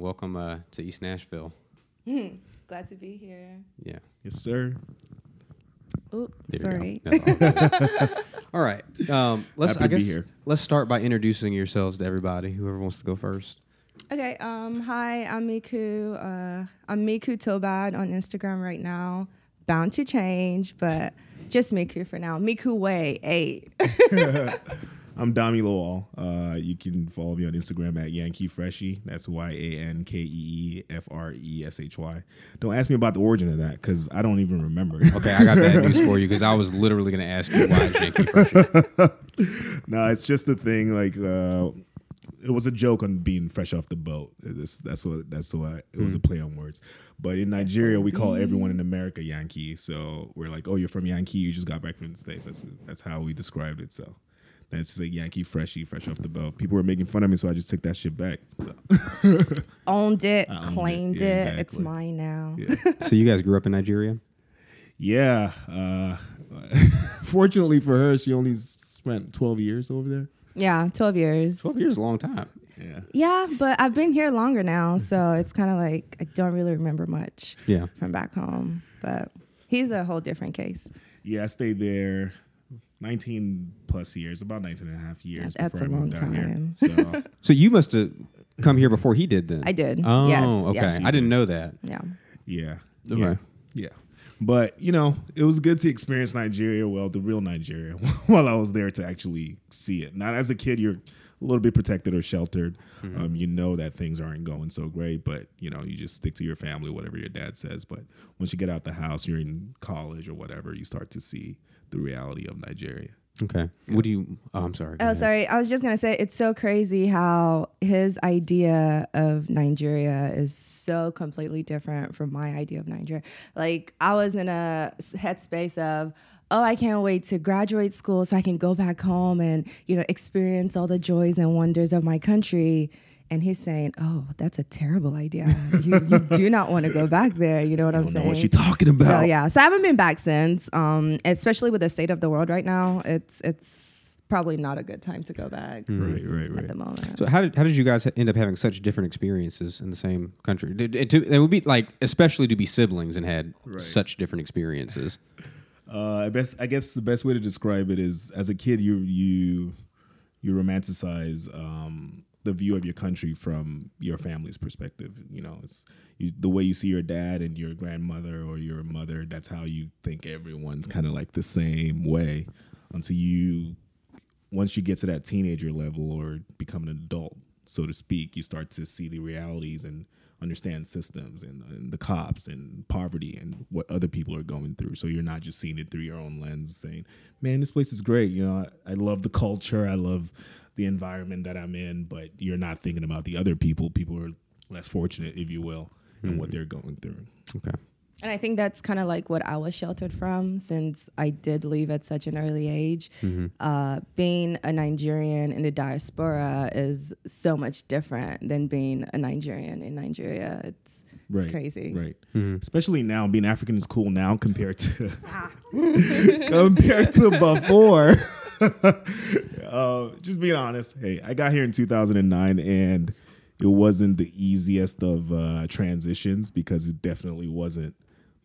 welcome uh, to East Nashville. Glad to be here. Yeah. Yes, sir. Oh, sorry. go. That's all. all right. Um, let's. Happy I to be guess here. let's start by introducing yourselves to everybody. Whoever wants to go first. Okay. Um. Hi, I'm Miku. Uh, I'm Miku Tobad on Instagram right now. Bound to change, but just Miku for now. Miku Way Eight. I'm Dami Lowell. Uh, you can follow me on Instagram at Yankee Freshy. That's Y A N K E E F R E S H Y. Don't ask me about the origin of that because I don't even remember. Okay, I got bad news for you because I was literally going to ask you why Yankee fresh. no, it's just a thing. Like uh, it was a joke on being fresh off the boat. That's that's what that's what it was a play on words. But in Nigeria, we call everyone in America Yankee. So we're like, oh, you're from Yankee. You just got back from the states. That's that's how we described it. So. That's just like Yankee Freshy, fresh off the boat. People were making fun of me, so I just took that shit back. So. Owned it, I owned it. claimed Yeah, it. It's mine now. Yeah. so you guys grew up in Nigeria? Yeah. Uh, fortunately for her, she only spent 12 years over there. Yeah, 12 years. Twelve years, is a long time. Yeah. Yeah, but I've been here longer now, so it's kind of like I don't really remember much Yeah. from back home. But he's a whole different case. Yeah, I stayed there 19 plus years, about 19 and a half years. That's before a I moved long time. Here. So, So you must have come here before he did then. I did. Oh, Yes, okay. yes. I didn't know that. Yeah. yeah. Okay. Yeah. Yeah. But, you know, it was good to experience Nigeria, well, the real Nigeria, while I was there to actually see it. Not as a kid, you're a little bit protected or sheltered. Um, you know that things aren't going so great, but, you know, you just stick to your family, whatever your dad says. But once you get out the house, you're in college or whatever, you start to see the reality of Nigeria. Okay. What do you? Oh, I'm sorry. Go Oh, ahead. sorry. I was just gonna say it's so crazy how his idea of Nigeria is so completely different from my idea of Nigeria. Like I was in a headspace of, oh, I can't wait to graduate school so I can go back home and you know experience all the joys and wonders of my country. And he's saying, "Oh, that's a terrible idea. You, you do not want to go back there." You know what I I'm don't know saying? what you're talking about. So yeah, so I haven't been back since. Um, especially with the state of the world right now, it's it's probably not a good time to go back Right, right, right. at the moment. So how did how did you guys end up having such different experiences in the same country? Did, it, to, it would be like especially to be siblings and had Right. such different experiences. Uh, I best I guess the best way to describe it is as a kid you you you romanticize um, the view of your country from your family's perspective. You know, it's you, the way you see your dad and your grandmother or your mother. That's how you think everyone's kind of like the same way until you once you get to that teenager level or become an adult, so to speak, you start to see the realities and understand systems and, and the cops and poverty and what other people are going through. So you're not just seeing it through your own lens, saying, "Man, this place is great. You know, I, I love the culture. I love the environment that I'm in." But you're not thinking about the other people. People are less fortunate, if you will, and what mm-hmm. they're going through. Okay. And I think that's kind of like what I was sheltered from since I did leave at such an early age. Mm-hmm. Uh, being a Nigerian in the diaspora is so much different than being a Nigerian in Nigeria. It's Right, it's crazy. Right. Mm-hmm. Especially now, being African is cool now compared to compared to before. uh, just being honest. Hey, I got here in 2009, and it wasn't the easiest of uh, transitions because it definitely wasn't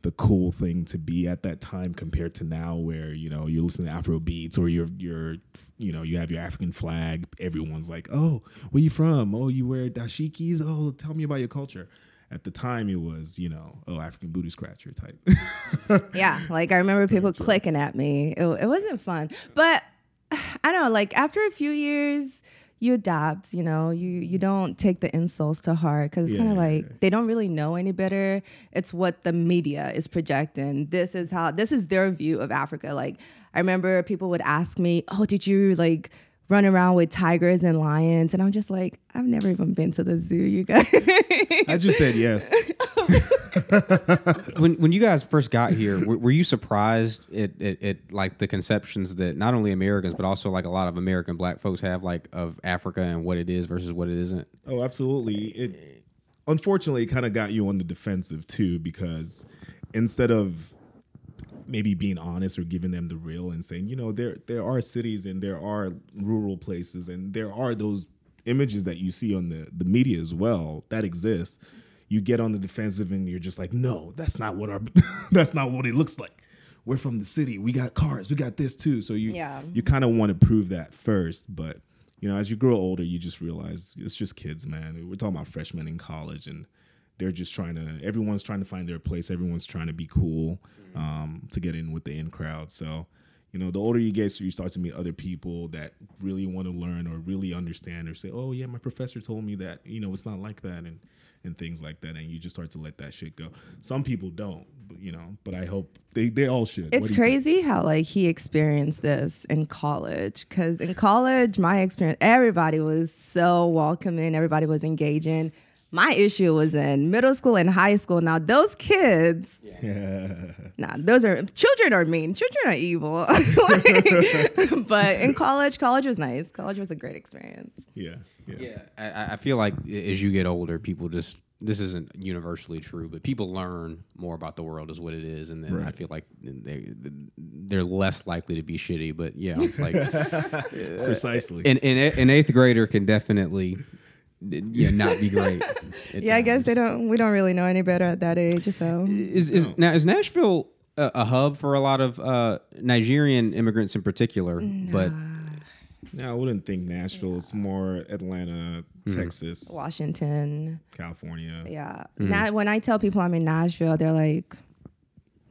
the cool thing to be at that time compared to now where you know you're listening to afro beats or you're you're you know you have your african flag. Everyone's like oh where you from? Oh you wear dashikis? Oh tell me about your culture. At the time it was you know oh african booty scratcher type. Yeah, like I remember people clicking at me. It, it wasn't fun, but I don't know. Like after a few years, you adapt. You know, you you don't take the insults to heart because it's kind of Yeah, like yeah. they don't really know any better. It's what the media is projecting. This is how this is their view of Africa. Like I remember people would ask me, "Oh, did you like?" Run around with tigers and lions, and I'm just like, I've never even been to the zoo, you guys. i just said yes when when you guys first got here, were, were you surprised at, at, at like the conceptions that not only Americans but also like a lot of American Black folks have like of Africa and what it is versus what it isn't? Oh, absolutely. It unfortunately it kind of got you on the defensive too because instead of maybe being honest or giving them the real and saying, you know, there there are cities and there are rural places and there are those images that you see on the the media as well that exists. You get on the defensive and you're just like, no, that's not what our that's not what it looks like. We're from the city. We got cars. We got this too. So you Yeah. you kind of want to prove that first, but you know, as you grow older, you just realize it's just kids, man. We're talking about freshmen in college, and they're just trying to. Everyone's trying to find their place. Everyone's trying to be cool um, to get in with the in crowd. So, you know, the older you get, so you start to meet other people that really want to learn or really understand, or say, "Oh yeah, my professor told me that." You know, it's not like that, and and things like that, and you just start to let that shit go. Some people don't, but, you know, but I hope they they all should. It's do you think? crazy how like he experienced this in college because in college my experience everybody was so welcoming everybody was engaging my issue was in middle school and high school now those kids Yeah. nah those are children are mean children are evil Like, but in college college was nice college was a great experience Yeah. Yeah. Yeah, I- I, I feel like as you get older, people just this isn't universally true, but people learn more about the world is what it is, and then I feel like they they're less likely to be shitty. But yeah, like Precisely. an, an an eighth grader can definitely yeah not be great. at yeah i guess they don't we don't really know any better at that age so is, is now is Nashville a, a hub for a lot of uh, Nigerian immigrants in particular, but No, I wouldn't think Nashville. It's more Atlanta, Mm-hmm. Texas, washington California. Yeah. Mm. Na- when I tell people I'm in Nashville, they're like,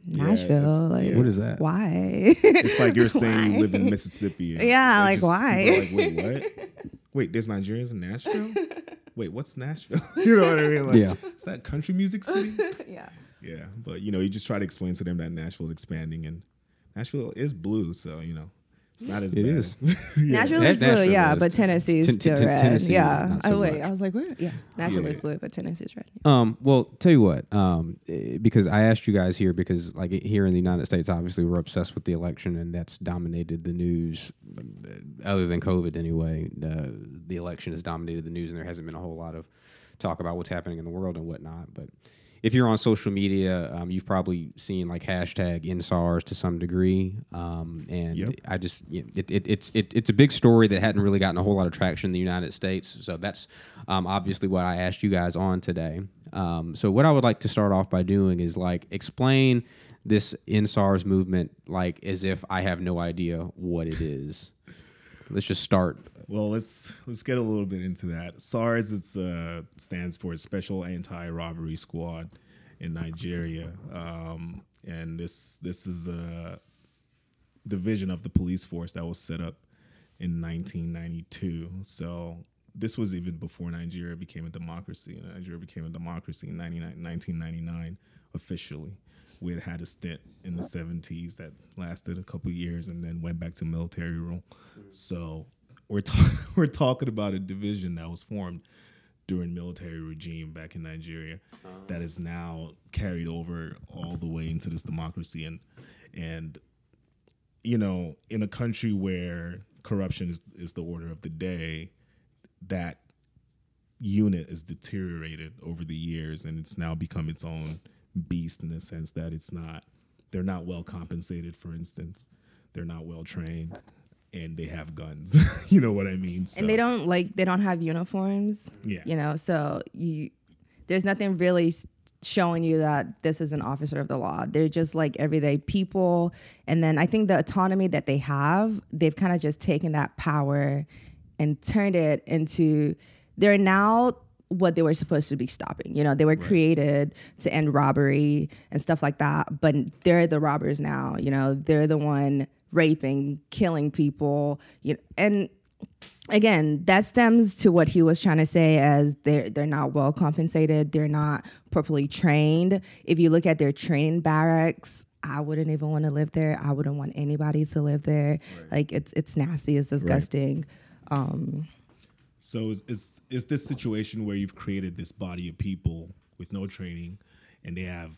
Nashville? it's- like, yeah. what is that? why? It's like you're saying you live in Mississippi. Yeah, they're like, just- why? Like, Wait, what? Wait, there's Nigerians in Nashville? Wait, what's Nashville? you know what I mean? Like, Yeah. Is that country music city? yeah. yeah, but you know, you just try to explain to them that Nashville's expanding and Nashville is blue, so you know, it's not as It bad. is. yeah. Nashville That- is blue, Nashville yeah, is. but Tennessee is Ten- still ten- red. Tennessee, yeah. not oh wait, much. I was like, what? Yeah, Nashville Yeah. is blue, but Tennessee is red. Um, well, tell you what, um, eh, because I asked you guys here because, like, here in the United States, obviously we're obsessed with the election, and that's dominated the news. uh, Other than COVID, anyway, the the election has dominated the news, and there hasn't been a whole lot of talk about what's happening in the world and whatnot. But if you're on social media, um, you've probably seen like hashtag EndSARS to some degree, um, and Yep. I just you know, it, it, it's it, it's a big story that hadn't really gotten a whole lot of traction in the United States. So that's um, obviously what I asked you guys on today. Um, so what I would like to start off by doing is like explain this EndSARS movement like as if I have no idea what it is. Let's just start. Well, let's let's get a little bit into that. SARS it's uh, stands for Special Anti-Robbery Squad in Nigeria, um, and this this is a division of the police force that was set up in 1992. So this was even before Nigeria became a democracy. Nigeria became a democracy in 1999 officially. We had had a stint in the 70s that lasted a couple years and then went back to military rule. So we're ta- we're talking about a division that was formed during military regime back in Nigeria uh-huh. that is now carried over all the way into this democracy. And and you know in a country where corruption is, is the order of the day that unit is deteriorated over the years and it's now become its own beast in the sense that it's not they're not well compensated for instance. They're not well trained and they have guns you know what i mean so, and they don't like they don't have uniforms. Yeah. You know, so you there's nothing really showing you that this is an officer of the law. They're just like everyday people. And then I think the autonomy that they have, they've kind of just taken that power and turned it into they're now what they were supposed to be stopping. You know, they were created to end robbery and stuff like that, but they're the robbers now. You know, they're the one raping, killing people. You know, and again, that stems to what he was trying to say as they're they're not well compensated, they're not properly trained. If you look at their training barracks, I wouldn't even want to live there. I wouldn't want anybody to live there. Like it's it's nasty, it's disgusting. Um, so is, is is this situation where you've created this body of people with no training, and they have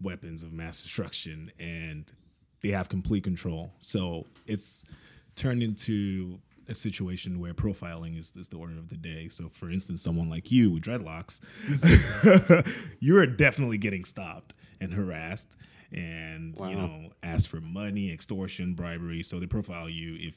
weapons of mass destruction, and they have complete control. So it's turned into a situation where profiling is, is the order of the day. So, for instance, someone like you with dreadlocks, you are definitely getting stopped and harassed, and you know asked for money, extortion, bribery. So they profile you if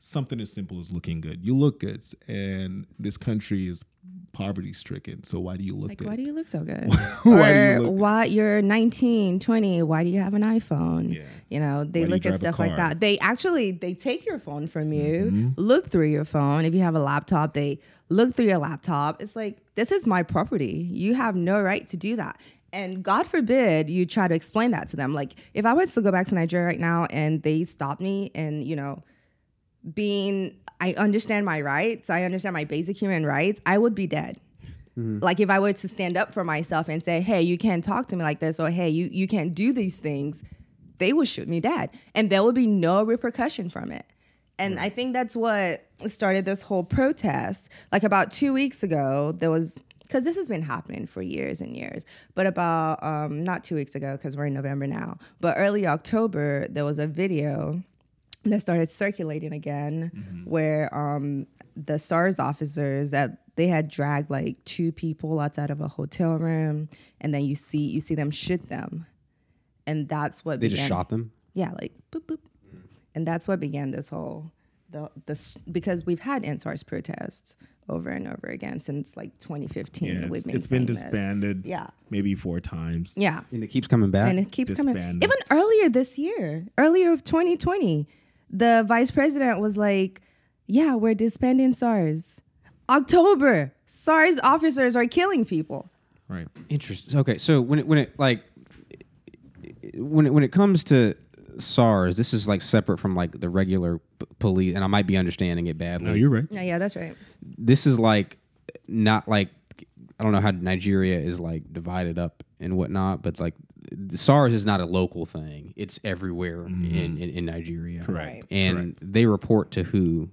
something as simple as looking good. You look good, and this country is poverty stricken. So why do you look Like, good? why do you look so good? Why or you why you're 19, 20, why do you have an iPhone? Yeah. You know, they Why look at stuff like that. They actually they take your phone from you, Mm-hmm. look through your phone. If you have a laptop, they look through your laptop. It's like this is my property. You have no right to do that. And God forbid you try to explain that to them. Like if I was to go back to Nigeria right now and they stopped me and you know being I understand my rights, I understand my basic human rights, I would be dead. Like if I were to stand up for myself and say, "Hey, you can't talk to me like this," or "Hey, you you can't do these things," they would shoot me dead, and there would be no repercussion from it. And I think that's what started this whole protest. Like about two weeks ago, there was because this has been happening for years and years. But about um, not two weeks ago, because we're in November now, but early October, there was a video that started circulating again where um, the SARS officers that they had dragged like two people outside of a hotel room and then you see you see them shoot them and that's what They began, just shot them. yeah like boop boop and that's what began this whole the this because we've had EndSARS protests over and over again since like 2015 yeah, it's, it's been saying this. disbanded. Yeah. maybe four times. yeah And it keeps coming back. and it keeps coming. disbanded. Even earlier this year, earlier of 2020, the vice president was like, "Yeah, we're disbanding SARS." October, SARS officers are killing people. Right. Interesting. Okay, so when it when it like when it when it comes to SARS, this is like separate from like the regular p- police, and I might be understanding it badly. No, you're right. Yeah, yeah, that's right. this is like not like I don't know how Nigeria is like divided up and whatnot, but like SARS is not a local thing; it's everywhere in, mm-hmm. in in Nigeria. Right. And they report to who?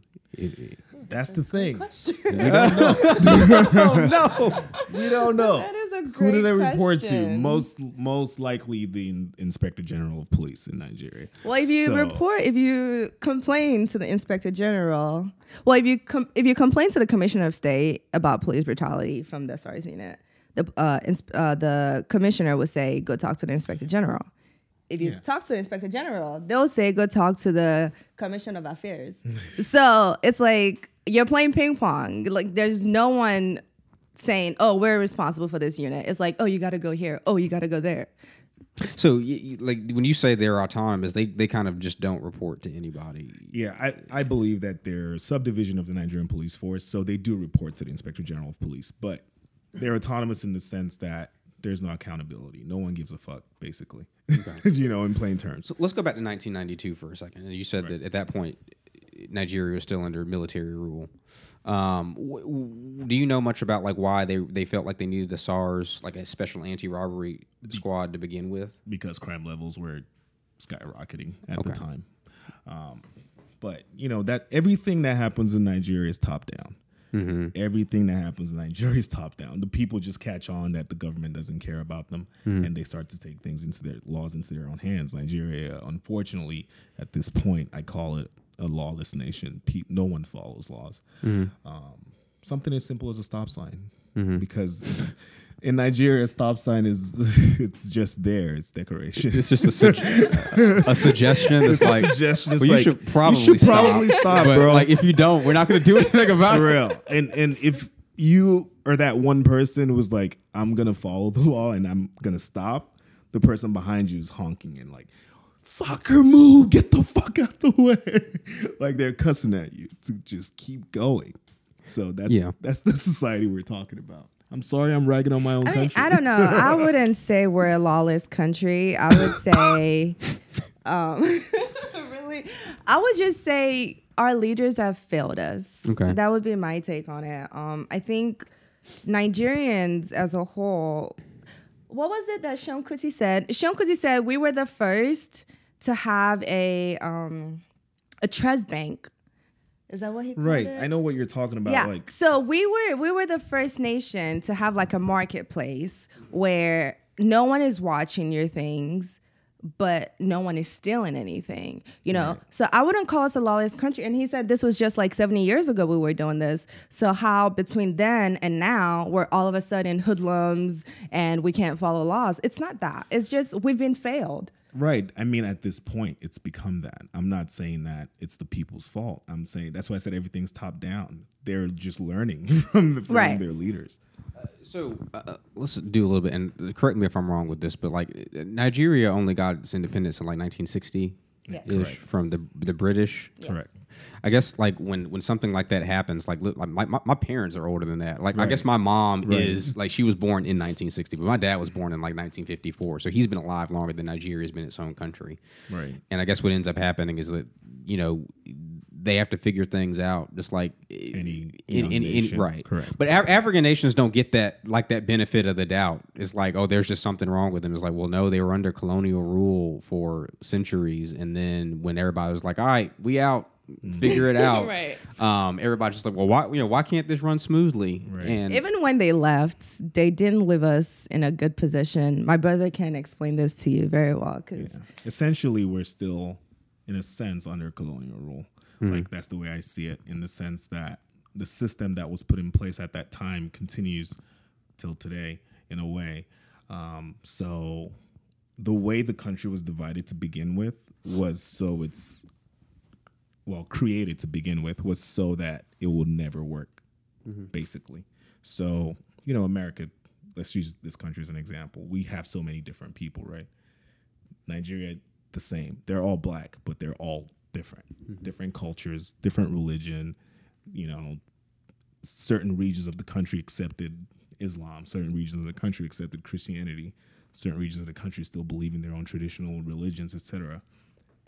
That's the thing. oh no, we don't know. That is a great Who do they report to? Most most likely the in- Inspector General of Police in Nigeria. Well, if you So- report, if you complain to the inspector general, well, if you com- if you complain to the commissioner of state about police brutality from the SARS unit, the uh, ins- uh, the commissioner would say, "Go talk to the inspector general." If you Yeah. talk to the inspector general, they'll say, "Go talk to the commissioner of affairs." so it's like you're playing ping pong. Like there's no one saying, "Oh, we're responsible for this unit." It's like, "Oh, you got to go here. Oh, you got to go there." So, y- y- like when you say they're autonomous, they they kind of just don't report to anybody. Yeah, I, I believe that they're a subdivision of the Nigerian police force, so they do report to the Inspector General of Police, but they're autonomous in the sense that there's no accountability. No one gives a fuck, basically. you know, in plain terms. So let's go back to 1992 for a second. And you said that at that point, Nigeria was still under military rule. Um, w- w- do you know much about like why they they felt like they needed the SARS, like a special anti-robbery squad to begin with? because crime levels were skyrocketing at the time. Um, but you know that everything that happens in Nigeria is top down. Mm-hmm. Everything that happens in Nigeria is top down. The people just catch on that the government doesn't care about them, mm-hmm. and they start to take things into their laws into their own hands. Nigeria, unfortunately, at this point, I call it a lawless nation. Pe- no one follows laws. Mm-hmm. Um, something as simple as a stop sign, because it's, in Nigeria, stop sign is it's just there. It's decoration. It's just a, sug- a suggestion. It's like suggestion. Well, you like, should probably you should stop. probably stop, but bro. like if you don't, we're not going to do anything about it. for it. real. And and if you are that one person who's like, I'm gonna follow the law and I'm gonna stop, the person behind you is honking and like, fucker, move, get the fuck out the way. like they're cussing at you to just keep going. So that's Yeah. that's the society we're talking about. I'm sorry, I'm ragging on my own I mean, country. I don't know. I wouldn't say we're a lawless country. I would say, um, really, I would just say our leaders have failed us. Okay. That would be my take on it. Um, I think Nigerians as a whole, what was it that Seun Kuti said? Seun Kuti said we were the first to have a um, a trust bank. Is that what he called it? right. it? I know what you're talking about. yeah. Like so we were we were the first nation to have like a marketplace where no one is watching your things, but no one is stealing anything. You know. So I wouldn't call us a lawless country. And he said this was just like 70 years ago we were doing this. So how between then and now we're all of a sudden hoodlums and we can't follow laws? It's not that. It's just we've been failed. Right. I mean, at this point, it's become that. I'm not saying that it's the people's fault. I'm saying that's why I said everything's top down. They're just learning from, the, from Right. their leaders. So uh, let's do a little bit, and correct me if I'm wrong with this, but like uh, Nigeria only got its independence in like 1960 Yes. ish Correct. from the the British. Yes. Correct. I guess like when when something like that happens, like, like my, my, parents are older than that. Like I guess my mom Right. is like she was born in 1960, but my dad was born in like 1954, so he's been alive longer than Nigeria's been its own country. Right. And I guess what ends up happening is that you know they have to figure things out, just like Any in, in, in, right. Correct. But Af- African nations don't get that like that benefit of the doubt. It's like, oh, there's just something wrong with them. It's like, well, no, they were under colonial rule for centuries, and then when everybody was like, all right, we out, figure it out. Right. Um, everybody's just like, well, why you know why can't this run smoothly? Right. And Even when they left, they didn't leave us in a good position. My brother can explain this to you very well because Yeah. Essentially, we're still, in a sense, under colonial rule. Like that's the way I see it, in the sense that the system that was put in place at that time continues till today, in a way. Um, so, the way the country was divided to begin with was so it's well created to begin with was so that it will never work mm-hmm. basically. So you know america let's use this country as an example. We have so many different people right? Nigeria the same. They're all black but they're all different. Mm-hmm. Different cultures different religion you know certain regions of the country accepted islam certain regions of the country accepted christianity certain regions of the country still believe in their own traditional religions etc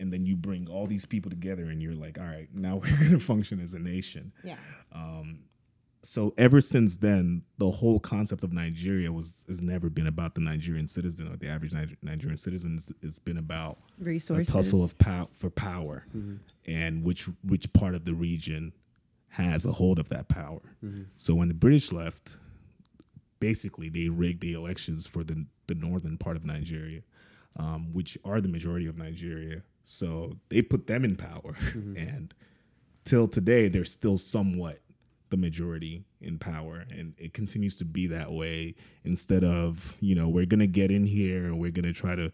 and then you bring all these people together and you're like all right now we're going to function as a nation yeah, um, so ever since then, the whole concept of Nigeria was has never been about the Nigerian citizen or the average Niger- Nigerian citizen. It's, it's been about resources. a tussle of pow- for power, mm-hmm. and which which part of the region has a hold of that power. Mm-hmm. So when the British left, basically they rigged the elections for the the northern part of Nigeria, um, which are the majority of Nigeria. So they put them in power, and till today they're still somewhat the majority in power. And it continues to be that way instead of you know we're gonna get in here and we're gonna try to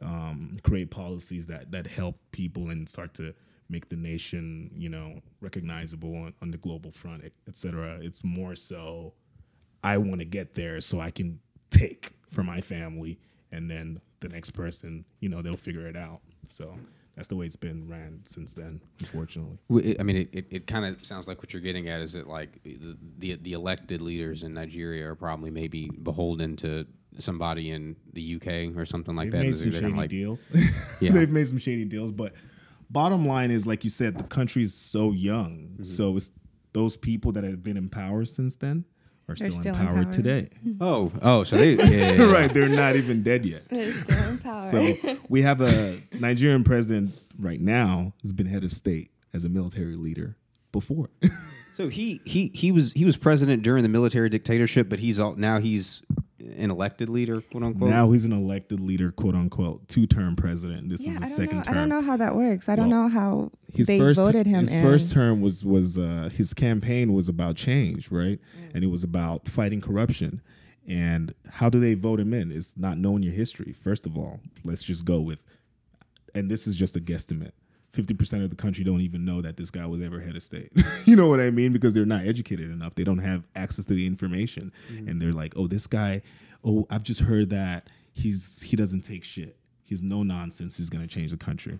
um, create policies that that help people and start to make the nation you know recognizable on, on the global front et cetera. It's more so i want to get there so i can take for my family and then the next person you know they'll figure it out so that's the way it's been ran since then unfortunately I mean, it, it, it kind of sounds like what you're getting at is that like the, the the elected leaders in Nigeria are probably maybe beholden to somebody in the UK or something like They've that. made some shady like, deals. Yeah. They've made some shady deals, but bottom line is, like you said, the country is so young. Mm-hmm. So it's those people that have been in power since then are still, still in in power power. today. Oh, oh, so they yeah, yeah, yeah. right, they're not even dead yet. They're still in power. So we have a Nigerian president right now who's been head of state as a military leader before. So he he he was he was president during the military dictatorship, but he's all now he's an elected leader, quote unquote. now he's an elected leader, quote unquote, two term president. This yeah, is I his second know. term. I don't know how that works. I don't Well, know how his they first voted him his in. first term was was uh, his campaign was about change, right? And it was about fighting corruption. And how do they vote him in? It's not knowing your history. First of all, let's just go with, and this is just a guesstimate. Fifty percent of the country don't even know that this guy was ever head of state. you know what I mean? Because they're not educated enough. They don't have access to the information, mm-hmm. and they're like, "Oh, this guy. Oh, I've just heard that he's he doesn't take shit. He's no nonsense. He's going to change the country."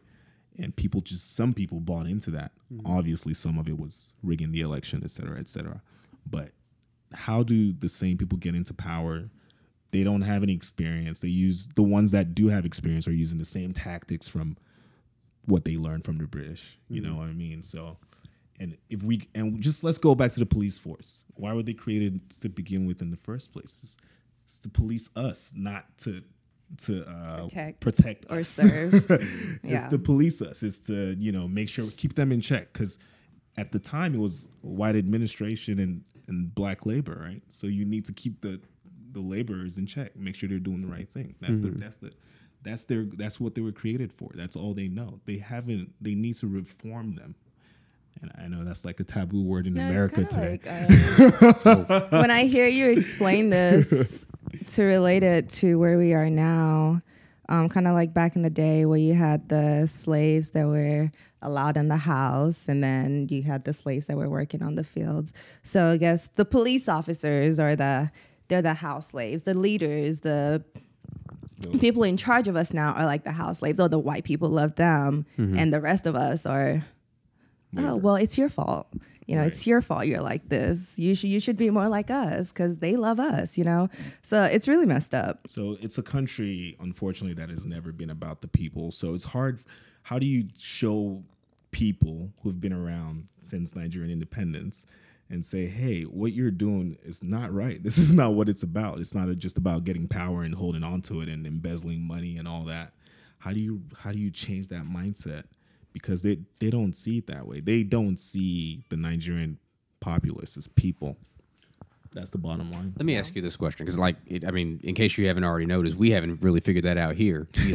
and people just some people bought into that mm-hmm. obviously some of it was rigging the election et cetera et cetera but how do the same people get into power they don't have any experience they use the ones that do have experience are using the same tactics from what they learned from the british you know what i mean so and if we and just let's go back to the police force why were they created to begin with in the first place it's, it's to police us not to to uh, Protect protect or us. serve. it's Yeah. to police us. It's to you know make sure keep them in check because at the time it was white administration and and black labor, right? So you need to keep the the laborers in check, make sure they're doing the right thing. That's the that's the that's their that's what they were created for. That's all they know. They haven't. They need to reform them. And I know that's like a taboo word in No, America today. like, um, when I hear you explain this to relate it to where we are now, um, kind of like back in the day where you had the slaves that were allowed in the house, and then you had the slaves that were working on the fields. So I guess the police officers are the they're the house slaves. The leaders, the Mm-hmm. people in charge of us now are like the house slaves. Oh, the white people love them, mm-hmm. and the rest of us are. Oh well, it's your fault. You know, Right. it's your fault. You're like this. You should you should be more like us because they love us. You know, so it's really messed up. So it's a country, unfortunately, that has never been about the people. So it's hard. How do you show people who've been around since Nigerian independence and say, hey, what you're doing is not right? This is not what it's about. It's not just about getting power and holding on to it and embezzling money and all that. How do you how do you change that mindset? Because they they don't see it that way. They don't see the Nigerian populace as people. That's the bottom line. Let me ask you this question, because, like, it, I mean, in case you haven't already noticed, we haven't really figured that out here. In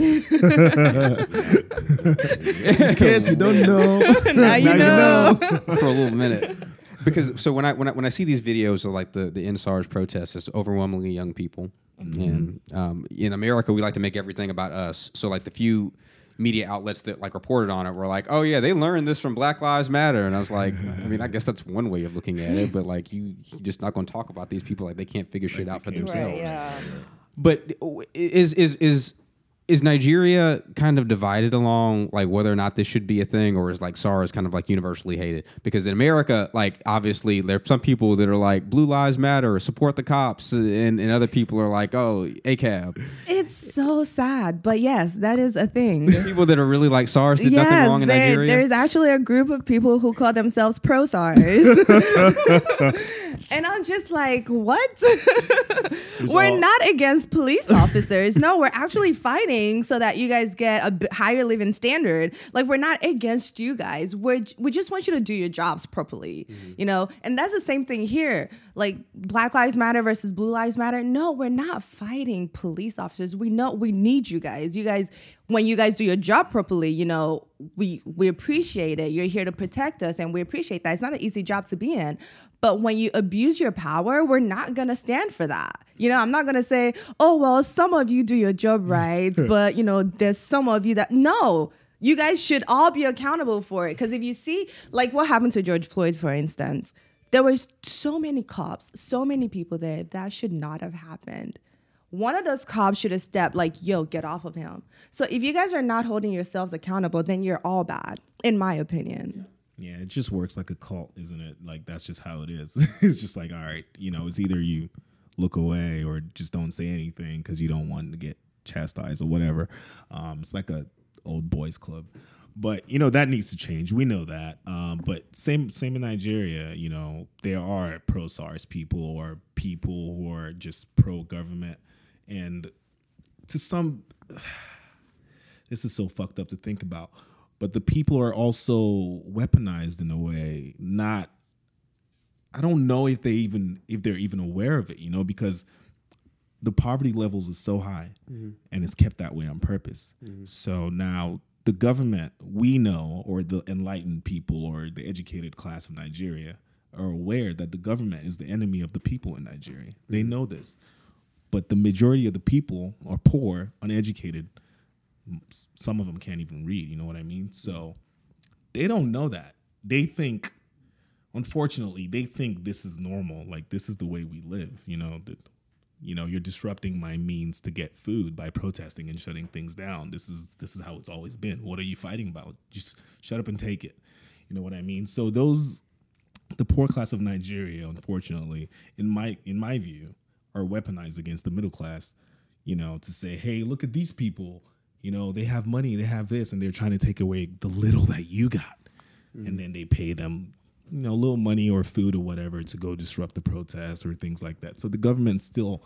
case you don't know, now you know. for a little minute. Because so when I when I when I see these videos of like the the EndSARS protests, it's overwhelmingly young people, and um, in America we like to make everything about us. So like the few media outlets that like reported on it were like, oh yeah, they learned this from Black Lives Matter, and I was like, I mean, I guess that's one way of looking at it, but like you you're just not going to talk about these people like they can't figure shit out for themselves. But is is is is Nigeria kind of divided along like whether or not this should be a thing, or is like SARS kind of like universally hated? Because in America, like obviously there are some people that are like Blue Lives Matter, or support the cops, and, and other people are like, oh, ACAB. It's so sad, but yes, that is a thing. People that are really like SARS did nothing wrong in there- Nigeria. there's actually a group of people who call themselves pro SARS. and I'm just like, what? we're all- not against police officers. no, we're actually fighting so that you guys get a higher living standard. Like, we're not against you guys. We're, we just want you to do your jobs properly, mm-hmm. you know? And that's the same thing here. Like, Black Lives Matter versus Blue Lives Matter. No, we're not fighting police officers. We know we need you guys. You guys, when you guys do your job properly, you know, we we appreciate it. You're here to protect us and we appreciate that. It's not an easy job to be in. But when you abuse your power, we're not gonna stand for that. You know, I'm not gonna say, oh well, some of you do your job right, but you know, there's some of you that no. You guys should all be accountable for it. Because if you see, like what happened to George Floyd, for instance, there was so many cops, so many people there. That should not have happened one of those cops should have stepped like yo get off of him so if you guys are not holding yourselves accountable then you're all bad in my opinion Yeah, it just works like a cult, isn't it? Like that's just how it is. it's just like, all right, you know, it's either you look away or just don't say anything because you don't want to get chastised or whatever. Um, it's like a old boys club. But you know that needs to change. We know that. Um, but same same in Nigeria. You know there are pro SARS people or people who are just pro government, and to some this is so fucked up to think about. But the people are also weaponized in a way. Not, I don't know if they even if they're even aware of it. You know, because the poverty levels is so high, and it's kept that way on purpose. So now the government, we know, or the enlightened people, or the educated class of Nigeria, are aware that the government is the enemy of the people in Nigeria. They mm-hmm. know this, but the majority of the people are poor, uneducated. Some of them can't even read you know what i mean? So mm-hmm. they don't know that. They think unfortunately they think this is normal. Like this is the way we live you know? That you know you're disrupting my means to get food by protesting and shutting things down. This is this is how it's always been. What are you fighting about? Just shut up and take it. You know what i mean? So those the poor class of nigeria unfortunately in my in my view are weaponized against the middle class you know to say hey look at these people. You know they have money they have this and they're trying to take away the little that you got. And mm-hmm. then they pay them you know a little money or food or whatever to go disrupt the protests or things like that so the government still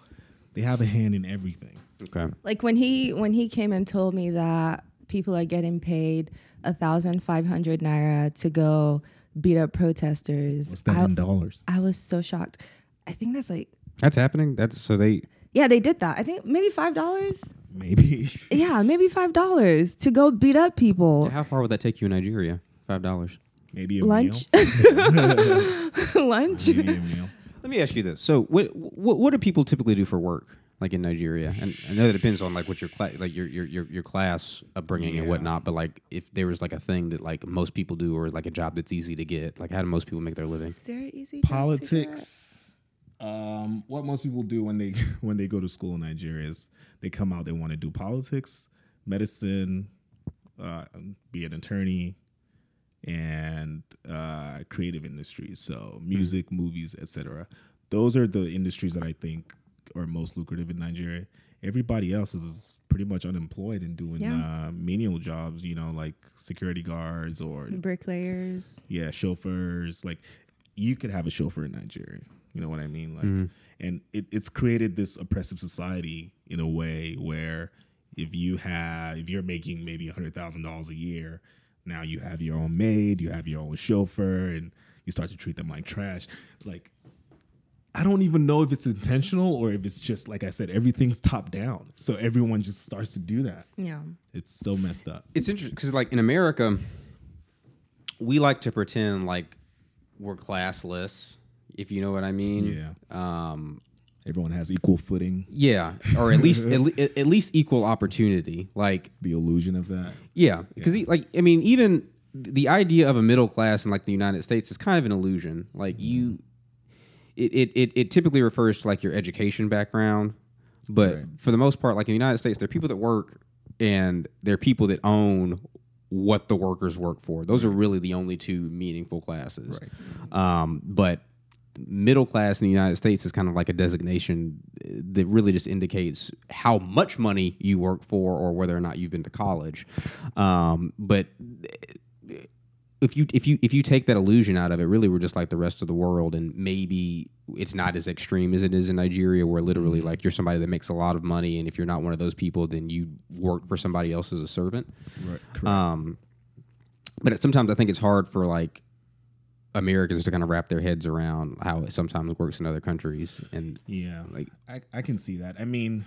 they have a hand in everything okay. like when he when he came and told me that people are getting paid a thousand five hundred naira to go beat up protesters what's that I, in dollars I was so shocked i think that's like That's happening. That's so they. yeah they did that i think maybe five dollars maybe yeah maybe five dollars to go beat up people How far would that take you in Nigeria? Five dollars. Maybe a lunch lunch maybe a meal Let me ask you this. So, what, what what do people typically do for work? like in Nigeria? And I know that depends on like what your cla- like your your your, your class upbringing and whatnot. But like if there was like a thing that like most people do or like a job that's easy to get, like how do most people make their living? Is there easy job to get? politics um, what most people do when they when they go to school in nigeria is they come out they want to do politics medicine uh, be an attorney and uh, creative industries so music movies etc those are the industries that i think are most lucrative in nigeria everybody else is pretty much unemployed and doing Yeah. uh, menial jobs you know like security guards or Bricklayers. yeah, chauffeurs. Like you could have a chauffeur in Nigeria. You know what I mean? Like, and it, it's created this oppressive society in a way where if you have if you're making maybe a hundred thousand dollars a year, now you have your own maid, you have your own chauffeur, and you start to treat them like trash. Like, I don't even know if it's intentional or if it's just like I said, everything's top down. So everyone just starts to do that. Yeah. It's so messed up. It's interesting because like in America, we like to pretend like we're classless, if you know what I mean. Yeah. Um, Everyone has equal footing. yeah, or at least at, le- at least equal opportunity. Like The illusion of that. Yeah, because like I mean, even the idea of a middle class in like the United States is kind of an illusion. Like you, it it it, it typically refers to like your education background, but Right. for the most part, like in the United States, there are people that work and there are people that own what the workers work for. Those are really the only two meaningful classes. Um, but middle class in the United States is kind of like a designation that really just indicates how much money you work for or whether or not you've been to college. Um, but if you if you if you take that illusion out of it, really we're just like the rest of the world, and maybe it's not as extreme as it is in Nigeria, where literally like you're somebody that makes a lot of money, and if you're not one of those people, then you work for somebody else as a servant. Right. Um, but sometimes I think it's hard for like Americans to kind of wrap their heads around how it sometimes works in other countries, and Yeah, Like- I, I can see that. I mean,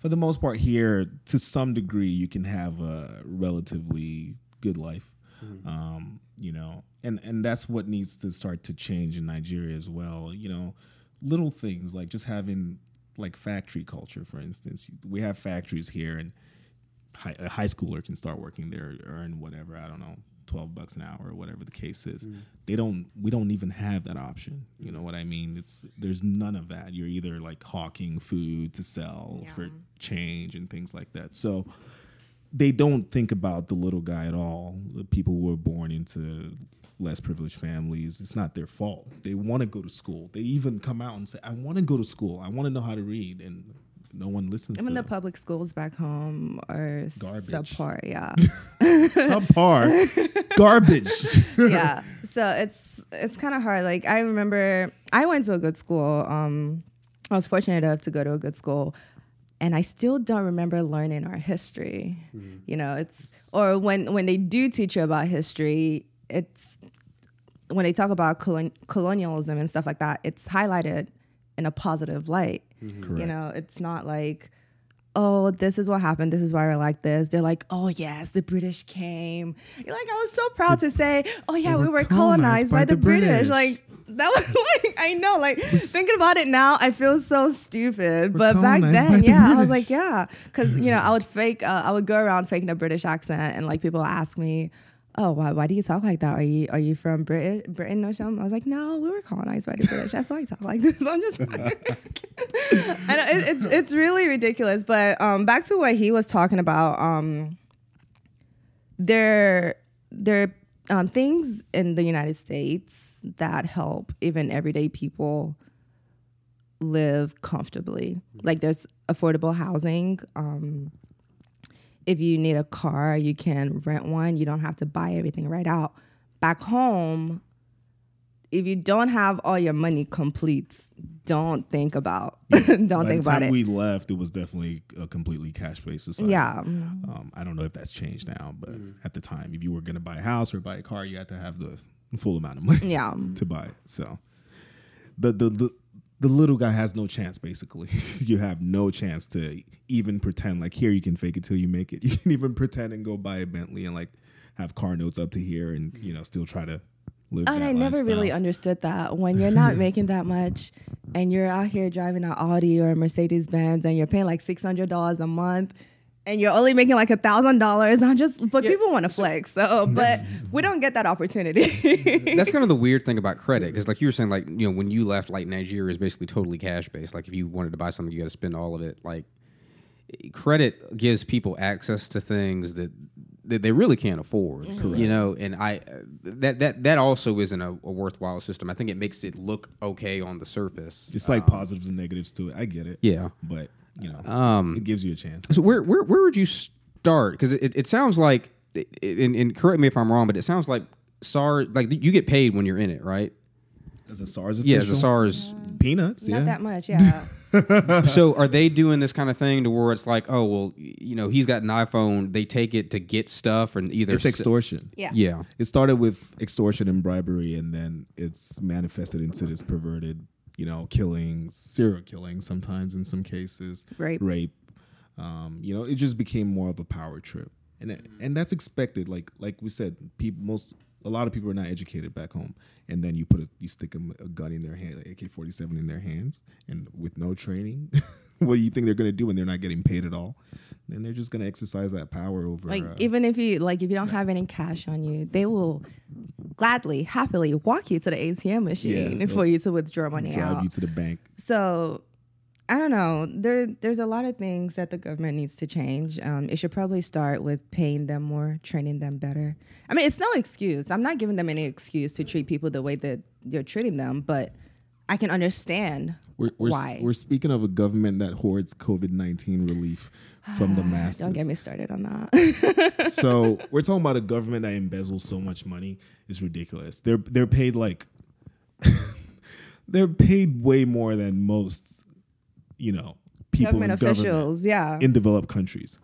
for the most part, here to some degree, you can have a relatively good life. Um, you know, and and that's what needs to start to change in Nigeria as well. You know, little things like just having like factory culture, for instance. We have factories here, and high, a high schooler can start working there, earn whatever I don't know, twelve bucks an hour or whatever the case is. Mm. They don't. We don't even have that option. You mm. know what I mean? It's there's none of that. You're either like hawking food to sell Yeah. for change and things like that. So they don't think about the little guy at all. The people who were born into less privileged families, it's not their fault. They want to go to school. They even come out and say, "I want to go to school. I want to know how to read," and no one listens. Even to the them. public schools back home are Garbage. subpar. Yeah. subpar garbage. yeah. So it's it's kind of hard. Like I remember I went to a good school. Um, I was fortunate enough to go to a good school, and I still don't remember learning our history. You know, it's or when when they do teach you about history, it's when they talk about colon- colonialism and stuff like that. It's highlighted in a positive light. You know, it's not like oh, this is what happened. This is why we're like this. They're like, oh, yes, the British came. You're like, I was so proud to say, oh, yeah, we were colonized by, the, British. Like, that was like, I know, like, thinking about it now, I feel so stupid. But back by then, the yeah, I was like, yeah. Because, you know, I would fake, uh, I would go around faking a British accent, and like people ask me, oh, why, why do you talk like that? Are you are you from Britain, Britain or something? I was like, no, we were colonized by the British. That's why I talk like this. I'm just like, I know it, it's it's really ridiculous. But um, back to what he was talking about, um, there there are um, things in the United States that help even everyday people live comfortably. Like there's affordable housing. Um, if you need a car, you can rent one. You don't have to buy everything right out. Back home, if you don't have all your money complete, don't think about don't By think the about it. we left, it was definitely a completely cash based society. yeah. Um, I don't know if that's changed now, but at the time, if you were going to buy a house or buy a car, you had to have the full amount of money Yeah. to buy it. So the the the the little guy has no chance. Basically, you have no chance to even pretend like here you can fake it till you make it. You can even pretend and go buy a Bentley and like have car notes up to here and you know still try to live. And that I never really understood that when you're not making that much and you're out here driving an Audi or a Mercedes Benz and you're paying like six hundred dollars a month and you're only making like a thousand dollars. I just but people want to flex. So but we don't get that opportunity. That's kind of the weird thing about credit, because like you were saying, like you know, when you left, like Nigeria is basically totally cash based. Like if you wanted to buy something, you got to spend all of it. Like credit gives people access to things that that they really can't afford. You know, and I uh, that that that also isn't a, a worthwhile system. I think it makes it look okay on the surface. It's like positives and negatives to it. I get it. Yeah. but you know, Um, it gives you a chance. So where where where would you start? Because it, it sounds like, and, and correct me if I'm wrong, but it sounds like SARS. Like you get paid when you're in it, right? As a SARS Yeah, as a SARS. peanuts. not yeah, that much, yeah. so are they doing this kind of thing to where it's like, oh well, you know, he's got an iPhone. They take it to get stuff, and either it's s- extortion. Yeah. Yeah. It started with extortion and bribery, and then it's manifested into this perverted, you know, killings, serial killings, sometimes in some cases, Rape. rape. Um, you know, it just became more of a power trip, and it, and that's expected. Like like we said, people most a lot of people are not educated back home, and then you put a you stick them a gun in their hand, AK forty seven in their hands, and with no training, what do you think they're gonna do when they're not getting paid at all? Then they're just gonna exercise that power over. Like uh, even if you like if you don't have any cash on you, they will gladly, happily walk you to the ATM machine Yeah. for you to withdraw money drive out. Drive you to the bank. So I don't know. There there's a lot of things that the government needs to change. Um, it should probably start with paying them more, training them better. I mean, it's no excuse. I'm not giving them any excuse to treat people the way that you're treating them, but I can understand We're, we're, s- why. we're speaking of a government that hoards COVID 19 relief from the masses. Don't get me started on that. so we're talking about a government that embezzles so much money. It's ridiculous. They're they're paid like they're paid way more than most, you know, people government in government officials, yeah. in developed countries,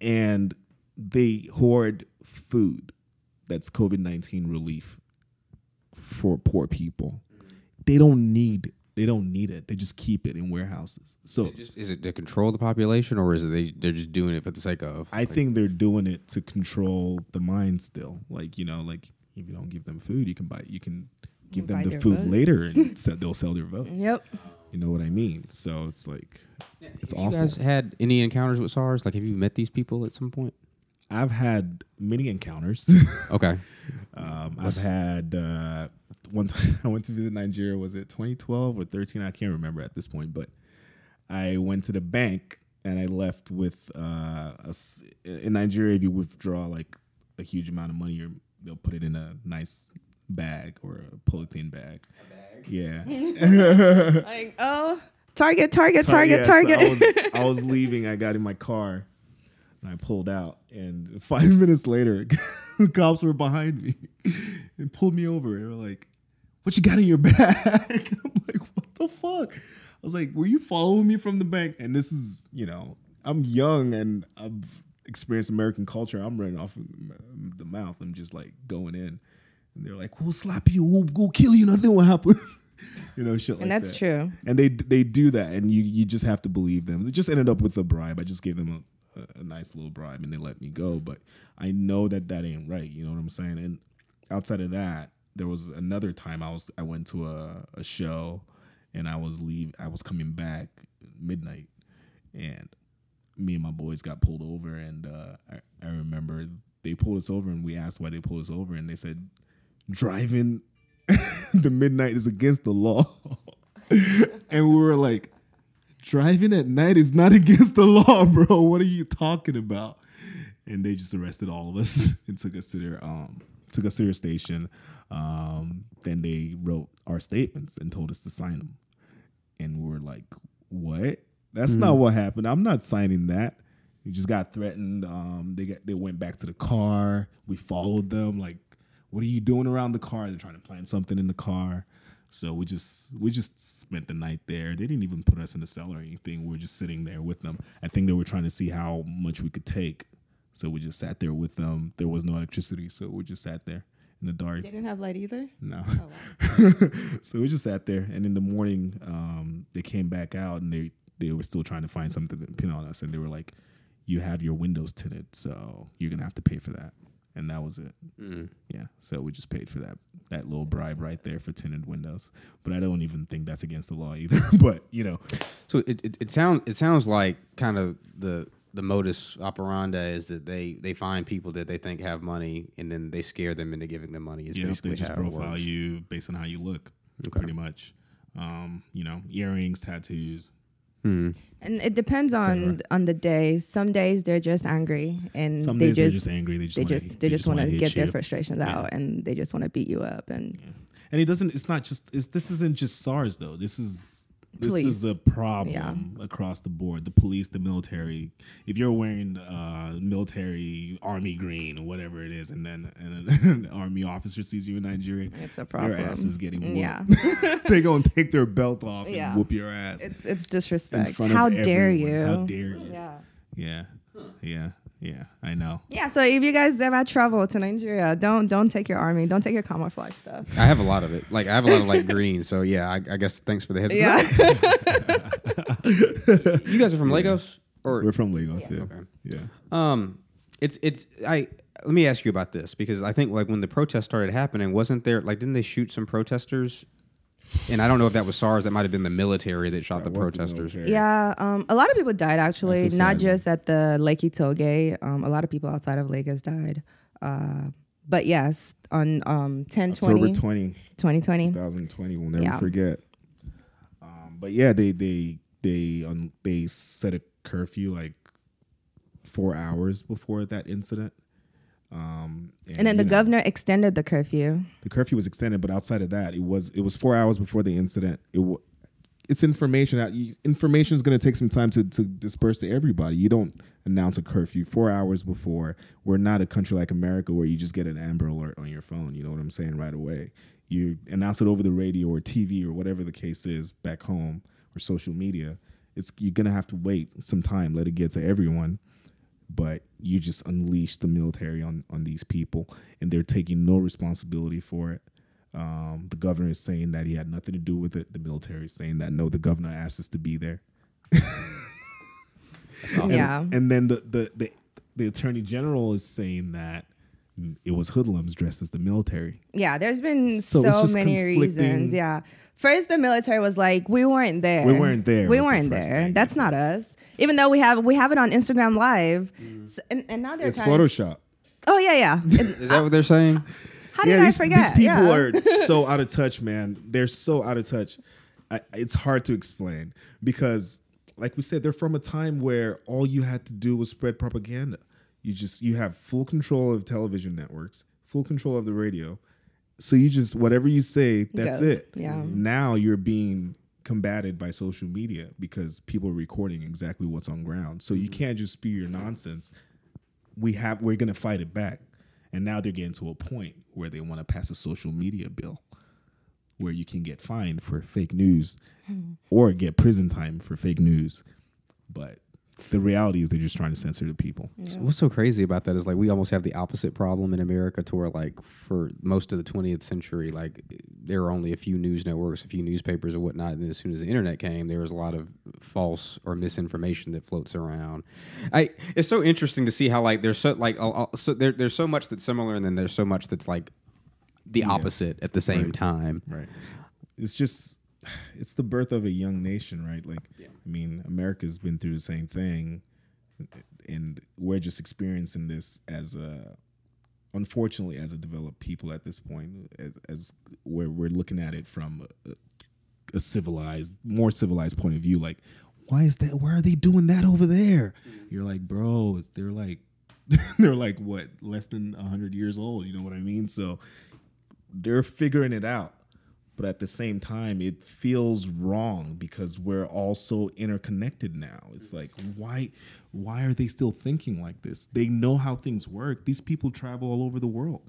and they hoard food that's COVID nineteen relief for poor people. They don't need they don't need it. They just keep it in warehouses. So Just, is it to control the population, or is it they they're just doing it for the sake of? I think they're doing it to control the mind still. Like, you know, like if you don't give them food, you can buy you can give them the food votes. later and sell, they'll sell their votes. yep. You know what I mean? So it's like it's you awful. guys had any encounters with SARS? Like, have you met these people at some point? I've had many encounters. Okay. um, I've had uh, one time I went to visit Nigeria. Was it 2012 or 13? I can't remember at this point. But I went to the bank and I left with uh, a in Nigeria. If you withdraw like a huge amount of money, you're, they'll put it in a nice bag or a polythene bag. Yeah. Like, oh, target, target, Tar- target, yeah, so target. I, was, I was leaving. I got in my car and I pulled out. And five minutes later, the cops were behind me and pulled me over. They were like, What you got in your bag? I'm like, What the fuck? I was like, Were you following me from the bank? And this is, you know, I'm young and I've experienced American culture. I'm running off the mouth. I'm just like going in. And they're like, We'll slap you. We'll, we'll kill you. Nothing will happen. you know, shit like and that's that true. and they they do that, and you you just have to believe them. It just ended up with a bribe. I just gave them a, a, a nice little bribe, and they let me go. But I know that that ain't right. You know what I'm saying? And outside of that, there was another time I was I went to a, a show, and I was leave I was coming back midnight, and me and my boys got pulled over, and uh, I I remember they pulled us over, and we asked why they pulled us over, and they said driving the midnight is against the law. and we were like, driving at night is not against the law, bro. What are you talking about? And they just arrested all of us and took us to their um took us to their station. Um, then they wrote our statements and told us to sign them. And we were like, what? That's not what happened. I'm not signing that. We just got threatened. Um, they got they went back to the car. We followed them. Like, what are you doing around the car? They're trying to plant something in the car. So we just we just spent the night there. They didn't even put us in a cell or anything. We were just sitting there with them. I think they were trying to see how much we could take. So we just sat there with them. There was no electricity, so we just sat there in the dark. They didn't have light either. No. Oh, so we just sat there, and in the morning, um, they came back out, and they they were still trying to find something to pin on us, and they were like, "You have your windows tinted, so you're gonna have to pay for that." And that was it. Mm. Yeah. So we just paid for that that little bribe right there for tinted windows. But I don't even think that's against the law either. but you know, So it, it, it sounds it sounds like kind of the the modus operandi is that they they find people that they think have money and then they scare them into giving them money. Is yeah, basically they just how profile you based on how you look, Okay. pretty much. Um, you know, earrings, tattoos. Hmm. And it depends on on the day. Some days they're just angry and Some they days they're just, just angry. They just they wanna, just they just want to get their frustrations Yeah. out and they just want to beat you up and And it doesn't. It's not just. It's, this isn't just SARS though. This is. This Police. is a problem across the board. The police, the military. If you're wearing uh, military army green or whatever it is, and then and an army officer sees you in Nigeria, it's a problem. your ass is getting whooped. Yeah. they're gonna take their belt off Yeah. and whoop your ass. It's it's disrespect. How dare everyone. you? How dare you? yeah. Yeah, yeah, yeah. I know. Yeah, so if you guys ever travel to Nigeria, don't don't take your army, don't take your camouflage stuff. I have a lot of it. Like I have a lot of like green. So yeah, I, I guess thanks for the heads. up. Yeah. You guys are from Lagos or We're from Lagos. Yeah, Okay. yeah. Um, it's it's I. Let me ask you about this because I think like when the protests started happening, wasn't there like didn't they shoot some protesters? And I don't know if that was SARS. That might have been the military that shot That the was the protesters. Yeah, um, a lot of people died actually, not sad just at the Lekki Tollgate. Um, a lot of people outside of Lagos died. Uh, but yes, on um, 10 October 20, 20, 2020. 2020. We'll never Yeah. forget. Um, but yeah, they they they um, they set a curfew like four hours before that incident. Um, And then the know, governor extended the curfew. the curfew was extended, but outside of that, it was it was four hours before the incident. It w- it's information. Information is going to take some time to, to disperse to everybody. You don't announce a curfew four hours before. We're not a country like America where you just get an Amber Alert on your phone. You know what I'm saying right away. You announce it over the radio or TV or whatever the case is back home or social media. It's you're gonna have to wait some time, let it get to everyone but you just unleash the military on on these people and they're taking no responsibility for it. Um, the governor is saying that he had nothing to do with it. The military is saying that no the governor asked us to be there. And- Yeah. and then the, the the the attorney general is saying that it was hoodlums dressed as the military Yeah, there's been So so, many reasons. Yeah. First, the military was like, "We weren't there. We weren't there We weren't first there. thing That's they not us." Even though we have we have it on Instagram Live, mm. S- and, and now they're it's kind photoshop Oh yeah, yeah. It- Is that what they're saying? how did I these, forget? these people yeah. are so out of touch, man. They're so out of touch. I, it's hard to explain because, like we said, they're from a time where all you had to do was spread propaganda. You just you have full control of television networks, full control of the radio. So you just whatever you say, that's Goes, it. yeah. Mm-hmm. Now you're being combated by social media because people are recording exactly what's on ground. So you mm-hmm. can't just spew your nonsense we have we're gonna fight it back. And now they're getting to a point where they want to pass a social media bill where you can get fined for fake news hmm. or get prison time for fake news. But the reality is they're just trying to censor the people. What's so crazy about that is like we almost have the opposite problem in America to where like for most of the 20th century, like there were only a few news networks, a few newspapers or whatnot. And then as soon as the internet came, there was a lot of false or misinformation that floats around. I it's so interesting to see how like there's so like uh, uh, so there, there's so much that's similar and then there's so much that's like the opposite at the same Right. time. Right. It's just it's the birth of a young nation, right? Like I mean, America's been through the same thing and we're just experiencing this as a unfortunately as a developed people at this point as, as where we're looking at it from a, a civilized more civilized point of view like why is that why are they doing that over there? Mm-hmm. You're like bro they're like they're like what less than 100 years old you know what i mean? So they're figuring it out but at the same time it feels wrong because we're all so interconnected now it's like why why are they still thinking like this they know how things work these people travel all over the world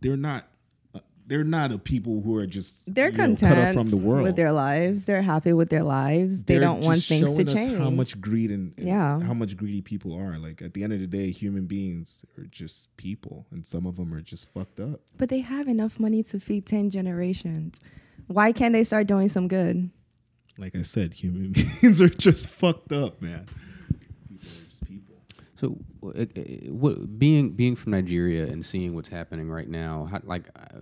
they're not uh, they're not a people who are just They're know, content cut off from the world with their lives. They're happy with their lives. They They're don't want just things to change. How much greed and, and Yeah. how much greedy people are. Like at the end of the day, human beings are just people, and some of them are just fucked up. but they have enough money to feed 10 generations. Why can't they start doing some good? Like I said, human beings are just fucked up, man. People are just people. So, uh, uh, what being being from Nigeria and seeing what's happening right now, how, like, uh,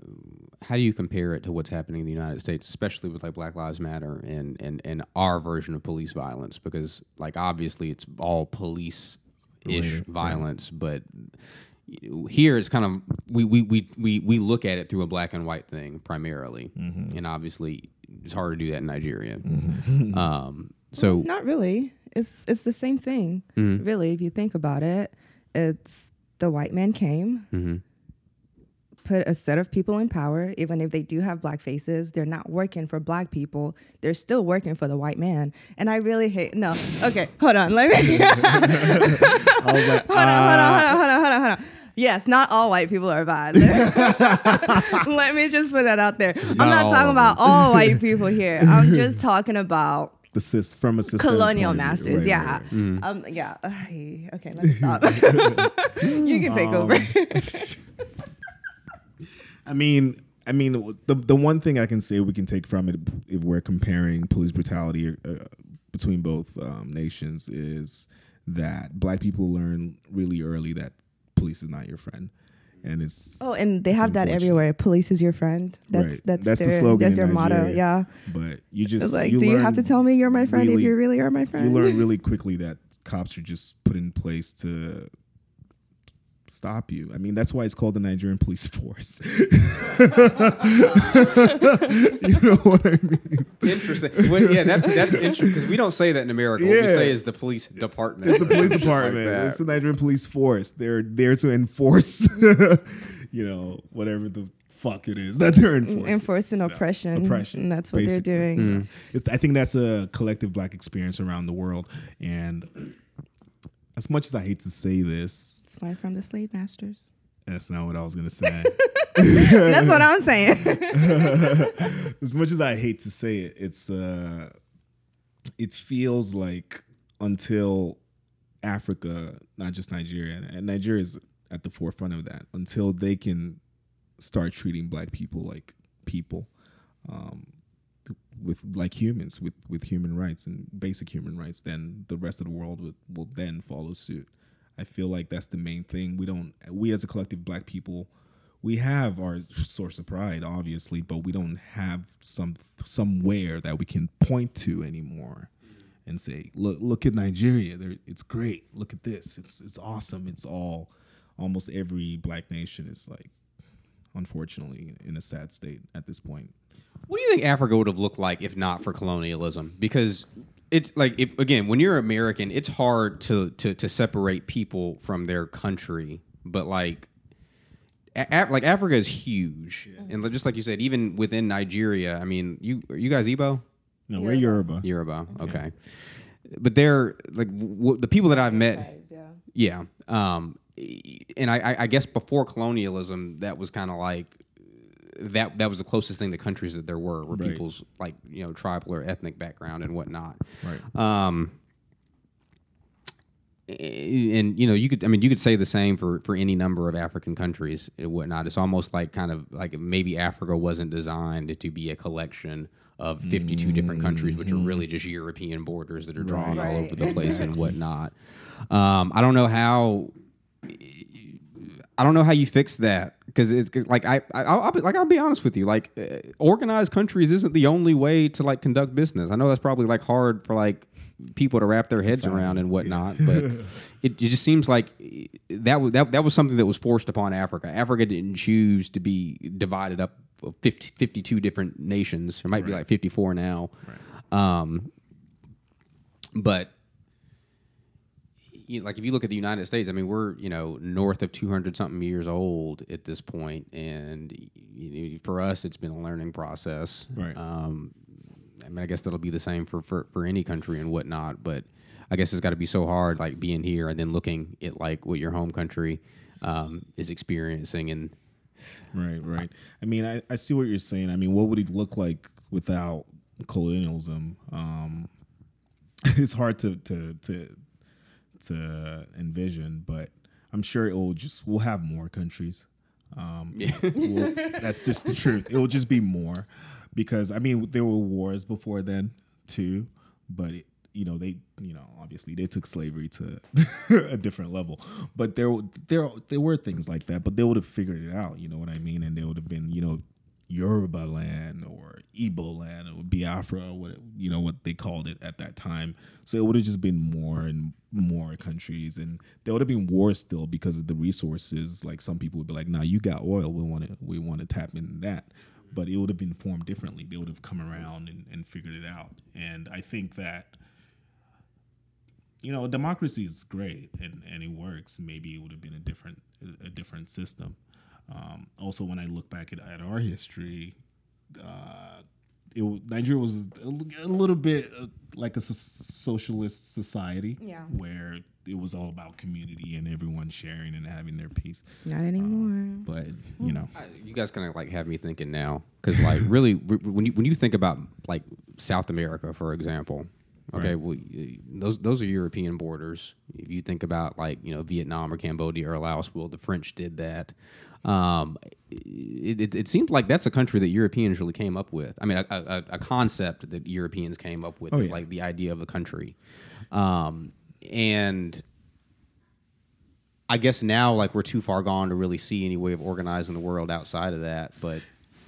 how do you compare it to what's happening in the United States, especially with like Black Lives Matter and and and our version of police violence? Because like obviously it's all police ish Right, violence, but here it's kind of we, we we we we look at it through a black and white thing primarily, Mm-hmm. and obviously it's hard to do that in Nigeria. Um, so Not really. It's it's the same thing. Mm-hmm. Really, if you think about it, it's the white man came, Mm-hmm. put a set of people in power. Even if they do have black faces, they're not working for black people. They're still working for the white man. And I really hate. No, okay, hold on. Let me. Like, hold on, hold on, hold on, hold on, hold on, hold on. Yes, not all white people are bad. Let me just put that out there. I'm Not not talking about all white people here. I'm just talking about the sis from a systemic colonial point of view. masters. Right, yeah. right, right. Um. Yeah. Okay. Let's stop. you can take Um, over. I mean, I mean, the the one thing I can say we can take from it, if we're comparing police brutality uh, between both um, nations, is that black people learn really early that police is not your friend, and it's Oh, and they have that everywhere. Police is your friend. That's Right. that's, That's the slogan That's your motto. Nigeria. Yeah. but you just It's like, you do you have to tell me you're my friend if really- you really are my friend you learn really quickly that cops are just put in place to stop you. I mean, that's why it's called the Nigerian police force. you know what I mean? interesting. Well, yeah, that's that's interesting because we don't say that in America. What we say is the police department. It's the police department. that. it's the Nigerian police force. They're there to enforce, you know, whatever the fuck it is that they're enforcing. Enforcing So, oppression. Oppression. And that's what they're basically. doing. So it's, I think that's a collective black experience around the world. And as much as I hate to say this, It's learned from the slave masters. that's not what I was gonna say. That's what I'm saying. as much as I hate to say it, it's uh it feels like until Africa, not just Nigeria, and Nigeria is at the forefront of that, until they can start treating black people like people, um, with like humans, with with human rights and basic human rights, then the rest of the world would, will then follow suit. I feel like that's the main thing. We don't, we as a collective black people, we have our source of pride, obviously, but we don't have some somewhere that we can point to anymore and say, "Look, look at Nigeria. It's great. Look at this. It's it's awesome. It's all." Almost every black nation is like, unfortunately, in a sad state at this point. What do you think Africa would have looked like if not for colonialism? Because it's like if again, when you're American, it's hard to to to separate people from their country. But like, Af- like Africa is huge, and just like you said, even within Nigeria, I mean, you are you guys Igbo? No, we're Yoruba. Yoruba, okay. But they're like w- the people that I've met. Yeah. Um, and I, I, I guess before colonialism, that was kind of like that. That was the closest thing to countries that there were, were Right. people's like you know tribal or ethnic background and whatnot. Right. Um, and you know, you could. I mean, you could say the same for for any number of African countries and whatnot. It's almost like kind of like maybe Africa wasn't designed to be a collection of 52 different countries, which are really just European borders that are drawn all over the place and whatnot. Um, I don't know how. I don't know how you fix that because it's like I, I I'll, I'll be, like I'll be honest with you like uh, organized countries isn't the only way to like conduct business. I know that's probably like hard for like people to wrap their heads around and whatnot, but it, it just seems like uh, that was that, that was something that was forced upon Africa. Africa didn't choose to be divided up of 50, 52 different nations. There might be like fifty four now, um, but you like if you look at the United States, I mean, we're you know north of two hundred something years old at this point, and you know, for us, it's been a learning process. Right. Um, I mean, I guess that'll be the same for for, for any country and whatnot, but I guess it's got to be so hard, like being here and then looking at like what your home country um, is experiencing, and Right, right. I mean, I, I see what you're saying. I mean, what would it look like without colonialism? Um, it's hard to to to to envision, but I'm sure it will just we'll have more countries. Um, we'll- that's just the truth. It will just be more because I mean there were wars before then too, but it, you know they you know obviously they took slavery to a different level, but there there there were things like that, but they would have figured it out. You know what I mean? And they would have been you know Yoruba land or Igbo land or Biafra what you know what they called it at that time. So it would have just been more and more countries, and there would have been war still because of the resources. Like some people would be like, "Nah, you got oil. We want to we want to tap into that." But it would have been formed differently. They would have come around and, and figured it out. And I think that you know democracy is great and, and it works. Maybe it would have been a different a different system. Um, also, when I look back at, at our history, uh, it, Nigeria was a, a little bit uh, like a so- socialist society, Yeah. where it was all about community and everyone sharing and having their piece. Not anymore. But you know, I- you guys kind of like have me thinking now because like really r- when you when you think about like South America for example okay Right. well those those are European borders if you think about like you know Vietnam or Cambodia or Laos well the French did that um, it, it, it seems like that's a country that Europeans really came up with I mean a, a, a concept that Europeans came up with Oh, is yeah. like the idea of a country um, and I guess now like we're too far gone to really see any way of organizing the world outside of that. But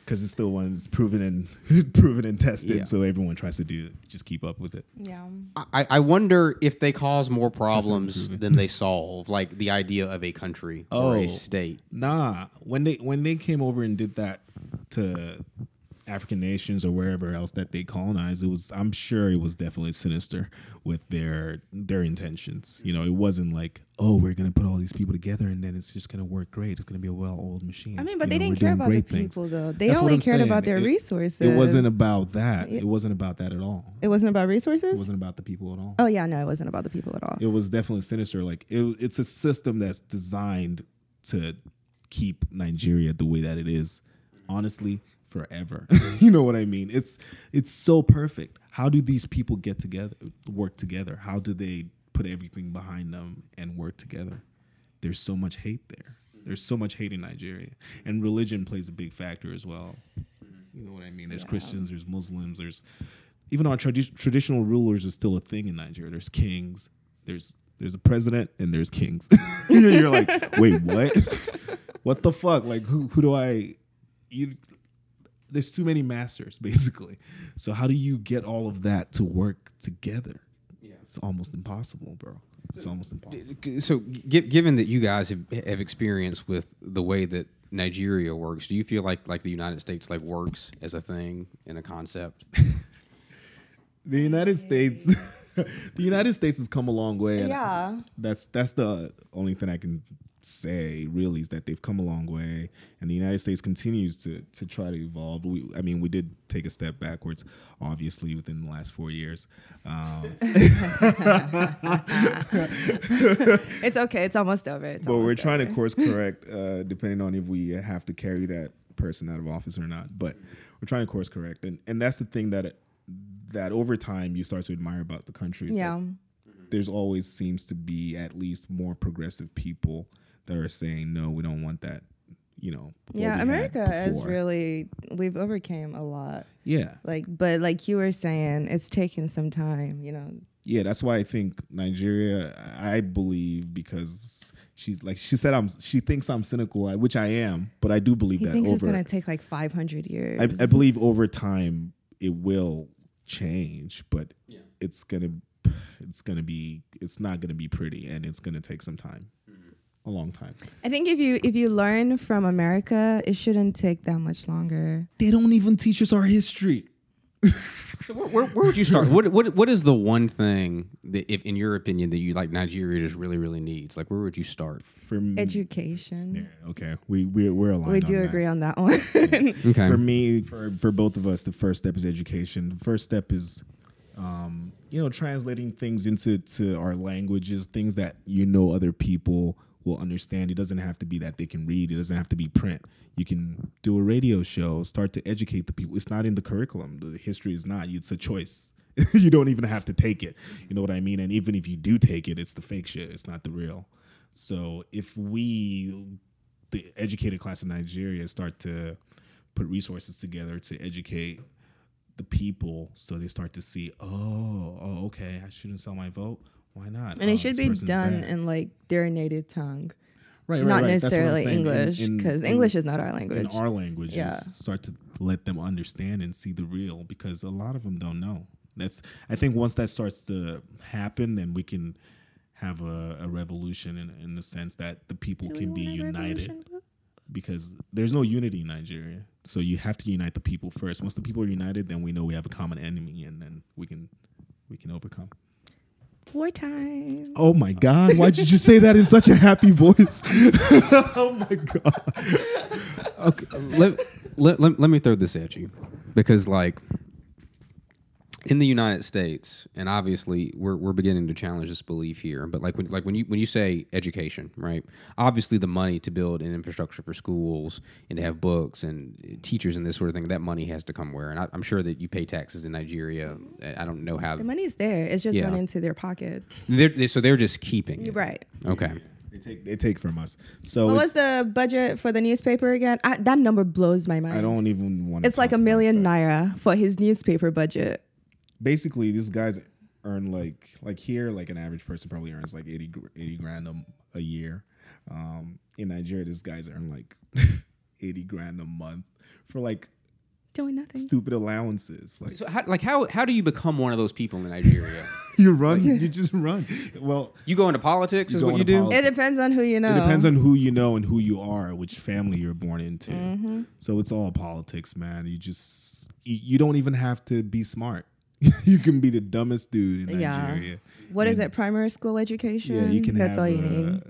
because it's still one that's proven and proven and tested, Yeah. so everyone tries to do just keep up with it. Yeah. I, I wonder if they cause more problems than they solve, like the idea of a country or Oh. a state. Nah, when they when they came over and did that to African nations or wherever else that they colonized, it was I'm sure it was definitely sinister with their their intentions. You know, it wasn't like, oh, we're gonna put all these people together and then it's just gonna work great. It's gonna be a well-oiled machine. I mean, but You they know, didn't care about the things. people, though. They That's only cared saying. about their It- resources. It wasn't about that. It- It wasn't about that at all. It wasn't about resources. It wasn't about the people at all. oh yeah, no, it wasn't about the people at all. it was definitely sinister. Like it, it's a system that's designed to keep Nigeria the way that it is. Honestly, forever. you know what I mean? It's it's so perfect. How do these people get together, work together? How do they put everything behind them and work together? There's so much hate there. There's so much hate in Nigeria, and religion plays a big factor as well. You know what I mean? There's Christians, there's Muslims, there's even our tradi- traditional rulers are still a thing in Nigeria. There's kings, there's there's a president, and there's kings. You're like, wait, what? what the fuck? Like, who who do I? You, there's too many masters, basically. So how do you get all of that to work together? Yeah. It's almost impossible, bro. It's almost impossible. So, gi- given that you guys have, have experience with the way that Nigeria works, do you feel like like the United States like works as a thing and a concept? The United States, the United States has come a long way. Yeah. that's that's the only thing I can say really is that they've come a long way, and the United States continues to to try to evolve. We, I mean, we did take a step backwards, obviously, within the last four years. Um, It's okay. It's almost over. It's but we're almost trying to course correct, uh, depending on if we have to carry that person out of office or not. But we're trying to course correct, and and that's the thing that that over time you start to admire about the country. Yeah. there's always seems to be at least more progressive people that are saying no, we don't want that. You know, Yeah. America is really we've overcame a lot. yeah, Like, but like you were saying, it's taken some time. You know. yeah. That's why I think Nigeria. I believe because she's like she said I'm. She thinks I'm cynical, which I am, but I do believe He that thinks it's gonna take like 500 years. I, I believe over time it will change, but Yeah. it's gonna it's gonna be it's not gonna be pretty, and it's gonna take some time, a long time. I think if you if you learn from America, it shouldn't take that much longer. They don't even teach us our history. So where, where, where would you start? what what what is the one thing that, if in your opinion, that you like Nigeria just really really needs? Like, where would you start? For me, Education. yeah, okay, we we we're aligned. We on do that. agree on that one. Okay, For me, for for both of us, the first step is education. The first step is, um, you know, translating things into to our languages, things that you know other people will understand. It doesn't have to be that they can read. It doesn't have to be print. You can do a radio show, start to educate the people. It's not in the curriculum. The history is not. It's a choice. you don't even have to take it. You know what I mean? And even if you do take it, it's the fake shit. It's not the real. So if we, the educated class in Nigeria, start to put resources together to educate the people, so they start to see, oh, oh, okay, I shouldn't sell my vote. Why not? and Oh, it should be done bad. in like their native tongue. Right, right, not right. That's what I'm necessarily saying. In- English in- because English is not our language. in our languages Yeah. start to let them understand and see the real because a lot of them don't know that's i think once that starts to happen then we can have a, a revolution in, in the sense that the people Do can be united because there's no unity in nigeria so you have to unite the people first once the people are united then we know we have a common enemy and then we can we can overcome Wartime. oh my god why did you say that in such a happy voice oh my god Okay, let, let, let, let me throw this at you because, like, in the United States, and obviously we're, we're beginning to challenge this belief here, but like when, like when you when you say education, right? Obviously, the money to build an infrastructure for schools and to have books and teachers and this sort of thing, that money has to come where? And I, I'm sure that you pay taxes in Nigeria. I don't know how. The money's there. It's just Yeah. going into their pocket. They're, they, so they're just keeping. It. Right. Okay. they take they take from us so What was the budget for the newspaper again? I, that number blows my mind. I don't even want. It's like a million naira for his newspaper budget. Basically, these guys earn like like here, like an average person probably earns like 80, 80 grand a, a year. Um, in Nigeria, these guys earn like eighty grand a month for like Doing nothing. stupid allowances. Like So how, like how how do you become one of those people in Nigeria? you run, you just run. Well, you go into politics is what you do. politics. It depends on who you know. It depends on who you know and who you are, which family you're born into. Mm-hmm. So it's all politics, man. You just you, you don't even have to be smart. you can be the dumbest dude in Yeah. Nigeria. What is And- it? Primary school education. Yeah, you can That's have. all you uh, need.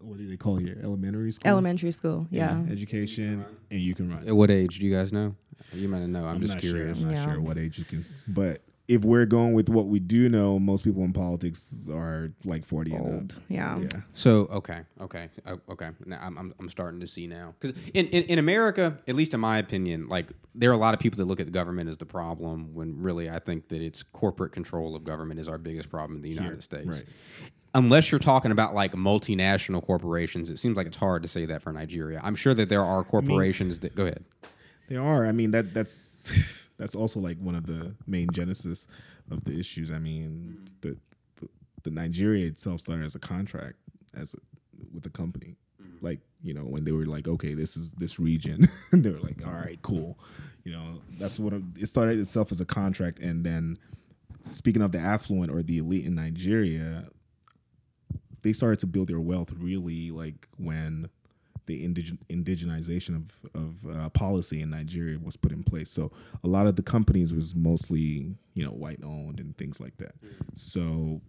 What do they call here? Elementary school. Elementary school. Yeah. education, and you can run. At what age do you guys know? You might know. I'm, just curious. Sure. I'm not Yeah. sure what age you can, s- but if we're going with what we do know, most people in politics are like 40 and Old. up. Yeah. Yeah. So okay, okay, uh, okay. Now I'm, I'm I'm starting to see now because in, in in America, at least in my opinion, like there are a lot of people that look at the government as the problem when really I think that it's corporate control of government is our biggest problem in the United States. right. Unless you're talking about like multinational corporations, it seems like it's hard to say that for Nigeria. I'm sure that there are corporations that go ahead. There are. I mean that that's that's also like one of the main genesis of the issues. I mean mm-hmm. the the, the Nigeria itself started as a contract as a, with a company. Mm-hmm. Like you know when they were like, okay, this is this region, and they were like, all right, cool. You know that's what it started itself as a contract, and then speaking of the affluent or the elite in Nigeria, they started to build their wealth really like when the indig- indigenization of, of uh, policy in Nigeria was put in place. So a lot of the companies was mostly, you know, white owned and things like that. So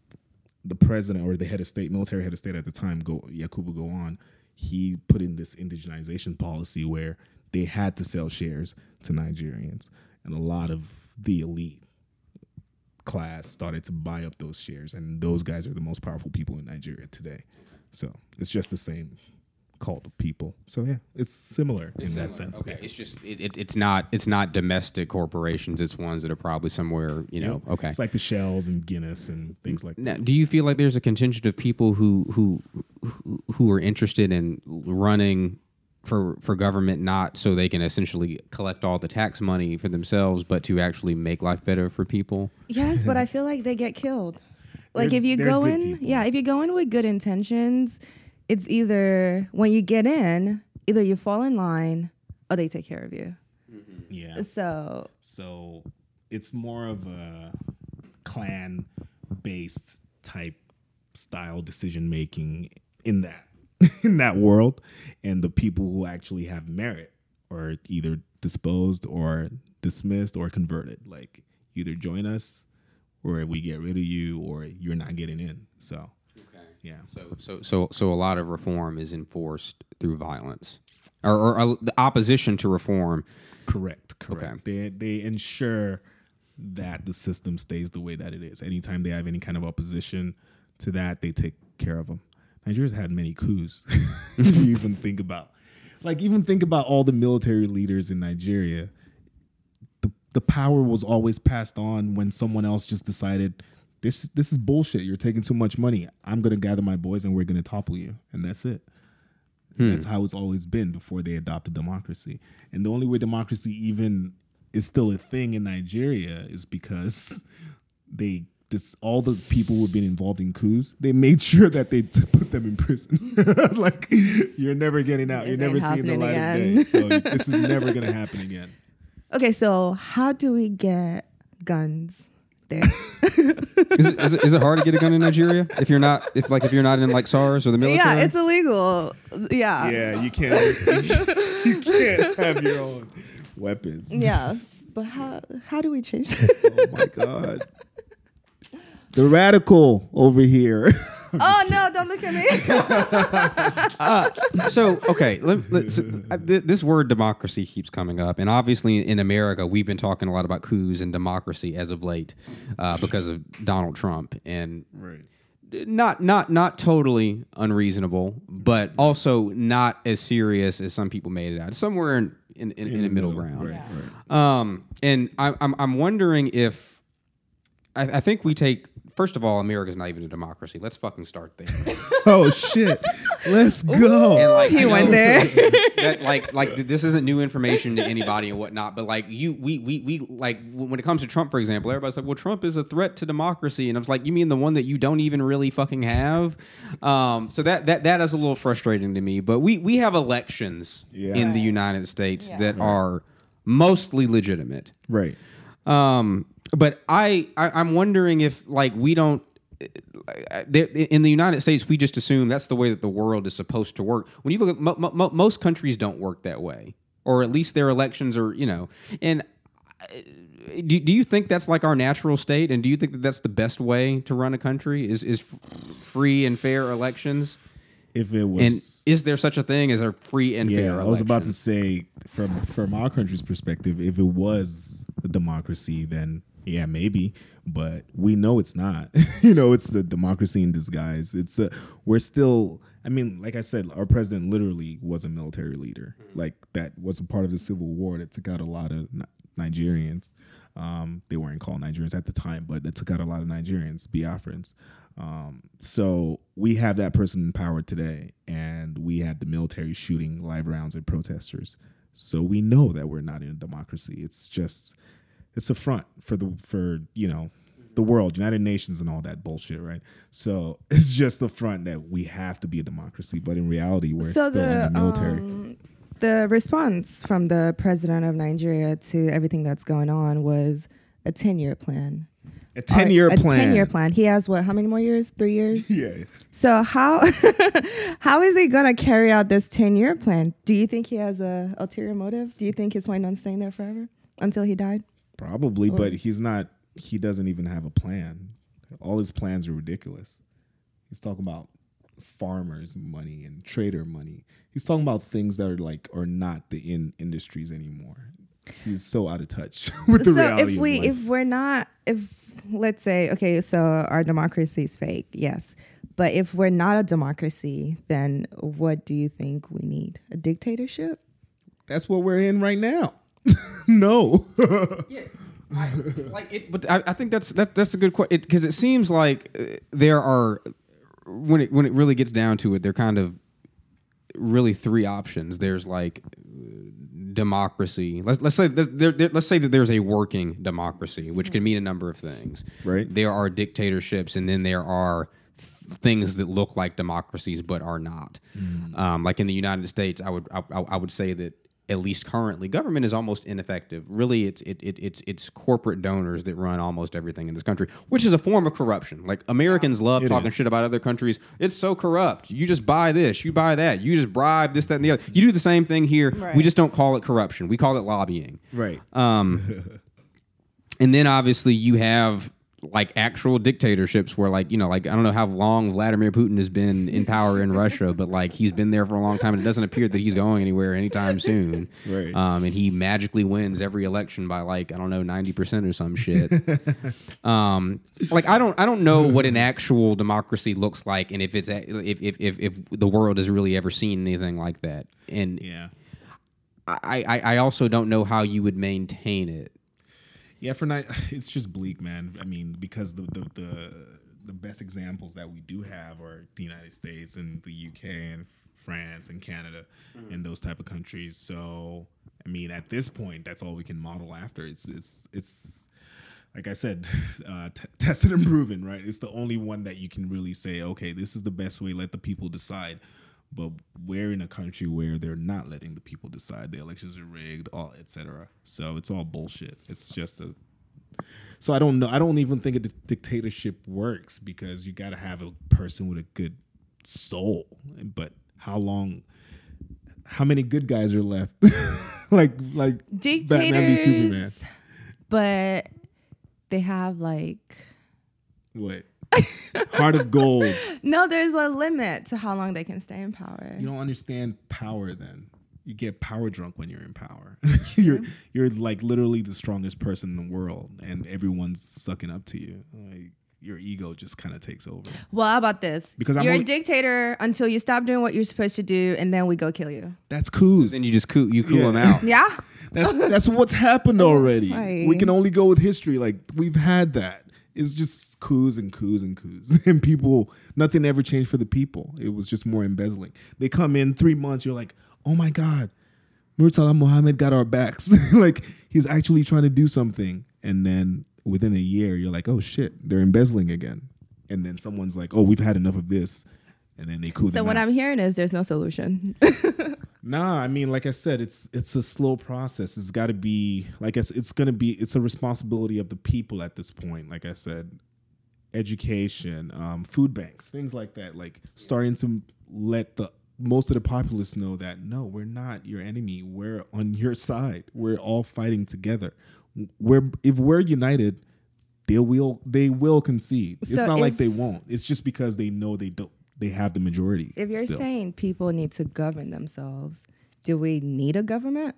the president or the head of state, military head of state at the time, go Yakubu he put in this indigenization policy where they had to sell shares to Nigerians, and a lot of the elite class started to buy up those shares, and those guys are the most powerful people in Nigeria today. So it's just the same cult of people. So yeah, it's similar in that sense. Okay, it's just it, it, it's not it's not domestic corporations. It's ones that are probably somewhere you know. Yep. Okay. It's like the Shells and Guinness and things like Now, that. do you feel like there's a contingent of people who who who- who are interested in running for for government not so they can essentially collect all the tax money for themselves, but to actually make life better for people? Yes, but I feel like they get killed. Like There's- if you go in, people. yeah, if you go in with good intentions, it's either when you get in, either you fall in line or they take care of you. Mm-hmm. Yeah. So So it's more of a clan based type style decision making in that in that world and the people who actually have merit are either disposed or dismissed or converted like either join us or we get rid of you or you're not getting in so Okay. Yeah So so so so a lot of reform is enforced through violence, or, or, uh, the opposition to reform. Correct. Correct. They they ensure that the system stays the way that it is. Anytime they have any kind of opposition to that, they take care of them. Nigeria's had many coups. if you even think about, like, even think about all the military leaders in Nigeria. The the power was always passed on when someone else just decided. This, this is bullshit. You're taking too much money. I'm gonna gather my boys and we're gonna topple you, and that's it. Hmm. That's how it's always been before they adopted democracy. And the only way democracy even is still a thing in Nigeria is because they this all the people who have been involved in coups, they made sure that they t- put them in prison. like you're never getting out. This you're never seeing the light happening of day. So this is never gonna happen again. Okay, so how do we get guns there? Is it, is, it, is it hard to get a gun in Nigeria if you're not if like if you're not in like SARS or the military? yeah, it's illegal. Yeah. Yeah, you can't. you can't have your own weapons. Yes. But how how do we change that? Oh my god. The radical over here. Oh no, don't look at me. so okay, let, let, so, uh, th- this word democracy keeps coming up, and obviously in America we've been talking a lot about coups and democracy as of late uh, because of Donald Trump, and right. not not not totally unreasonable, but also not as serious as some people made it out. Somewhere in in, in, in, a middle, ground. Right, right. Um, and I, I'm I'm wondering if I, I think we take first of all, America's not even a democracy. Let's fucking start there. Oh shit. Let's go. And like He went know there. that like like this isn't new information to anybody and whatnot, but like you we we we like when it comes to Trump, for example, everybody's like, well, Trump is a threat to democracy, and I was like, you mean the one that you don't even really fucking have? Um, so that that that is a little frustrating to me. But we we have elections Yeah. in the United States Yeah. that are mostly legitimate. right. Um, but I, I I'm wondering if like we don't uh, in the United States we just assume that's the way that the world is supposed to work. When you look at mo- mo- most countries don't work that way, or at least their elections are you know. And do, do you think that's like our natural state? And do you think that that's the best way to run a country? Is is free and fair elections? If it was And is there such a thing as a free and fair Yeah, election? I was about to say from from our country's perspective, if it was a democracy, then yeah, maybe. But we know it's not. you know, it's a democracy in disguise. It's a we're still. I mean, like I said, our president literally was a military leader. Like that was a part of the Civil War that took out a lot of Nigerians. Um, they weren't called Nigerians at the time, but that took out a lot of Nigerians, Biafrans. Um, so we have that person in power today, and we had the military shooting live rounds at protesters. So we know that we're not in a democracy. It's just it's a front for the for you know the world, United Nations, and all that bullshit, right? So it's just the front that we have to be a democracy, but in reality, we're so still in the the military. um, the response from the president of Nigeria to everything that's going on was a ten year plan. a ten year a plan. ten year plan. He has what? How many more years? Three years. Yeah. So how how is he gonna carry out this ten year plan? Do you think he has a ulterior motive? Do you think he's planning on staying there forever until he died? Probably, but oh. he's not. He doesn't even have a plan. All his plans are ridiculous. He's talking about farmers' money and trader money. He's talking about things that are like are not the in industries anymore. He's so out of touch with the so reality. if we if we're not if let's say okay so our democracy is fake yes but if we're not a democracy then what do you think we need a dictatorship that's what we're in right now. no. Yeah, I, like it, but I, I think that's that, that's a good question because it, seems like uh, there are when it when it really gets down to it, there are kind of really three options. There's like democracy. Let's let's say that there, there, let's say that there's a working democracy, which can mean a number of things. Right. There are dictatorships, and then there are things that look like democracies but are not. Um, like in the United States, I would I, I I would say that at least currently, government is almost ineffective. Really, it's it, it it's it's corporate donors that run almost everything in this country, which is a form of corruption. Like Americans love It talking is. shit about other countries. It's so corrupt. You just buy this, you buy that, you just bribe this, that, and the other. You do the same thing here. Right. We just don't call it corruption. We call it lobbying. right. Um, and then obviously you have like actual dictatorships where like you know like I don't know how long Vladimir Putin has been in power in Russia, but like he's been there for a long time, and it doesn't appear that he's going anywhere anytime soon. Right. Um, and he magically wins every election by like I don't know ninety percent or some shit. um, like I don't I don't know what an actual democracy looks like, and if it's a, if, if if if the world has really ever seen anything like that, and yeah. I, I I also don't know how you would maintain it. Yeah, for night, it's just bleak, man. I mean, because the the the, the best examples that we do have are the United States and the UK and France and Canada and those type of countries. So, I mean, at this point, that's all we can model after. It's it's it's like I said, uh, t- tested and proven, right? It's the only one that you can really say, okay, this is the best way. Let the people decide. But we're in a country where they're not letting the people decide. The elections are rigged, all etc. So it's all bullshit. It's just a. So I don't know. I don't even think a di- dictatorship works because you got to have a person with a good soul. But how long? How many good guys are left? like like Batman v Superman. Dictators, but they have like What? Heart of gold. no. There's a limit to how long they can stay in power. You don't understand power then. You get power drunk when you're in power. you're you're like literally the strongest person in the world and everyone's sucking up to you. Like your ego just kind of takes over. Well, how about this? Because I'm you're only- a dictator until you stop doing what you're supposed to do, and then we go kill you. That's cool. Then you just cool you cool Yeah. them out. Yeah. That's that's what's happened already. Right. We can only go with history. Like we've had that. It's just coups and coups and coups, and people. Nothing ever changed for the people. It was just more embezzling. They come in three months. You're like, oh my god, Murtala Mohammed got our backs. like he's actually trying to do something, and then within a year, you're like, oh shit, they're embezzling again. And then someone's like, oh, we've had enough of this, and then they coup So them what out. I'm hearing is there's no solution. Nah, I mean, like I said, it's it's a slow process. It's got to be like I s- it's gonna be. It's a responsibility of the people at this point. Like I said, education, um, food banks, things like that. Like starting to let the most of the populace know that no, we're not your enemy. We're on your side. We're all fighting together. We're if we're united, they will they will concede. it's not like they won't. It's just because they know they don't. They have the majority. if you're still. saying people need to govern themselves, do we need a government?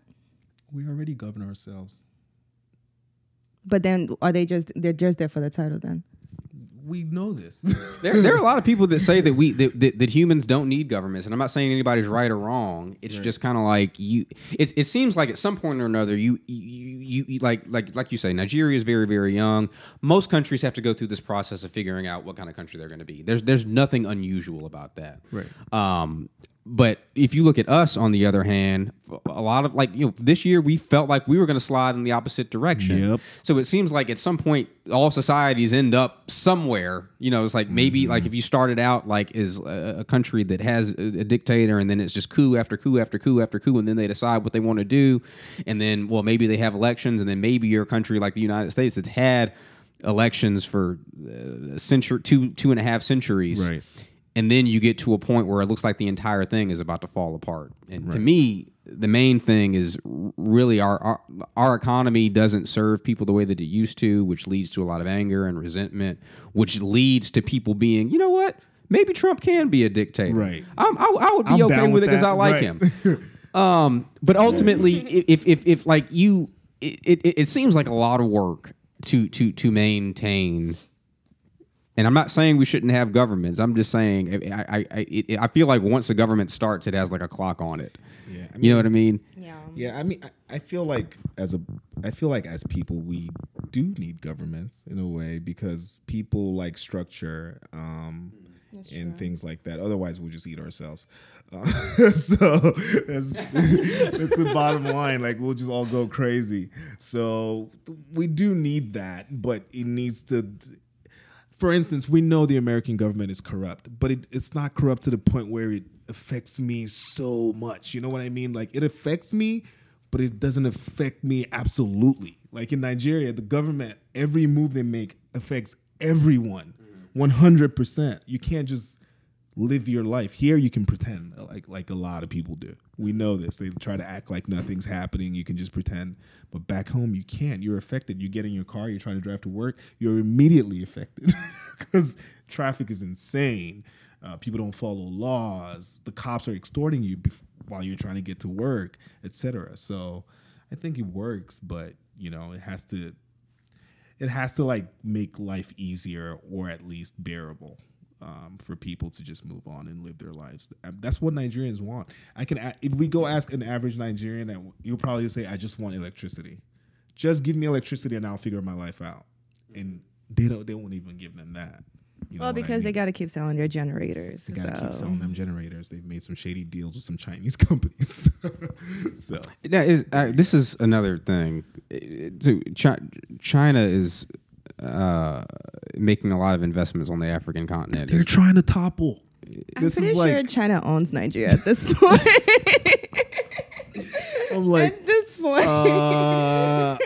we already govern ourselves. But then are they just they're just there for the title then? We know this. There, there are a lot of people that say that we that, that, that humans don't need governments, and I'm not saying anybody's right or wrong. It's just kind of like you. It, it seems like at some point or another, you, you you you like like like you say, Nigeria is very very young. Most countries have to go through this process of figuring out what kind of country they're going to be. There's there's nothing unusual about that. Right. Um, but if you look at us, on the other hand, a lot of like you know, this year we felt like we were going to slide in the opposite direction. Yep. So it seems like at some point all societies end up somewhere. You know, it's like maybe Mm-hmm. like if you started out like as a, a country that has a, a dictator, and then it's just coup after coup after coup after coup, and then they decide what they want to do, and then well maybe they have elections, and then maybe you're country like the United States that's had elections for uh, a century, two two and a half centuries, Right. And then you get to a point where it looks like the entire thing is about to fall apart. And to me, the main thing is really our, our our economy doesn't serve people the way that it used to, which leads to a lot of anger and resentment, which leads to people being, you know what? Maybe Trump can be a dictator. Right. I'm, I, I would be I'm okay with with it because. I like Right. him. Um, but ultimately, if if if like you, it, it it seems like a lot of work to to to maintain. And I'm not saying we shouldn't have governments. I'm just saying I I I, I feel like once the government starts, it has like a clock on it. Yeah, I you know what I mean? Yeah. Yeah, I mean, I, I feel like as a, I feel like as people, we do need governments in a way because people like structure um, and things like that. Otherwise, we'll just eat ourselves. Uh, so that's, that's the bottom line. Like we'll just all go crazy. So we do need that, but it needs to. For instance, we know the American government is corrupt, but it, it's not corrupt to the point where it affects me so much. You know what I mean? Like it affects me, but it doesn't affect me absolutely. Like in Nigeria, the government, every move they make affects everyone, one hundred percent. You can't just live your life here. You can pretend like like a lot of people do. We know this. They try to act like nothing's happening. You can just pretend, but back home you can't. You're affected. You get in your car. You're trying to drive to work. You're immediately affected because traffic is insane. Uh, people don't follow laws. The cops are extorting you bef- while you're trying to get to work, etc. So I think it works, but you know it has to it has to like make life easier or at least bearable um, for people to just move on and live their lives. Um, That's what Nigerians want. I can if we go ask an average Nigerian, that you'll probably say, "I just want electricity. Just give me electricity and I'll figure my life out." And they don't. They won't even give them that. You know Well, what I because they got to keep selling their generators. They gotta so. keep selling them generators. They've made some shady deals with some Chinese companies. so Yeah, is, uh, this is another thing. It- it- China is uh, making a lot of investments on the African continent. They're trying to topple. I'm pretty is sure like China owns Nigeria at this point. I'm like at this point. uh,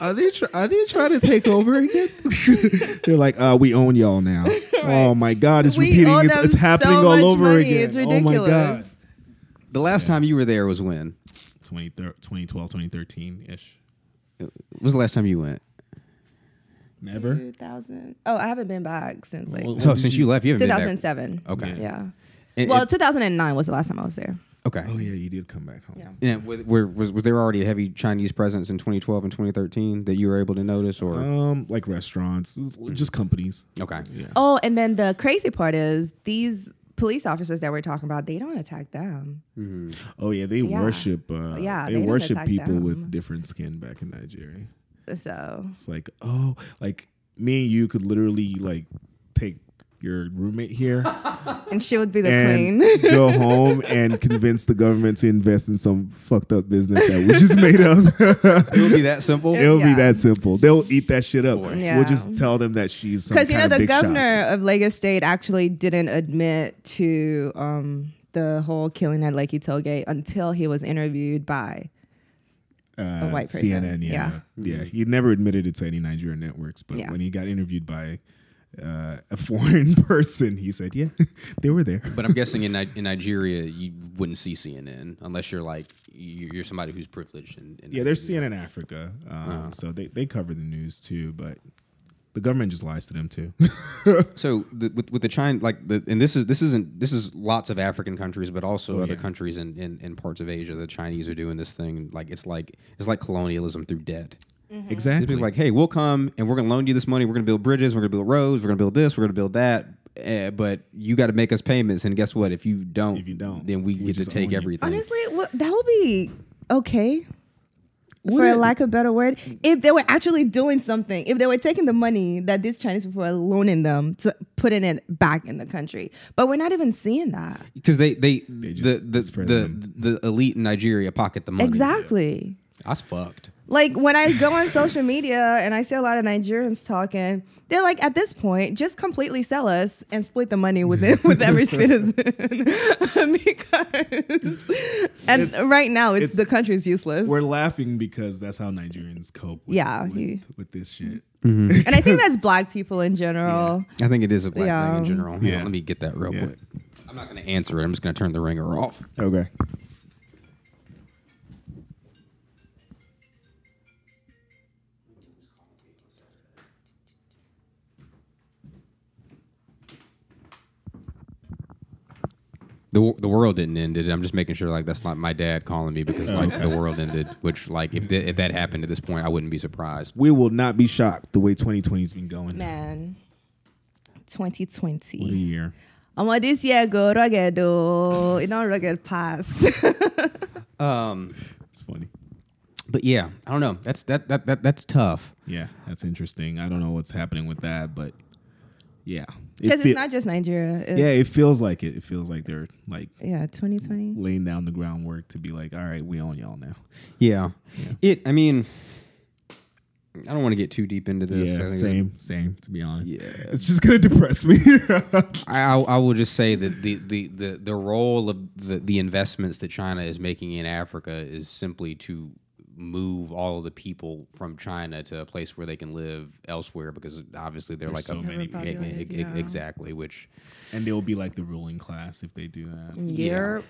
are they try- are they trying to take over again? They're like, uh, we own y'all now. Oh my God, it's We repeating. It's, it's happening so all over money. again. It's Oh my God. ridiculous. the last time you were there was when? 20, 2012, 2013 ish. When was the last time you went? Never. 2000. Oh, I haven't been back since like Well, So since you left, you haven't been back. 2007. Okay. Yeah. And- Well, and- 2009 was the last time I was there. okay. Oh yeah, you did come back home. Yeah. Yeah, was, were, was was there already a heavy Chinese presence in 2012 and 2013 that you were able to notice, or Um, like restaurants, just companies. okay? Yeah. Oh, and then the crazy part is these police officers that we're talking about, they don't attack them. Oh yeah, they Yeah. worship. Uh, Yeah, they, they worship people them. with different skin back in Nigeria. So It's like, oh, like me and you could literally like take your roommate here and she would be the and queen. go home and convince the government to invest in some fucked up business that we just made up. It would be that simple. It'll be that simple. They'll eat that shit up. Yeah. We'll just tell them that she's Because you know the big shot. governor of Lagos State actually didn't admit to um, the whole killing at Lekki Tollgate until he was interviewed by. Uh, white person. CNN. Yeah, yeah. He never admitted it to any Nigerian networks, but Yeah. when he got interviewed by uh, a foreign person, he said, "Yeah, they were there." But I'm guessing in, Ni- in Nigeria you wouldn't see CNN unless you're like you- you're somebody who's privileged. And, yeah, there's CNN Africa, um, so they they cover the news too, but the government just lies to them too. So the, with with the China like the and this is this isn't this is lots of African countries, but also Oh, other yeah. countries in, in, in parts of Asia. The Chinese are doing this thing like it's like it's like colonialism through debt. It's exactly. It's like, hey, we'll come and we're gonna loan you this money. We're gonna build bridges. We're gonna build roads. We're gonna build this. We're gonna build that. Uh, but you got to make us payments. And guess what? If you don't, If you don't, then we, we get to take own you. everything. Honestly, well, that would be okay. Would for it? lack of a better word, if they were actually doing something, if they were taking the money that these Chinese people are loaning them to putting it back in the country, but we're not even seeing that. because they they, just- the the it's for the, the elite in Nigeria pocket the money. Exactly. That's fucked. Like when I go on social media and I see a lot of Nigerians talking, they're like, at this point, just completely sell us and split the money with it, with every citizen. because and It's- right now, it's, it's- the country's useless. We're laughing because that's how Nigerians cope. With, Yeah, with, he- with this shit. Mm-hmm. and I think that's black people in general. I think it is a black thing in general. Hang on, Yeah. let me get that real Yeah. quick. I'm not going to answer it. I'm just going to turn the ringer off. Okay. The, the world didn't end. It. I'm just making sure like that's not my dad calling me because like the world ended. Which like if th- if that happened at this point, I wouldn't be surprised. We will not be shocked the way 2020's been going. Man, 2020. What a 2020. year. I'm like, this year go rugged, though. It don't rugged past. Um, It's funny. but yeah, I don't know. That's that that, that that's tough. Yeah, that's interesting. I don't know what's happening with that, but yeah. It Because feel- it's not just Nigeria. It's, yeah, it feels like it. It feels like they're like yeah, 2020. laying down the groundwork to be like, all right, we own y'all now. Yeah. Yeah. It. I mean, I don't want to get too deep into this. Yeah, same, same. To be honest, Yeah. it's just gonna depress me. I, I I will just say that the, the, the, the role of the, the investments that China is making in Africa is simply to move all of the people from China to a place where they can live elsewhere because obviously they're There's like so a, many e- people. e- e- yeah. exactly which and they'll be like the ruling class if they do that. Mm, Year.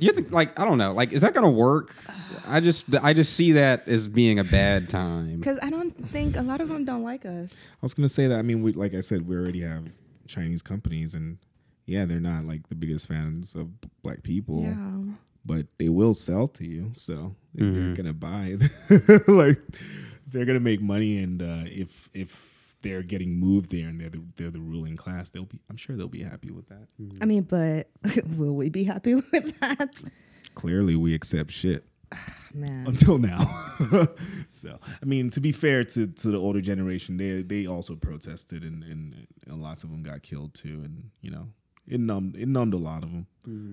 you have to, like I don't know like is that gonna work? I just I just see that as being a bad time. Because I don't think a lot of them don't like us. I was gonna say that. I mean, we, like I said, we already have Chinese companies, and yeah, they're not like the biggest fans of black people. Yeah. but they will sell to you. So if Mm-hmm. you're gonna buy, like they're gonna make money, and uh, if if they're getting moved there and they're the, they're the ruling class, they'll be. I'm sure they'll be happy with that. I mean, but will we be happy with that? Clearly, we accept shit Man. until now. so I mean, to be fair to to the older generation, they they also protested, and and, and lots of them got killed too, and you know. It numbed, it numbed a lot of them,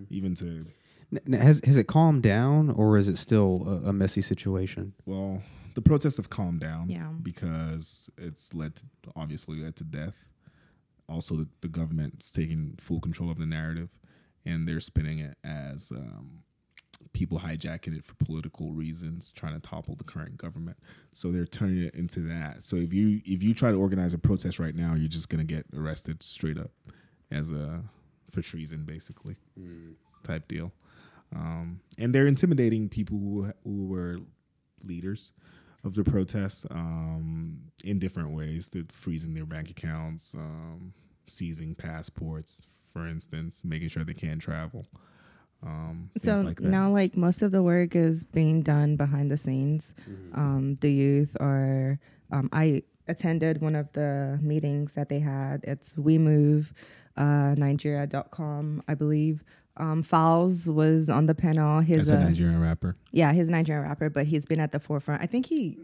even to N- n- Has has it calmed down or is it still a, a messy situation? well, the protests have calmed down. Yeah. Because it's led to obviously led to death. Also, the, the government's taking full control of the narrative, and they're spinning it as um, people hijacking it for political reasons, trying to topple the current government. So they're turning it into that. So if you if you try to organize a protest right now, you're just gonna get arrested straight up as a for treason, basically, type deal. Um, and they're intimidating people who who were leaders of the protests um, in different ways. They're freezing their bank accounts, um, seizing passports, for instance, making sure they can't travel. Um, So like that. now, like most of the work is being done behind the scenes. Mm-hmm. Um, the youth are. Um, I attended one of the meetings that they had. It's We Move, uh, Nigeria.com, I believe. Um, Falz was on the panel. His That's a uh, Nigerian rapper. yeah, he's a Nigerian rapper, but he's been at the forefront. I think he,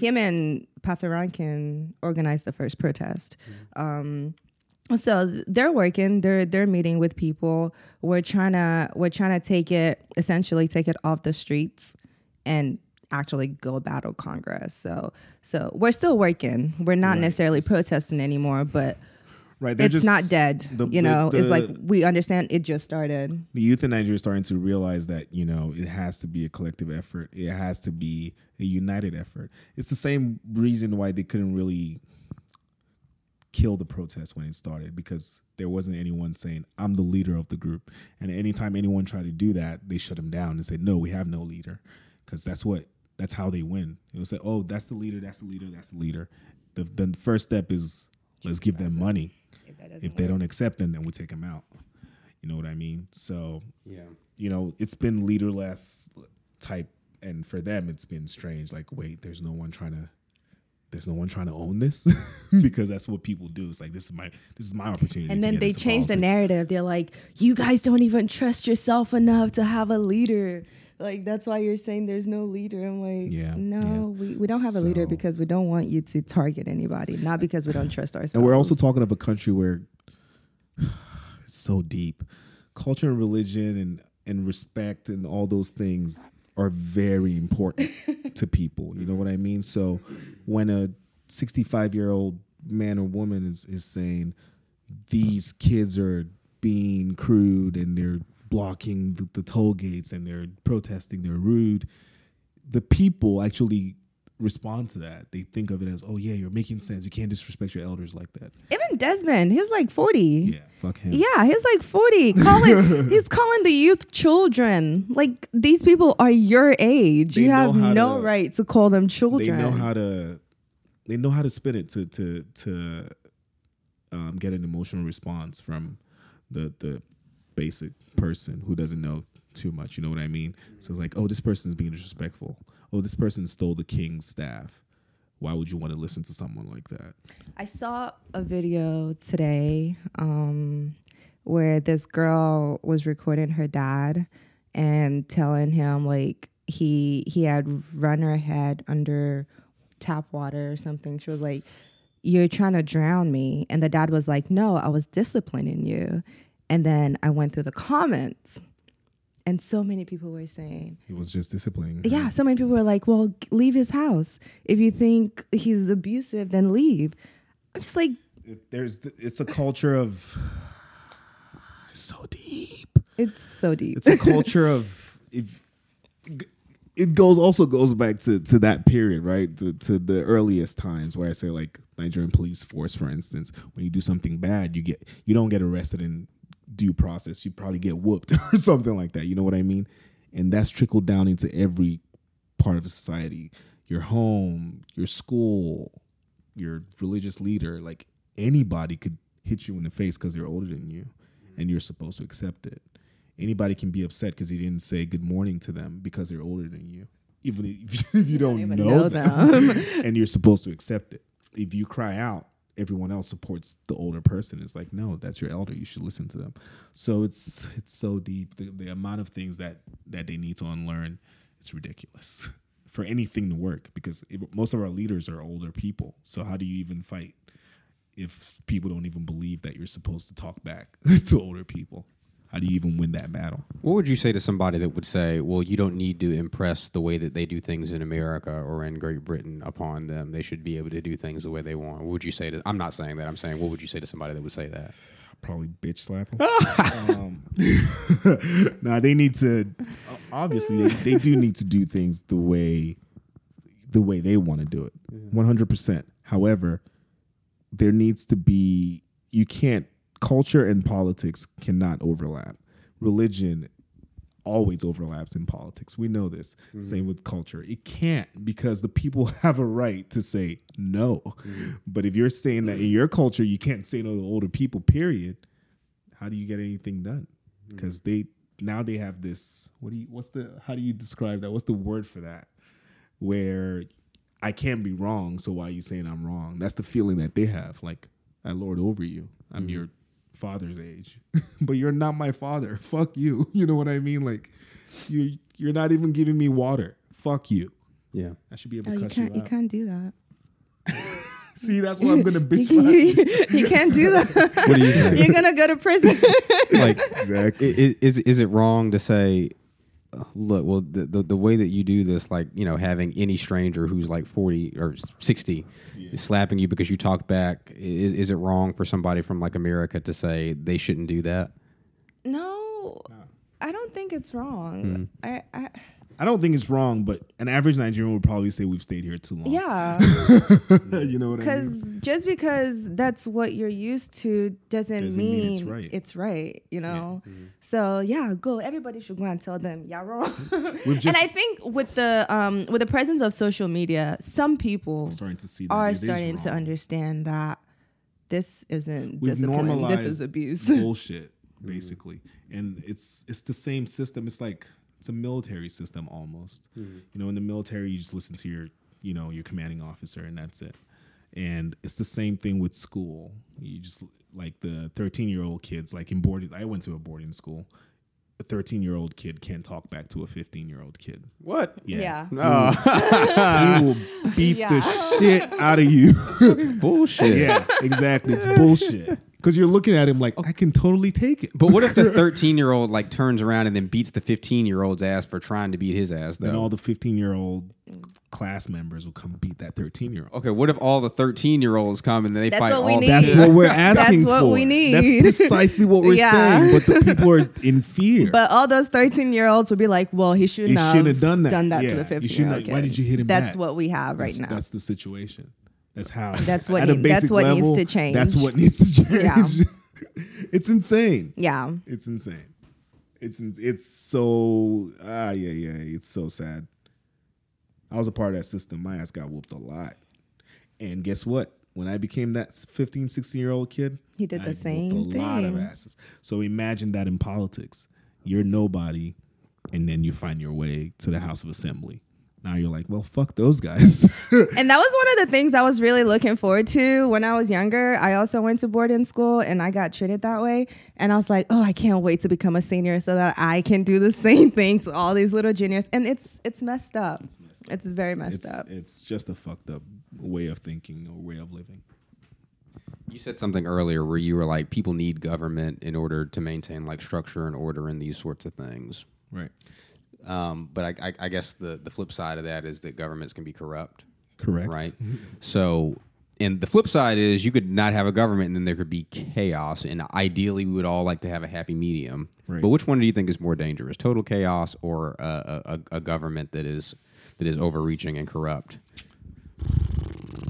him and Patoranking organized the first protest. Um, so they're working. They're they're meeting with people. We're trying to we're trying to take it essentially take it off the streets and actually go battle Congress. So so we're still working. We're not Right. necessarily protesting anymore, but Right, they're it's just- not dead. the- you the- know, it's like we understand it just started. the youth in Nigeria is starting to realize that you know it has to be a collective effort. It has to be a united effort. It's the same reason why they couldn't really kill the protest when it started because there wasn't anyone saying I'm the leader of the group. And anytime anyone tried to do that, they shut them down and said, "No, we have no leader," because that's what that's how they win. It was like, "Oh, that's the leader. That's the leader. That's the leader." The the first step is let's give them money. If they don't accept them, then we take them out. You know what I mean? So Yeah. you know, it's been leaderless type, and for them, it's been strange. Like, wait, there's no one trying to, there's no one trying to own this, because that's what people do. It's like this is my, this is my opportunity. And then they into change the narrative. They're like, you guys don't even trust yourself enough to have a leader. Like that's why you're saying there's no leader. I'm like, Yeah, no, we, we don't have a leader because we don't want you to target anybody, not because we don't trust ourselves. And we're also talking of a country where it's so deep, culture and religion and and respect and all those things are very important to people. You know what I mean? So when a 65 year old man or woman is is saying these kids are being crude and they're blocking the, the toll gates and they're protesting, they're rude. The people actually respond to that. They think of it as, oh yeah, you're making sense. You can't disrespect your elders like that. even Desmond. He's like 40. Yeah, fuck him. Yeah, he's like 40. Calling he's calling the youth children. Like these people are your age. They you have no to- right to call them children. They know how to. They know how to spin it to to to um, get an emotional response from the the basic person who doesn't know too much. You know what I mean? So it's like, oh, this person is being disrespectful. Oh, this person stole the king's staff. Why would you want to listen to someone like that? I saw a video today um, where this girl was recording her dad and telling him like he he had run her head under tap water or something. She was like, "You're trying to drown me," and the dad was like, "No, I was disciplining you." And then I went through the comments, and so many people were saying, He was just disciplining. her. yeah, so many people were like, well, g- leave his house. If you think he's abusive, then leave. I'm just like, It- there's th- it's a culture of so deep. it's so deep. It's a culture of if it goes also goes back to to that period, right? To, to the earliest times where I say like Nigerian police force, for instance, when you do something bad, you get you don't get arrested in due process. You probably get whooped or something like that. You know what I mean? And that's trickled down into every part of society. Your home, your school, your religious leader, like anybody could hit you in the face because they're older than you and you're supposed to accept it. Anybody can be upset because you didn't say good morning to them because they're older than you, even if, if you don't even know, know them, them. and you're supposed to accept it. If you cry out, everyone else supports the older person. It's like, no, that's your elder. You should listen to them. So it's it's so deep. The, the amount of things that that they need to unlearn, it's ridiculous for anything to work because it, most of our leaders are older people. So how do you even fight if people don't even believe that you're supposed to talk back to older people? How do you even win that battle? What would you say to somebody that would say, "Well, you don't need to impress the way that they do things in America or in Great Britain upon them. They should be able to do things the way they want." What would you say to? I'm not saying that. I'm saying, what would you say to somebody that would say that? Probably bitch slap them. um, nah, they need to. Obviously, they, they do need to do things the way the way they want to do it. One hundred percent. However, there needs to be. You can't. Culture and politics cannot overlap. Religion always overlaps in politics. We know this. Mm-hmm. Same with culture. It can't because the people have a right to say no. Mm-hmm. But if you're saying that in your culture you can't say no to older people, period, how do you get anything done? Mm-hmm. Because they now they have this. What do you? What's the? How do you describe that? What's the word for that? Where I can't be wrong, so why are you saying I'm wrong? That's the feeling that they have. Like I lord over you. I'm your father's age, but you're not my father. Fuck you. You know what I mean? Like you you're not even giving me water. Fuck you. Yeah. I should be able Oh, to you cuss can't. you You can't do that. See, that's why I'm gonna bitch you, slap. you can't do that. What do you think? You're gonna go to prison. like, Exactly. i- i- is is it wrong to say, look, well, the, the the way that you do this, like you know, having any stranger who's like forty or sixty slapping you because you talked back, is is it wrong for somebody from like America to say they shouldn't do that? no, I don't think it's wrong. Hmm. I, I I don't think it's wrong, but an average Nigerian would probably say we've stayed here too long. yeah. you know what I mean? Because just because that's what you're used to doesn't, Doesn't mean, mean it's right. It's right, you know. So yeah, go. Everybody should go and tell them, yeah, wrong. And I think with the um with the presence of social media, some people starting to see that are starting to understand that this isn't We've discipline. normalized This is abuse. bullshit, basically, and it's it's the same system. It's like it's a military system almost. Mm-hmm. You know, in the military, you just listen to your you know your commanding officer, and that's it. And it's the same thing with school. You just like the 13 year old kids, like in boarding. I went to a boarding school. A 13 year old kid can't talk back to a 15 year old kid. What? yeah. he will beat Yeah. the shit out of you. Bullshit. yeah, exactly. It's bullshit. Because you're looking at him like, oh. I can totally take it. But what if the 13 year old like turns around and then beats the 15 year old's ass for trying to beat his ass then all the 15 year old class members will come beat that 13 year old. okay, what if all the 13 year olds come and then they That's fight what we all need. That's what we're asking for. That's what for. we need. That's precisely what we're Yeah. saying. But the people are in fear. But all those 13 year olds would be like, well, he shouldn't, He have, shouldn't have done that. to Yeah, the you 15 shouldn't year old have- why did you hit him That's back? what we have right that's, now. that's the situation. That's how. That's what at need- that's basic what needs to change. That's what needs to change. Yeah. it's insane. yeah. It's insane. It's it's so ah yeah yeah. It's so sad. I was a part of that system. My ass got whooped a lot. And guess what? When I became that 15, 16 year old kid, He did I the whooped same a lot of asses. So imagine that in politics. You're nobody, and then you find your way to the House of Assembly. Now you're like, well, fuck those guys. And that was one of the things I was really looking forward to when I was younger. I also went to boarding school and I got treated that way. And I was like, oh, I can't wait to become a senior so that I can do the same thing to all these little juniors. And it's it's messed up. It's, very messed it's, up. it's just a fucked up way of thinking or way of living. You said something earlier where you were like, people need government in order to maintain like structure and order and these sorts of things. Right. Um, but I, I, I guess the, the flip side of that is that governments can be corrupt, Correct. right? so, and the flip side is you could not have a government and then there could be chaos. And ideally, we would all like to have a happy medium. Right. But which one do you think is more dangerous, total chaos or a, a, a- a government that is that is overreaching and corrupt?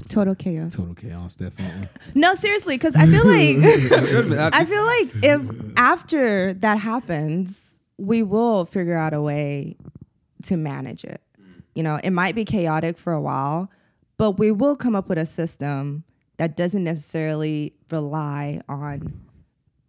Total chaos. Total chaos, definitely. No, seriously, because I feel like I feel like if after that happens, we will figure out a way to manage it. Mm. You know, it might be chaotic for a while, but we will come up with a system that doesn't necessarily rely on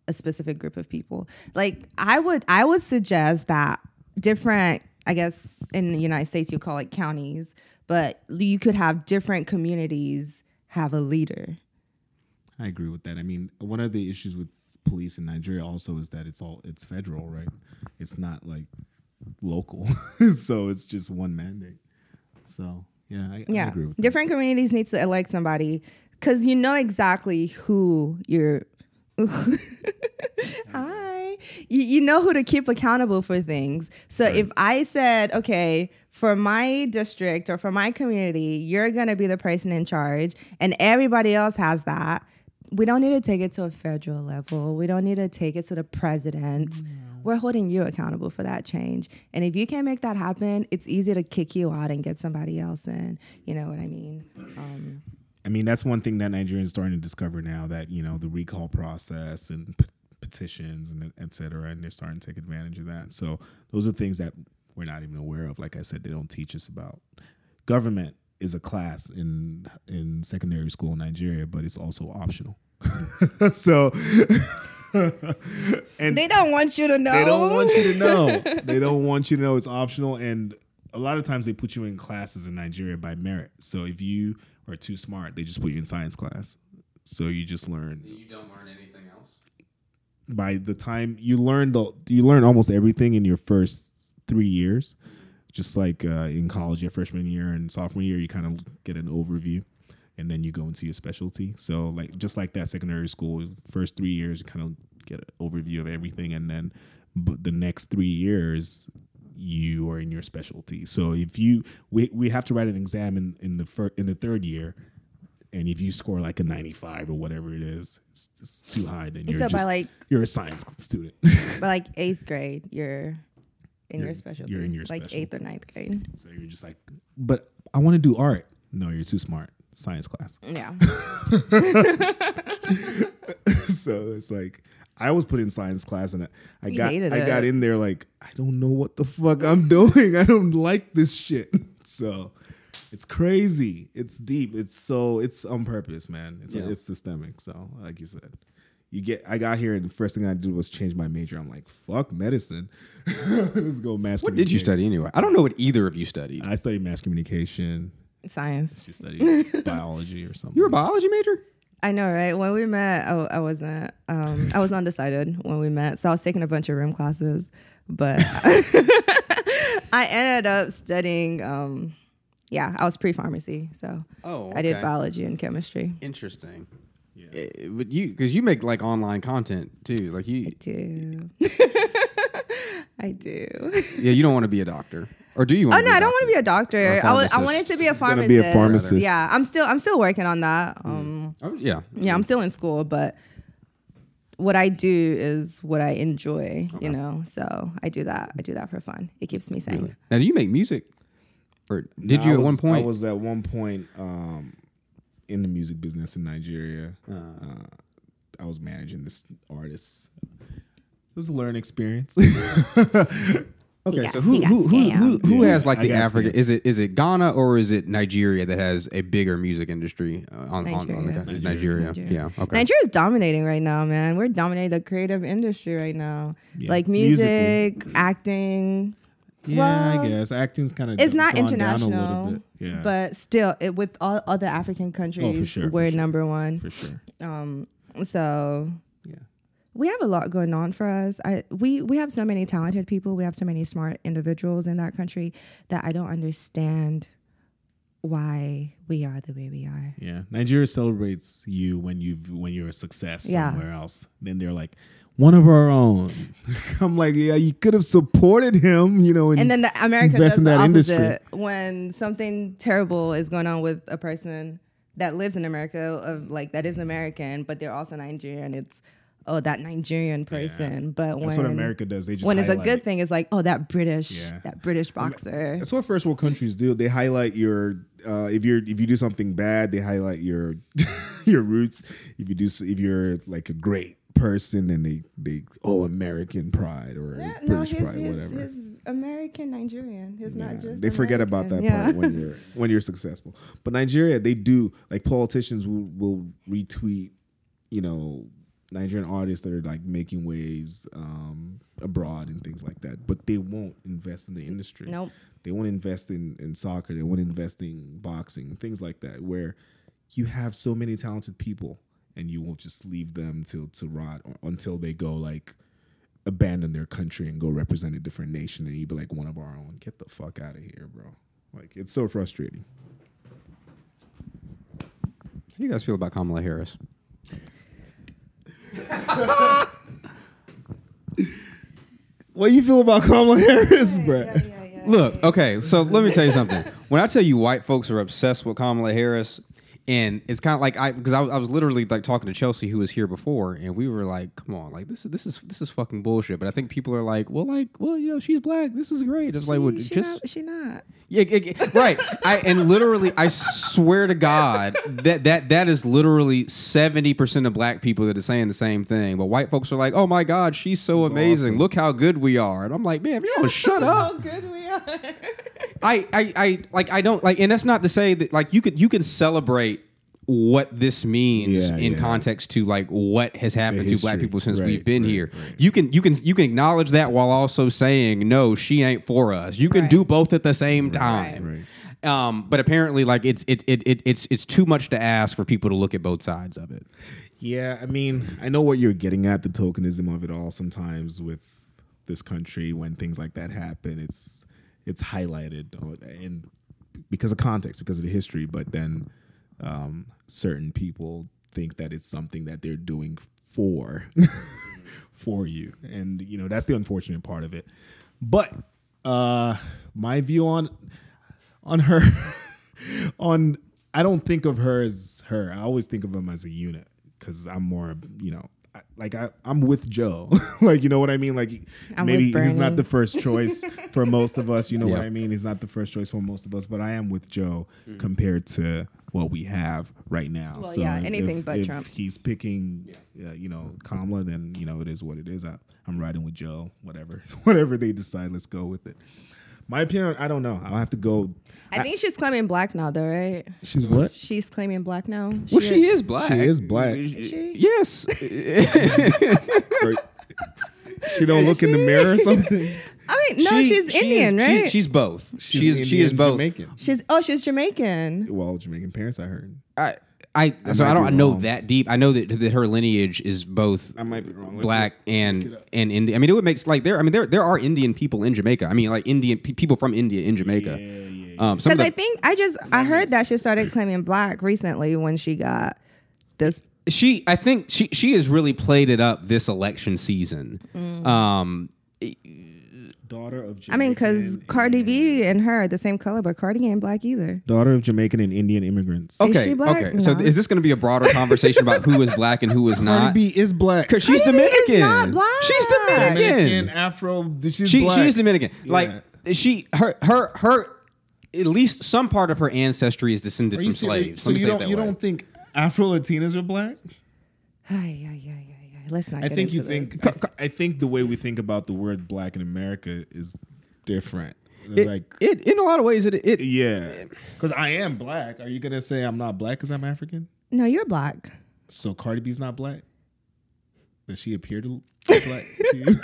a specific group of people. Like I would I would suggest that different I guess in the United States you call it counties, but you could have different communities have a leader. I agree with that. I mean, one of the issues with police in Nigeria also is that it's all it's federal, right? It's not like local, so it's just one mandate. So yeah, I, I yeah agree with that. different communities need to elect somebody because you know exactly who you're hi you, you know who to keep accountable for things. So if I said, okay, for my district or for my community, you're gonna be the person in charge, and everybody else has that. We don't need to take it to a federal level. We don't need to take it to the president. We're holding you accountable for that change. And if you can't make that happen, it's easy to kick you out and get somebody else in. You know what I mean? Um, I mean, that's one thing that Nigerians starting to discover now that you know the recall process and p- petitions and et cetera, and they're starting to take advantage of that. So those are things that we're not even aware of. Like I said, they don't teach us about. Government is a class in in secondary school in Nigeria, but it's also optional. so. and they don't want you to know. they don't want you to know. they don't want you to know it's optional. And a lot of times they put you in classes in Nigeria by merit. So if you are too smart, they just put you in science class. So you just learn. You don't learn anything else. By the time you learn the, you learn almost everything in your first three years. Just like uh, in college, your freshman year and sophomore year, you kind of get an overview, and then you go into your specialty. So like just like that, secondary school, first three years, you kind of get an overview of everything, and then but the next three years you are in your specialty. So if you we, we have to write an exam in, in the fir- in the third year, and if you score like a ninety five or whatever it is, it's, it's too high. Then you're So by, like- you're a science student. But like eighth grade, you're in your specialty. you're in your like eighth or ninth grade. so you're just like, but I want to do art. No, you're too smart. Science class. Yeah. so it's like I was put in science class and I, I got I got in there like I don't know what the fuck I'm doing. I don't like this shit. So it's crazy. It's deep. It's so it's on purpose, man. It's Yeah. it's systemic. So like you said. You get I got here and the first thing I did was change my major. I'm like, fuck medicine. Let's go mass What did you study anyway? I don't know what either of you studied. I studied mass communication. Science. You studied biology or something. You were a biology major? I know, right? When we met, I, I wasn't. Um, I was undecided when we met, so I was taking a bunch of room classes, but I ended up studying. Um, yeah, I was pre-pharmacy, so Oh, I did biology and chemistry. Interesting. Yeah. Eh, But you, because you make like online content too. Like you I you, do. I do. yeah, you don't want to be a doctor, or do you? Oh Want no, I don't want to be a doctor. a I, was, I pharmacist. wanted to be a pharmacist. be a pharmacist. Yeah, I'm still I'm still working on that. Um, Oh, yeah. yeah, I'm still in school, but what I do is what I enjoy. You know, so I do that. I do that for fun. It keeps me sane. Really? Now, do you make music, or did No, you I at was- one point? I was at one point um, in the music business in Nigeria. Uh, Uh, I was managing this artist. It was a learning experience. Okay, got- so who who who who, who Yeah, has like I the got Africa? scammed. Is it is it Ghana or is it Nigeria that has a bigger music industry uh, on, on, on the Nigeria. country? It's Nigeria. Nigeria. Yeah. Okay. Nigeria's dominating right now, man. We're dominating the creative industry right now. Yeah, Like musically. music, acting. Yeah, Well, I guess acting's kind of It's not down a international. Yeah, but still, it, with all other African countries, sure, we're sure. number one. for sure. Um, so Yeah. we have a lot going on for us. I we we have so many talented people. We have so many smart individuals in that country that I don't understand why we are the way we are. Yeah, Nigeria celebrates you when you when you're a success Yeah. somewhere else. Then they're like, one of our own. I'm like, yeah, you could have supported him, you know. And then the America does in the opposite industry. when something terrible is going on with a person that lives in America of like that is American, but they're also Nigerian. It's oh that Nigerian person. But that's when what America does. They just when it's a good thing, it's like oh that British Yeah. that British boxer. That's what first world countries do. They highlight your uh, if you're if you do something bad, they highlight your your roots. If you do if you're like a great person, and they they oh American pride or Yeah, British his, pride, his- whatever. his American Nigerian. He's Yeah, not just they forget about that American. part when you're when you're successful. But Nigeria, they do like politicians will, will retweet, you know, Nigerian artists that are like making waves um, abroad and things like that. But they won't invest in the industry. Nope. They won't invest in, in soccer. They won't invest in boxing and things like that. Where you have so many talented people and you won't just leave them till to rot or, until they go like abandon their country and go represent a different nation and you be like one of our own. Get the fuck out of here, bro. Like it's so frustrating. How do you guys feel about Kamala Harris? what do you feel about Kamala Harris, bro? Look, okay, so let me tell you something. When I tell you white folks are obsessed with Kamala Harris, and it's kind of like I because I, was- I was literally like talking to Chelsea who was here before, and we were like, "Come on, like this is this is this is fucking bullshit." But I think people are like, "Well, like, well, you know, she's black. This is great." It's like, well, she, just not, she not. yeah, yeah, yeah, right. I and literally, I swear to God that that that is literally seventy percent of black people that are saying the same thing. But white folks are like, "Oh my God, she's so amazing! awesome. Look how good we are." And I'm like, "Man, you know, shut up." How good we are. I, I, I like I don't like, and that's not to say that like you could you can celebrate what this means Yeah, in yeah. context to like what has happened to black people since Right, we've been right, here. right. You can you can you can acknowledge that while also saying no, she ain't for us. You can Right. do both at the same time. Um, but apparently, like it's it, it it it's it's too much to ask for people to look at both sides of it. Yeah, I mean, I know what you're getting at the tokenism of it all. Sometimes with this country, when things like that happen, it's it's highlighted and because of context, because of the history. But then um, certain people think that it's something that they're doing for for you, and you know that's the unfortunate part of it. But uh, my view on on her on I don't think of her as her. I always think of them as a unit because I'm more, you know, I, like I, I'm with Joe. like you know what I mean? Like I'm maybe he's not the first choice for most of us. You know what I mean? He's not the first choice for most of us, but I am with Joe Mm-hmm. compared to what we have right now. Well, yeah, if- anything if, but if Trump. He's picking, uh, you know, Kamala. Then you know it is what it is. I, I'm riding with Joe. Whatever, whatever they decide, let's go with it. My opinion, I don't know. I'll have to go. I think she's claiming black now, though, right? She's what? She's claiming black now. Well, she is black. She is black. she? Yes. She don't look in the mirror or something. I mean, no, She- she's she is- Indian, she- right? she's both. She's She is. She is both. Jamaican. she's oh, she's Jamaican. Well, Jamaican parents, I heard. I, I so might I don't be I know wrong. that deep. I know that that her lineage is both I might be wrong. Let's black look- let's look and it up. and Indian. I mean, it would make like there. I mean, there there are Indian people in Jamaica. I mean, like Indian pe- people from India in Jamaica. Yeah, yeah, yeah. Um, some of Because the, I think I just I heard that she started claiming black recently when she got this. she I think she she has really played it up this election season. Mm. Um, daughter of Jamaican I mean, because Cardi B and her are the same color, but Cardi ain't black either. daughter of Jamaican and Indian immigrants. okay, she black? okay. So No. is this going to be a broader conversation about who is black and who is not? Cardi? B is black. Because she's Cardi B is Dominican. not black. She's Dominican. Dominican, Afro. She's she black. she is Dominican. Yeah. Like she her her her at least some part of her ancestry is descended Are from serious? slaves. So Let me you say it don't that you way. don't think Afro Latinas are black? Ay, ay, ay, ay, ay. Let's not. I think you think. I, I think the way we think about the word black in America is different. It, like it in a lot of ways it it yeah, because I am black. Are you gonna say I'm not black because I'm African? No, you're black. So Cardi B's not black. Does she appear to look black to you?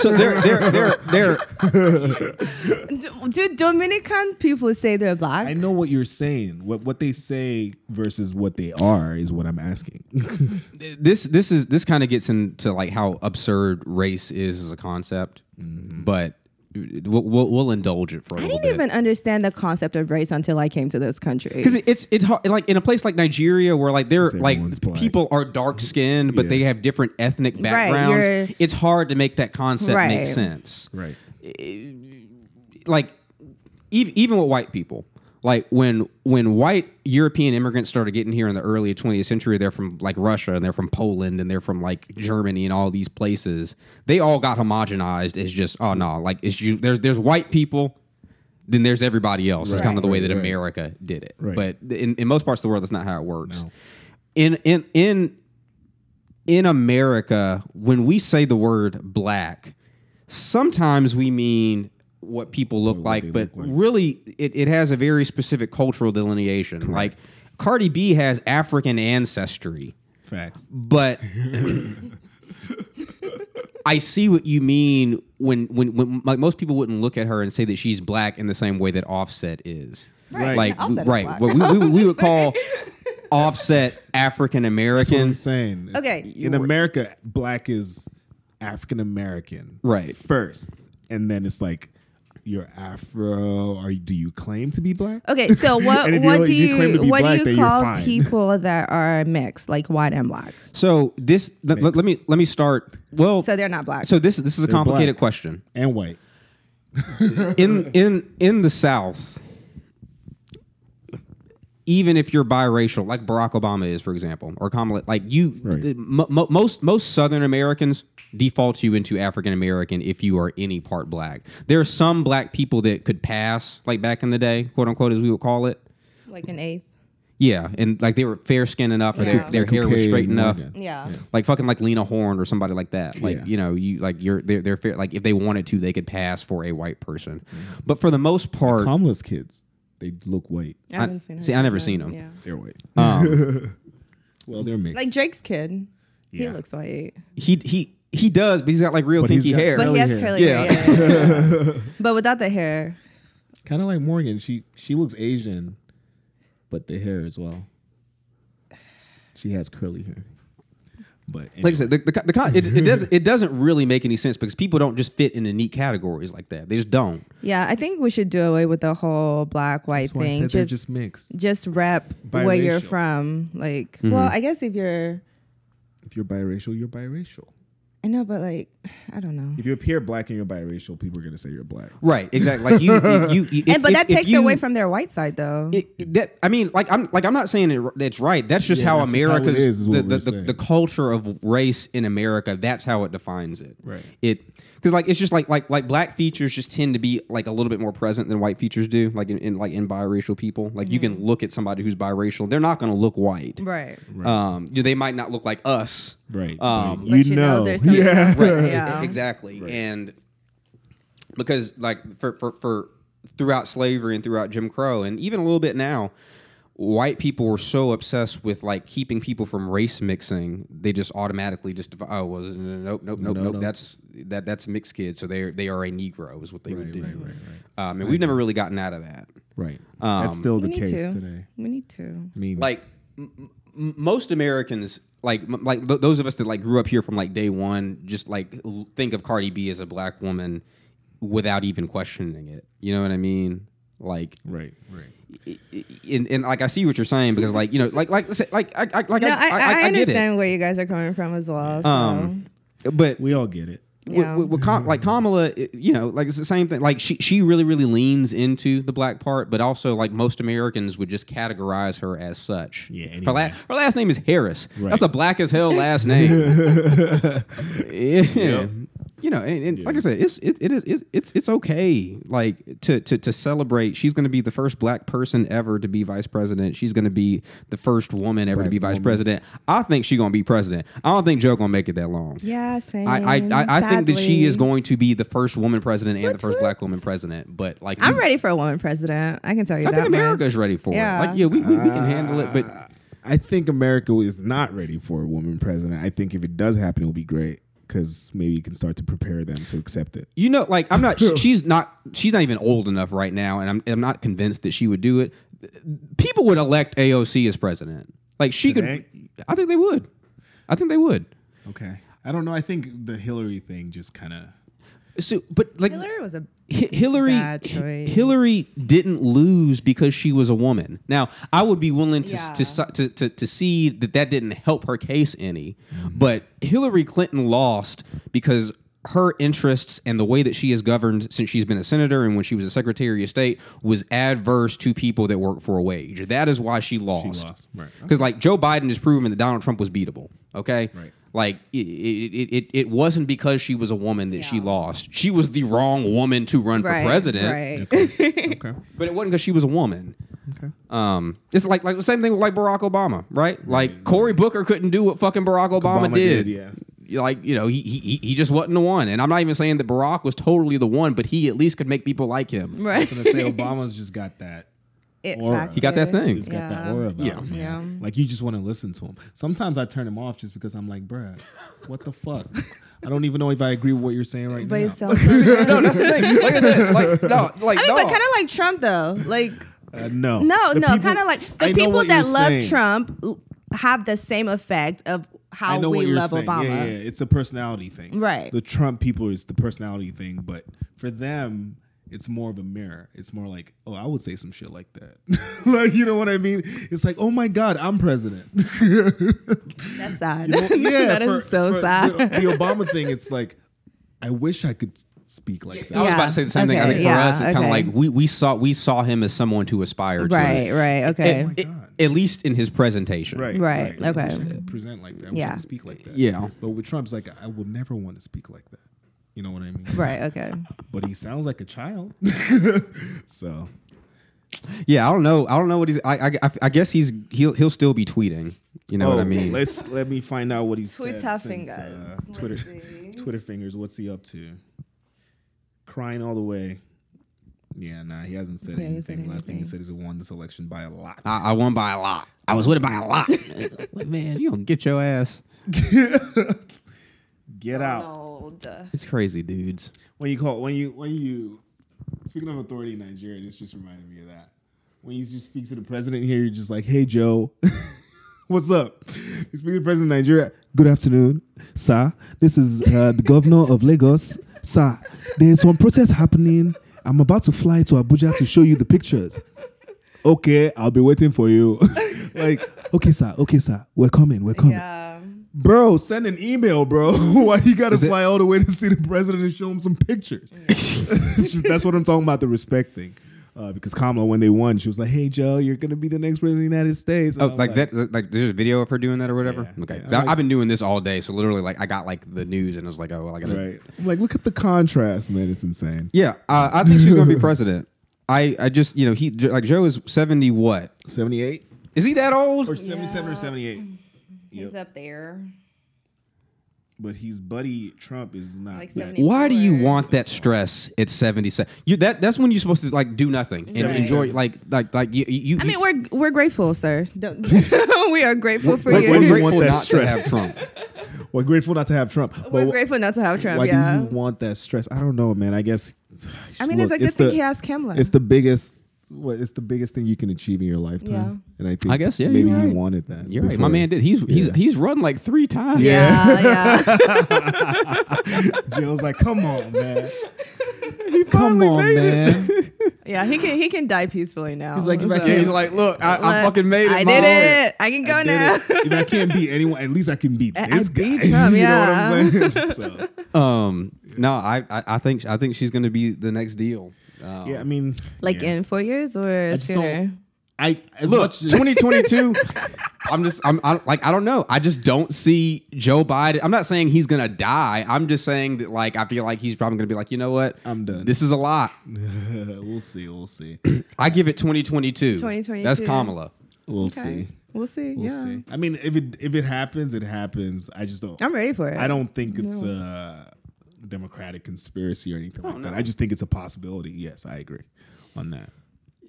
so they're they're they're they're Do, do Dominican people say they're black? I know what you're saying. What what they say versus what they are is what I'm asking. this this is this kind of gets into like how absurd race is as a concept, mm-hmm. but we'll, we'll we'll indulge it for a I little didn't even understand the concept of race until I came to this country. because it's it's hard, like in a place like Nigeria where like they're like black. people are dark skinned but Yeah. they have different ethnic backgrounds. you're- it's hard to make that concept make sense. right. Eh, like even even with white people, like when when white European immigrants started getting here in the early 20th century, they're from like Russia and they're from Poland and they're from like Germany and all these places. They all got homogenized as just oh no, like it's you. There's there's white people. Then there's everybody else. It's Right. kind of the way Right, that right. America did it. But in, in most parts of the world, that's not how it works. No. In in in in America, when we say the word black, sometimes we mean what people look What like, but look like. really it, it has a very specific cultural delineation. Like Cardi B has African ancestry, Facts. but I see what you mean when, when when like most people wouldn't look at her and say that she's black in the same way that Offset is. Right. Like Offset is right, black. what we, we, we would call Offset African That's what I'm American. saying. It's- Okay. In America, black is African American. Right. First. And then it's like you're Afro? Are you, do you claim to be black? Okay, so what And if you what don't- do you you what black, do you call people that are mixed, like white and black? So this let, let- let me let me start. Well, So they're not black. so this this is a They're complicated black. question. And white. in in in the South, even if you're biracial, like Barack Obama is, for example, or Kamala, like you, Right. the- mo- mo- most most Southern Americans default you into African American if you are any part black. There are some black people that could pass, like back in the day, quote unquote, as we would call it. like an eighth. Yeah, and like they were fair skinned enough, or Yeah. their, their Like hair was straight enough. Morgan. Yeah. Like fucking like Lena Horne or somebody like that. Like Yeah. you know, you like you're they're, they're fair. Like if they wanted to, they could pass for a white person. Mm-hmm. But for the most part, Kamala's kids, they look white. I haven't seen her. see, I never seen them. Yeah. They're white. um, well, they're mixed. Like Drake's kid. He Yeah. looks white. he he he does, but he's got like real But he's kinky got- hair. But Curly he has hair. curly Yeah. hair. Yeah, yeah, yeah. but without the hair. kind of like Morgan. She she looks Asian, but the hair as well. She has curly hair. But like I said, the, the, the con- it, it doesn't it doesn't really make any sense because people don't just fit into neat categories like that. They just don't. Yeah, I think we should do away with the whole black white That's why I thing. said they're Just, just mixed. just rep where you're from. Like, Mm-hmm. well, I guess if you're, If you're biracial, you're biracial. I know, but like, I don't know. If you appear black and you're biracial, people are gonna say you're black. Right, exactly. Like you, you, you if- and, but if- that if takes you- away from their white side, though. It, that I mean, like I'm like I'm not saying it, it's right. That's just Yeah, how that's just how it America's is, is the, the, the, the culture of race in America. That's how it defines it. Right. It because like it's just like like like black features just tend to be like a little bit more present than white features do. Like in, in like in biracial people, like you can look at somebody who's biracial, they're not going to look white. right. Um, they might not look like us. Right. Um, But But you know there's something yeah. right yeah. exactly and because like for, for for throughout slavery and throughout jim crow and even a little bit now white people were so obsessed with like keeping people from race mixing they just automatically just defi- oh well nope nope nope No, nope no. that's that that's mixed kid so they they are a negro is what they would do right, right, um and we've never really gotten out of that Right. Um, That's still the case to. today. We need to. I mean, like m- m- most Americans, like m- like th- those of us that like grew up here from like day one, just like l- think of Cardi B as a black woman without even questioning it. You know what I mean? Like, right, right. I- i- and, and like I see what you're saying because like you know like like like I, I like No, I, I, I, I, I understand where you guys are coming from as well. So. Um, but We all get it. Yeah. with, with, Kam- like Kamala, you know, like it's the same thing. Like she, she really, really leans into the black part, but also like most Americans would just categorize her as such. Yeah, Her, la- her last name is Harris. Right. That's a black as hell last name. yeah. You know, and, and like I said, it's it, it is it's, it's it's okay. Like to to to celebrate. She's going to be the first black person ever to be vice president. She's going to be the first woman ever to be vice woman. president. I think she's going to be president. I don't think Joe going to make it that long. yeah, same. I, I, I, I think that she is going to be the first woman president and the first what? black woman president. But like, I'm you- ready for a woman president. I can tell you I that. think America much. is ready for Yeah. it. Like, yeah, we, we, we can handle it. But uh, I think America is not ready for a woman president. I think if it does happen, it will be great because maybe you can start to prepare them to accept it. you know, like, I'm not. she's not. She's not even old enough right now, and I'm. I'm not convinced that she would do it. People would elect AOC as president. Like she Today? could. I think they would. I think they would. Okay. I don't know. I think the Hillary thing just kind of. So, but like Hillary was a Hillary bad choice. Hillary didn't lose because she was a woman. Now, I would be willing to Yeah. to, to to to see that that didn't help her case any. Mm-hmm. But Hillary Clinton lost because her interests and the way that she has governed since she's been a senator and when she was a secretary of state was adverse to people that work for a wage. That is why she lost. lost, right. Because like Joe Biden has proven that Donald Trump was beatable. Okay. Right. Like it, it, it, it wasn't because she was a woman that she lost. She was the wrong woman to run right, for president. Right. Okay. But it wasn't because she was a woman. Okay. Um, it's like like the same thing with like Barack Obama, right? Like Cory Booker couldn't do what fucking Barack Obama, Obama did. did, yeah. Like you know, he, he he just wasn't the one. And I'm not even saying that Barack was totally the one, but he at least could make people like him. right. I'm gonna say Obama's just got that. It Aura. factor. He got that thing. He's got that aura about Yeah. him. man. Yeah. Like you just want to listen to him. Sometimes I turn him off just because I'm like, bruh, what the fuck? I don't even know if I agree with what you're saying right But now. it's self-fulfilling. no, that's the thing. Like I said, like no, like I mean, no. but kind of like Trump though. Like Uh, no, no, The no, kind of like the know people that love saying. Trump have the same effect of I how know we what you're love saying. Obama. Yeah, yeah, yeah. It's a personality thing. Right. The Trump people is the personality thing, but for them, it's more of a mirror. It's more like, oh, I would say some shit like that. like, you know what I mean? It's like, oh my God, I'm president. That's sad. You know, yeah, that is for- so for sad. The, the Obama thing, it's like, I wish I could speak like that. I was about to say the same thing. I Okay, think for yeah, us, it's kind of like we, we saw we saw him as someone to aspire to. right, right, okay. Oh my At, God. at least in his presentation. Right, Right, Like, I okay. wish I could present like that. I wish I Yeah. could speak like that. Yeah. But with Trump's like, I will never want to speak like that. You know what I mean? right, okay. But he sounds like a child. so Yeah, I don't know. I don't know what he's. I, I, I guess he's he'll he'll still be tweeting. You know what I Oh, mean? Let's let me find out what he's. Twitter said. fingers. Since, uh, Twitter. Twitter fingers. What's he up to? Crying all the way. Yeah, nah, he hasn't said Yeah, he said anything. Last thing he said is he won this election by a lot. I, I won by a lot. I was winning by a lot. Like, Man, you don't get your ass. Get out. It's crazy, dudes. When you call when you when you speaking of authority in Nigeria, this just reminded me of that. When you just speak to the president here, you're just like, "Hey Joe, what's up?" You speak to the president of Nigeria. Good afternoon, sir. This is uh, the governor of Lagos, sir. There's some protest happening. I'm about to fly to Abuja to show you the pictures. Okay, I'll be waiting for you. like, okay, sir. Okay, sir. We're coming. We're coming. Yeah. Bro, send an email, bro. Why you gotta Is it- fly all the way to see the president and show him some pictures? It's just- that's what I'm talking about, the respect thing. Uh, because Kamala, when they won, she was like, "Hey, Joe, you're gonna be the next president of the United States." And Oh, I'm like that? Like there's a video of her doing that or whatever. Yeah, okay, yeah. I- I'm I've been doing this all day, so literally, like, I got like the news and I was like, oh, well, I gotta. Right. I'm like, look at the contrast, man. It's insane. Yeah, uh, I think she's gonna be president. I, I just, you know, he like Joe is seventy. What 78 is he that old? or 77 or 78. He's Yep. up there. But he's buddy Trump is not. Like that- Why do you want that stress at seventy seven? You that that's when you're supposed to like do nothing and Right. enjoy like like like you. you I you- mean, we're we're grateful, sir. Don't, we are grateful for Like, you. we're you grateful want that not stress. to have Trump. We're grateful not to have Trump. we're But grateful not to have Trump. why yeah. do you want that stress? I don't know, man. I guess. I mean, Look, it's a good thing the- he has Kamala. It's the biggest. What it's the biggest thing you can achieve in your lifetime. Yeah. And I think I guess, yeah, maybe he right. wanted that. You're right. My man did. He's he's Yeah. he's run like three times. yeah, yeah. Jill's like, come on, man. He Come on, man. yeah, he can he can die peacefully now. He's like, if I can't- He's like, look, I, I fucking made it. I did own. it. I can go I now. it. if I can't beat anyone, at least I can beat I- I this beat guy. Trump, you yeah. know what I'm saying? so, Um, no, I, I I think I think she's gonna be the next deal. Um, yeah, I mean, like yeah. in four years or just sooner. I as Look, as 2022. I'm just, I'm, I, like, I don't know. I just don't see Joe Biden. I'm not saying he's gonna die. I'm just saying that, like, I feel like he's probably gonna be like, you know what? I'm done. This is a lot. we'll see, we'll see, I give it 2022. 2022. That's Kamala. we'll Okay. see, We'll see. we'll yeah. see. I mean, if it if it happens, it happens. I just don't. I'm ready for it. I don't think it's a democratic conspiracy or anything like that. I just think it's a possibility. Yes, I agree on that.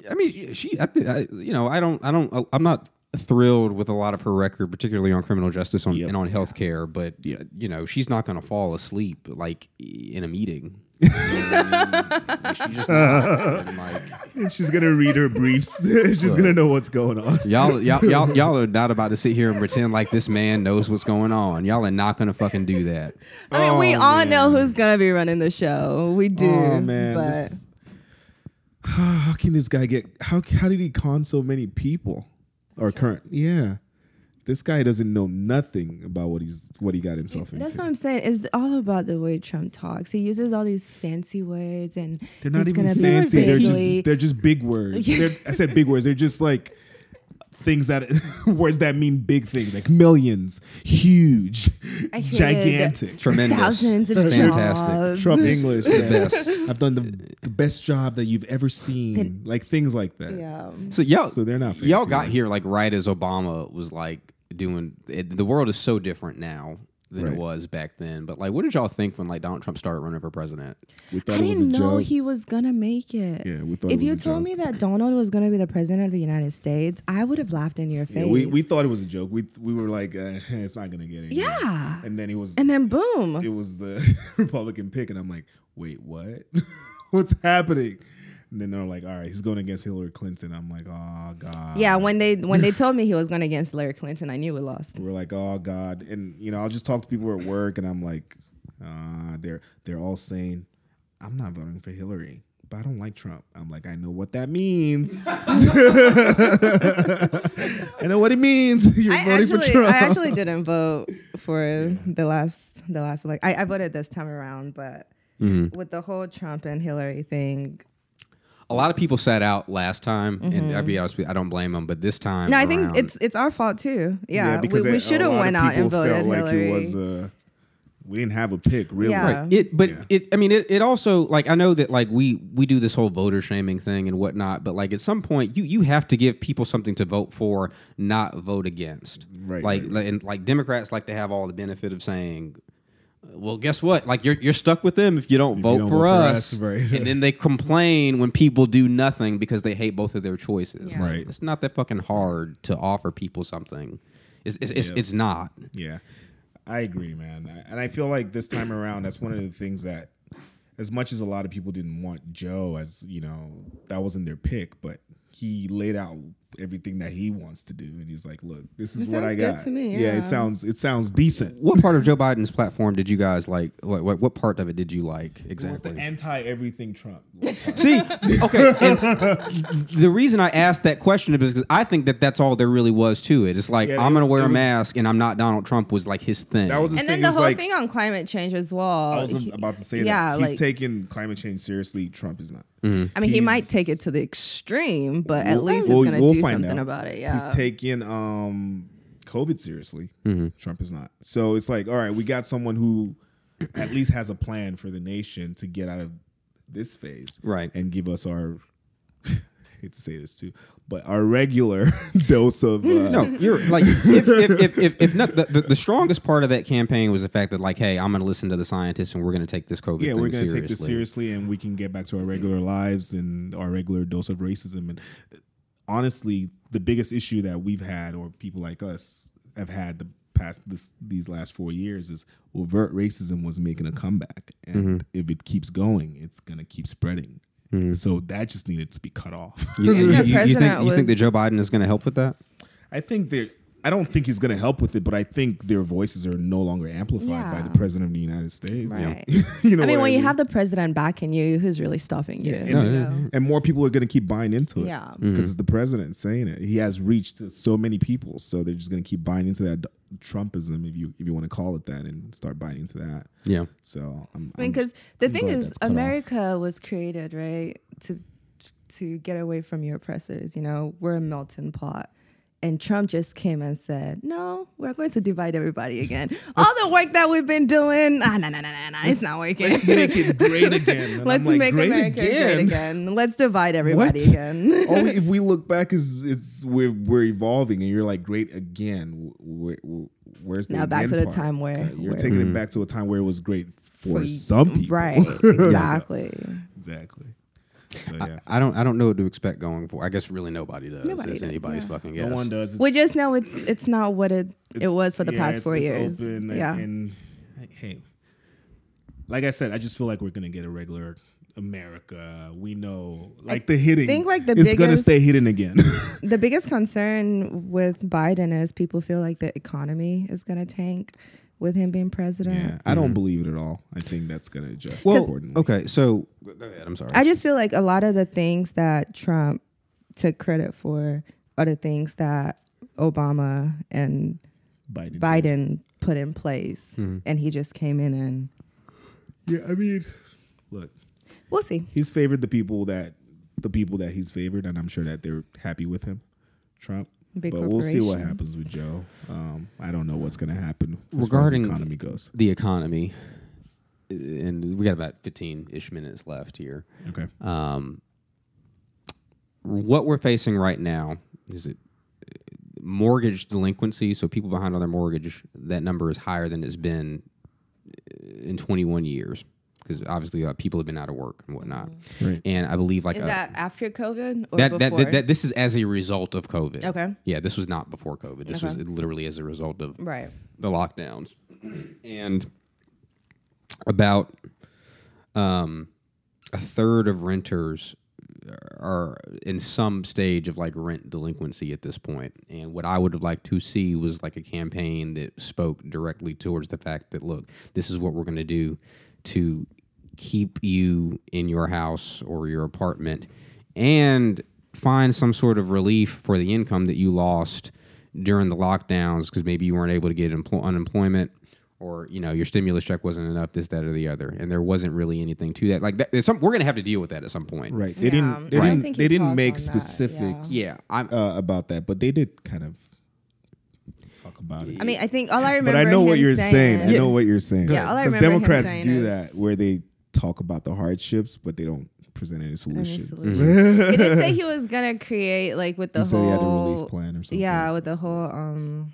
I mean, she, I, I, you know, I don't, I don't, I'm not thrilled with a lot of her record, particularly on criminal justice on, Yep. and on healthcare. But uh, you know, she's not going to fall asleep like in a meeting. You know what I mean? Like, she's just. And, like, She's gonna read her briefs. She's gonna know what's going on. y'all, y'all, y'all, y'all are not about to sit here and pretend like this man knows what's going on. Y'all are not going to fucking do that. I mean, we Oh, all know who's gonna be running the show. We oh, do. Oh man, but this- how can this guy get? How how did he con so many people? Or current? Yeah, this guy doesn't know nothing about what he's what he got himself into. that's what I'm saying. It's all about the way Trump talks. He uses all these fancy words, and They're not he's even gonna be fancy. They're just they're just big words. I said big words. They're just like things that words that mean big things, like millions, huge, gigantic. Tremendous, thousands of fantastic. jobs. Trump English, The best. I've done the, the best job that you've ever seen, like things like that. Yeah. So y'all, So they're not fancy. y'all got words. here like right as Obama was like doing. It, the world is so different now than Right. it was back then. But like, what did y'all think when like Donald Trump started running for president? We I thought it was a didn't know joke. he was gonna make it. Yeah, we thought If it you a told joke. me that Donald was gonna be the president of the United States, I would have laughed in your face. Yeah, we, we thought it was a joke. We we were like, uh, it's not gonna get it. Yeah. And then it was and then boom. it was the Republican pick, and I'm like, wait, what? What's happening? And then they're like, all right, he's going against Hillary Clinton. I'm like, oh god. yeah, when they when they told me he was going against Hillary Clinton, I knew we lost. We're like, oh god. And you know, I'll just talk to people at work, and I'm like, uh, they're they're all saying, I'm not voting for Hillary. but I don't like Trump. I'm like, I know what that means. I know what it means. You're I voting actually, for Trump. I actually didn't vote for the last the last like I, I voted this time around, but Mm-hmm. with the whole Trump and Hillary thing, A lot of people sat out last time, and I'll be honest with you, I don't blame them. But this time, no, I think it's it's our fault too. Yeah, because we, we should a have went out and voted felt like Hillary. it was. Uh, we didn't have a pick, really. Yeah. Right. It, but Yeah. it. I mean, it, it. also like I know that like we we do this whole voter shaming thing and whatnot. But like at some point, you you have to give people something to vote for, not vote against. Right, Like right. like- and like Democrats like to have all the benefit of saying. Well, guess what? Like you're you're stuck with them if you don't If you vote don't for vote for us, us, right. and then they complain when people do nothing because they hate both of their choices. Yeah. Right. It's not that fucking hard to offer people something. It's it's, it's, Yeah. it's not. Yeah, I agree, man. And I feel like this time around, that's one of the things that, as much as a lot of people didn't want Joe, as you know, that wasn't their pick, but he laid out everything that he wants to do, and he's like, "Look, this is It what I sounds good got." to me, yeah, yeah. it sounds it sounds decent. What part of Joe Biden's platform did you guys like? What, what, what part of it did you like What's the exactly? anti everything Trump? See, okay. The reason I asked that question is because I think that that's all there really was to it. It's like Yeah, I'm going to wear it a was- mask and I'm not Donald Trump was like his thing. That was his and thing. then the whole like, thing on climate change as well. I was He- about to say yeah, that he's like- taking climate change seriously. Trump is not. I mean, he might take it to the extreme, but at We'll- least we'll- he's gonna we'll do find something out. about it. Yeah. He's taking um COVID seriously. Trump is not. So it's like, all right, we got someone who at least has a plan for the nation to get out of this phase, Right. and give us our. Hate to say this too, but our regular dose of uh, no, you're like if if if if, if not the, the, the strongest part of that campaign was the fact that like, hey, I'm going to listen to the scientists and we're going to take this COVID yeah, thing we're gonna seriously. take this seriously, and we can get back to our regular lives and our regular dose of racism. And honestly, the biggest issue that we've had, or people like us have had the past this these last four years, is overt racism was making a comeback, and if it keeps going, it's gonna keep spreading. Mm. So that just needed to be cut off. You, you- The you- you think you think that Joe Biden is going to help with that? I think that I don't think he's going to help with it, but I think their voices are no longer amplified by the president of the United States. Right. you know, I mean, when you mean? have the president backing you, who's really stopping you? and, you know? and more people are going to keep buying into it. Yeah. because mm-hmm. it's the president saying it. He has reached to so many people, so they're just going to keep buying into that Trumpism, if you if you want to call it that, and start buying into that. Yeah. So I'm, I mean, because the I'm thing is, that's cut off. America was created right to to get away from your oppressors. You know, we're a melting pot. And Trump just came and said, "No, we're going to divide everybody again. All the work that we've been doing, ah, no, no, no, no, no, it's not working. let's make it great again. Let's like, make great America again? great again. Let's divide everybody What? again." All we- if we look back, is is we're we're evolving, and you're like great again. Where, where's the Now back to the part? time where- Okay, you're where- taking it back to a time where it was great for, For- some people, right? Exactly. exactly. So yeah, I don't I don't know what to expect going for. I guess really nobody does. Nobody does, anybody's yeah. fucking no one does. we just know it's it's not what it it was for the yeah, past it's- four it's years. open yeah. and, hey, like I said, I just feel like we're gonna get a regular America. We know, like the hitting. think, like, the it's gonna stay hidden again. The biggest concern with Biden is people feel like the economy is going to tank with him being president. yeah, I don't believe it at all. I think that's gonna adjust Well, accordingly. okay, so go ahead. I'm sorry. I just feel like a lot of the things that Trump took credit for are the things that Obama and Biden. Biden put in place, Mm-hmm. and he just came in and Yeah, I mean, look, we'll see. he's favored the people that the people that he's favored, and I'm sure that they're happy with him, Trump. Big but we'll see what happens with Joe. Um, I don't know what's going to happen as Regarding- far as the economy goes. the economy, and we got about 15 ish minutes left here. Okay. Um, what we're facing right now is it uh, mortgage delinquency. So people behind on their mortgage, that number is higher than it's been uh, in 21 years because obviously uh, people have been out of work and whatnot. Right. And I believe like Is uh, that after COVID or that, that, before? that, that this is as a result of COVID. Okay. Yeah, this was not before COVID. This was literally as a result of right. the lockdowns, and about um, a third of renters are in some stage of like rent delinquency at this point. And what I would have liked to see was like a campaign that spoke directly towards the fact that look, this is what we're going to do to keep you in your house or your apartment and find some sort of relief for the income that you lost during the lockdowns because maybe you weren't able to get empl- unemployment or you know your stimulus check wasn't enough this that or the other and there wasn't really anything to that like that, there's some, we're gonna have to deal with that at some point Right. They Yeah, didn't. They I didn't. They didn't make on that, specifics. yeah i'm Uh, about that, but they did kind of talk about it. I mean, I think all I remember. but I know what you're saying. I know what you're saying. Yeah, all I Because remember him Democrats saying do is- that where they talk about the hardships, but they don't present any Any solutions. solution. he did say he was gonna create like with the He said he had a whole relief plan or something. yeah with the whole um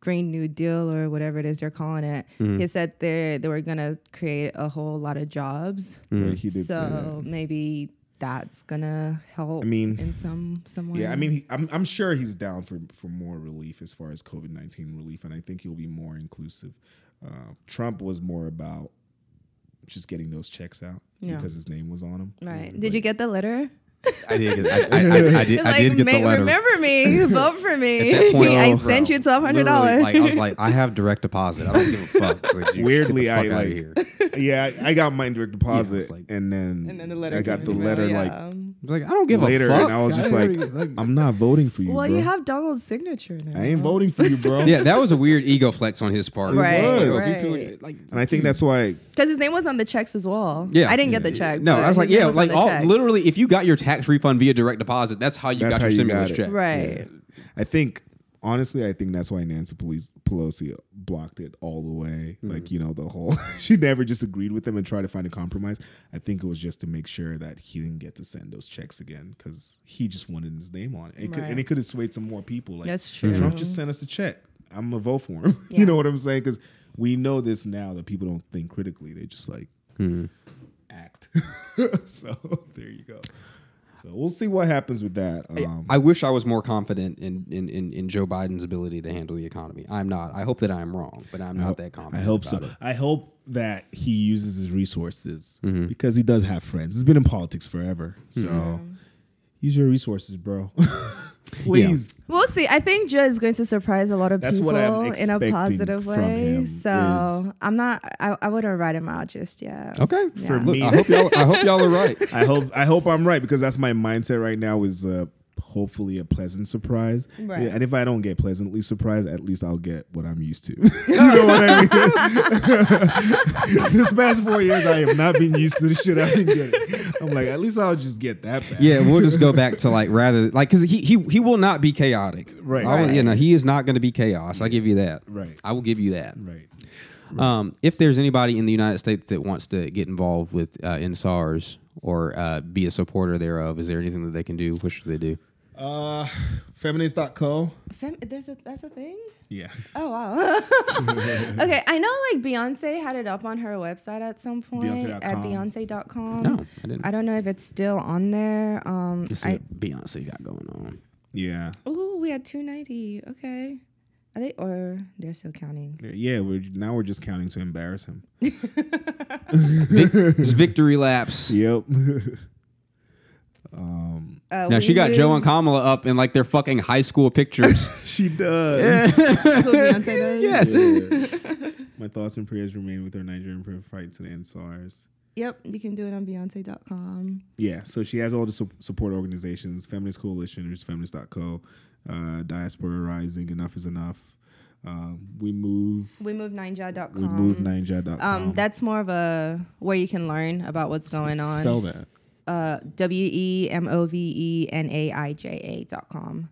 Green New Deal or whatever it is they're calling it. Mm-hmm. He said they they were gonna create a whole lot of jobs. Right, he did say so that. maybe that's gonna help. I mean, in some some way. Yeah, I mean, he, I'm I'm sure he's down for for more relief as far as COVID nineteen relief, and I think he'll be more inclusive. Uh, Trump was more about just getting those checks out Yeah. because his name was on them. right? Did you get the letter? i did get, I, I, I, I did, It's I did get the letter Remember me, vote for me. At that I oh, sent you twelve hundred dollars. Like I was like, I have direct deposit. I don't give a fuck. Like, Weirdly, get the I like- here. yeah, I, I got mine direct deposit, it's like- and then and then the letter. I got the came in the mail, letter yeah. Like I like, I don't give later, a fuck. and I was just like, I'm not voting for you, Well, bro. you have Donald's signature now. I ain't voting for you, bro. yeah, that was a weird ego flex on his part. Right, It's like, right. if like- and I think that's why Because his name was on the checks as well. Yeah, I didn't get the check. No, I was like, yeah, was like all, checks. literally, if you got your tax refund via direct deposit, that's how you That's got how your you stimulus it. check. Right. I think honestly, I think that's why Nancy Pelosi, blocked it all the way. Mm-hmm. Like you know, the whole she never just agreed with them and tried to find a compromise. I think it was just to make sure that he didn't get to send those checks again because he just wanted his name on it. it could, and it could have swayed some more people. Like That's true. Trump just sent us a check. I'm gonna vote for him. Yeah. you know what I'm saying? Because we know this now that people don't think critically. They just like Mhm. act. so there you go. So we'll see what happens with that. Um, I wish I was more confident in, in, in, in Joe Biden's ability to handle the economy. I'm not. I hope that I am wrong, but I'm not that confident. I hope so. it. I hope that he uses his resources Mm-hmm. because he does have friends. He's been in politics forever. So use your resources, bro. Please. We'll see. I think Joe is going to surprise a lot of That's people in a positive way. So I'm not. I, I wouldn't write him out just yet. Okay. Yeah. For me- I hope y'all. I hope y'all are right. I hope I hope I'm right because that's my mindset right now is uh hopefully a pleasant surprise. Right. Yeah, and if I don't get pleasantly surprised, at least I'll get what I'm used to. you know what I mean? this past four years I have not been used to the shit I've been getting. I'm like, at least I'll just get that back. Yeah, we'll just go back to like rather like because he he he will not be chaotic. Right. I will- You know, he is not going to be chaos. I give you that. Right. I will give you that. Right. Um, if there's anybody in the United States that wants to get involved with uh, EndSARS or uh, be a supporter thereof, is there anything that they can do? What should they do? Uh feminist.co. Fem- that's a that's a thing. Yeah. Oh wow. okay, I know like Beyonce had it up on her website at some point at Beyonce.com. Beyonce.com. No, I didn't. I don't know if it's still on there. Um, Let's see I what Beyonce got going on. Yeah. oh we had two ninety. Okay, are they or they're still counting? Yeah, we're now we're just counting to embarrass him. It's victory laps. Yep. Um Uh, Now she got Joe and Kamala up in like their fucking high school pictures. she does. Who does? yes. Yeah. My thoughts and prayers remain with her Nigerian prayer fight to the end SARS. Yep, you can do it on Beyonce.com. Yeah, so she has all the su- support organizations, Feminist Coalition, which is feminist.co, uh, Diaspora Rising, Enough is Enough. Um, we move, We move Naija.com. we move Naija.com. Um, that's more of a where you can learn about what's going on. Spell that. Uh, W E M O V E N A I J A dot com.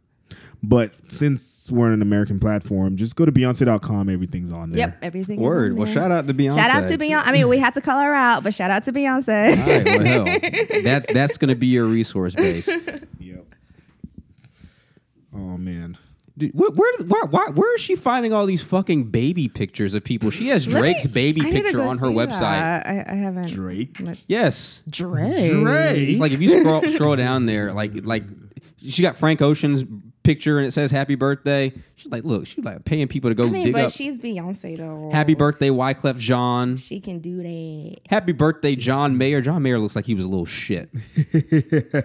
But since we're on an American platform, just go to Beyonce.com. Everything's on there. Yep, everything. Word. on Well, there. shout out to Beyonce. Shout out to Beyonce. I mean, we had to call her out, but shout out to Beyonce. All right, well, hell, that that's going to be your resource base. Yep. Oh, man. Dude, where, where, why, why, where is she finding all these fucking baby pictures of people? She has Let me- Drake's baby I picture on her website. that. I, I haven't. Drake. Yes, Drake. Drake. it's like if you scroll scroll down there, like like she got Frank Ocean's picture and it says Happy Birthday. She's like, look, she's like paying people to go I mean, dig but up she's Beyonce though. Happy Birthday Wyclef Jean. She can do that. Happy Birthday John Mayer. John Mayer looks like he was a little shit.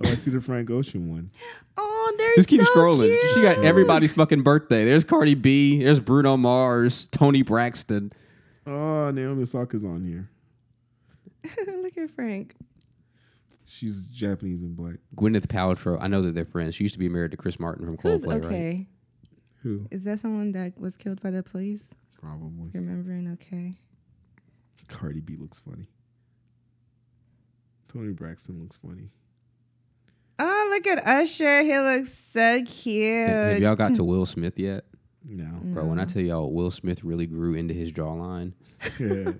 Oh, I see the Frank Ocean one. Oh, they're Just keep so scrolling. Cute. She got everybody's fucking birthday. There's Cardi B. There's Bruno Mars. Toni Braxton. Oh, Naomi Osaka's on here. Look at Frank. She's Japanese and black. Gwyneth Paltrow. I know that they're friends. She used to be married to Chris Martin from Who's Coldplay, right? okay? Who? Is that someone that was killed by the police? Probably. Remembering okay. Cardi B looks funny. Toni Braxton looks funny. Oh, look at Usher. He looks so cute. Have have y'all got to Will Smith yet? No. Bro, when I tell y'all Will Smith really grew into his jawline. Yeah.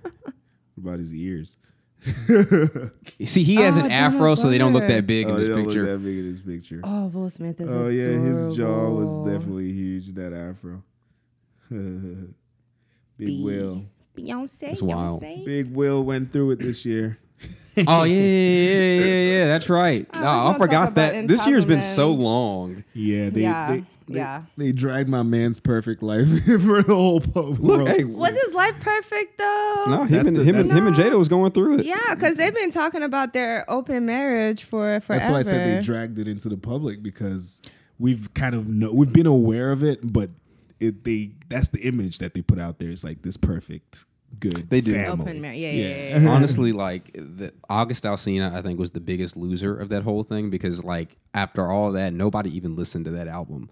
what about his ears? You See, he has Oh, an afro, so they don't look that big oh, in this they don't picture. look that big in this picture. Oh, Will Smith is Oh yeah, his jaw was definitely huge. That afro. Big Big. Will. Beyonce. That's wild. Beyonce. Big Will went through it this year. oh yeah, yeah, yeah, yeah, yeah. That's right. Oh, I No, I forgot that. This year's been so long. Yeah, they Yeah, they, they, yeah. they dragged my man's perfect life for the whole po- world. hey. Was his life perfect though? No, him That's and the- him and that's- him and Jada was going through it. Yeah, because they've been talking about their open marriage for forever. That's why I said they dragged it into the public because we've kind of know we've been aware of it, but it they that's the image that they put out there. It's like this perfect, good. They do. family. Open marriage. Yeah, yeah, yeah, yeah. Honestly, like the, August Alsina, I think was the biggest loser of that whole thing because, like, after all that, nobody even listened to that album.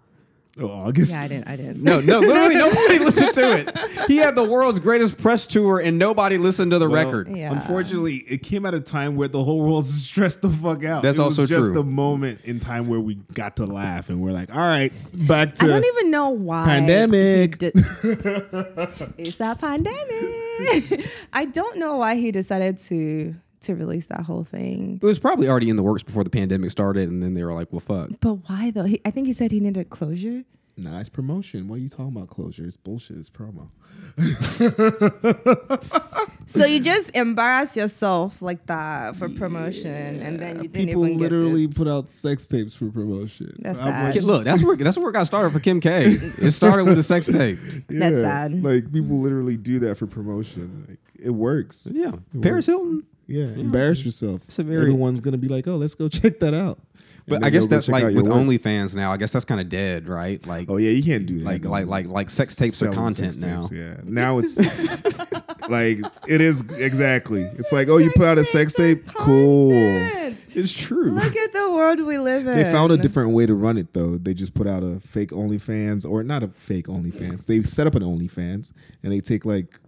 Oh, August. Yeah, I didn't. I didn't. No, no, literally nobody listened to it. He had the world's greatest press tour, and nobody listened to the Well, record. Yeah. Unfortunately, it came at a time where the whole world's stressed the fuck out. That's it was also just true. a moment in time where we got to laugh and we're like, all right, back to I don't even know why. Pandemic. he did- it's a pandemic. I don't know why he decided to to release that whole thing. It was probably already in the works before the pandemic started, and then they were like, "Well, fuck." But why though? He, I think he said he needed closure. nice promotion. What are you talking about? Closure? It's bullshit. It's promo. So you just embarrass yourself like that for promotion, and then you didn't People even get literally to. put out sex tapes for promotion. That's I'm sad. like, Kid, Look, that's where that's where it got started for Kim K. It started with the sex tape. That's sad. Like people literally do that for promotion. Like it works. Yeah, It Paris works. Hilton. Yeah, embarrass yourself. It's a very- Everyone's gonna be like, "Oh, let's go check that out." But I guess that's like with work. OnlyFans now. I guess that's kind of dead, right? Like, Oh yeah, you can't do that. like, no like, like, like sex tapes are content now. tapes, Yeah, now it's like it is exactly. It's like, oh, you put out a sex tape, cool. It's true. Look at the world we live in. They found a different way to run it though. They just put out a fake OnlyFans or not a fake OnlyFans. They set up an OnlyFans and they take like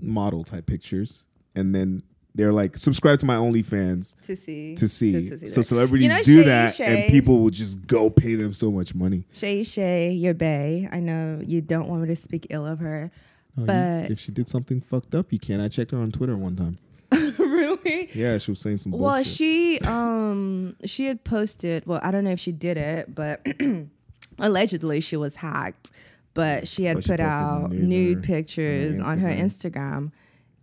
model type pictures and then they're like subscribe to my OnlyFans to see to see. to see so that. celebrities You know, do Shay that Shay- and people will just go pay them so much money. Shay Shay, your bae. I know you don't want me to speak ill of her, Oh, you- but if she did something fucked up, you can. I checked her on Twitter one time. really. Yeah, she was saying some Well, bullshit. she um she had posted. Well, I don't know if she did it, but allegedly she was hacked. But she had But put posted out on nude her- pictures on on her Instagram.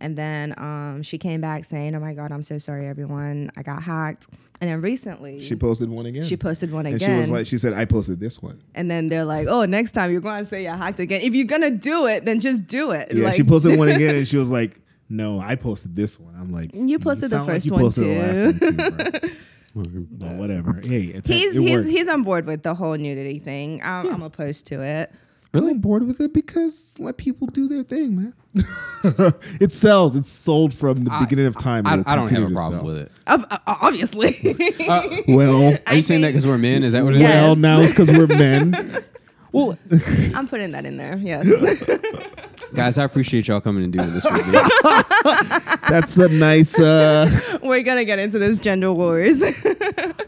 And then um, she came back saying, "Oh my God, I'm so sorry, everyone. I got hacked." And then recently, she posted one again. she posted one and again. she was like, she said, I posted this one. and then they're like, "Oh, next time you're going to say you're hacked again. If you're gonna do it, then just do it." Yeah, like, she posted one again, and she was like, "No, I posted this one." I'm like, You posted the like first you one posted the last too. one too, bro. Whatever. Hey, it's, he's it he's worked. he's on board with the whole nudity thing. I'm, I'm opposed to it. Really on board with it because let people do their thing, man. it sells. It's sold from the I- beginning of time. I, It'll I don't have continue a problem sell. with it. Uh, obviously. Well, Are I you saying that because we're men? Is that what it is? Yes. well, now it's because we're men. Well, I'm putting that in there. Yes. Guys, I appreciate y'all coming and doing this with me. That's a nice. uh We're gonna get into this gender wars.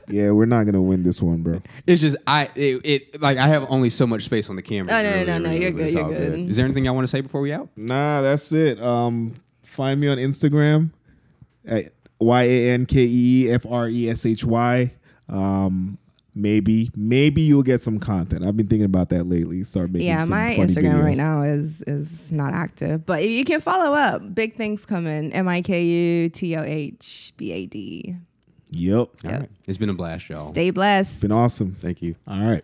Yeah, we're not gonna win this one, bro. It's just I it, it like I have only so much space on the camera. Oh, no, no, Really, no, no, really, you're good, it's you're all good. Is there anything I want to say before we out? Nah, that's it. Um, find me on Instagram at y a n k e f r e s h y. Um, maybe, maybe you'll get some content. I've been thinking about that lately. Start making yeah, some my funny Instagram right now is is not active, but you can follow up. Big things coming. M I K U T O H B A D. Yep, All Yep. right. It's been a blast, y'all. Stay blessed. been awesome. Thank you. All right.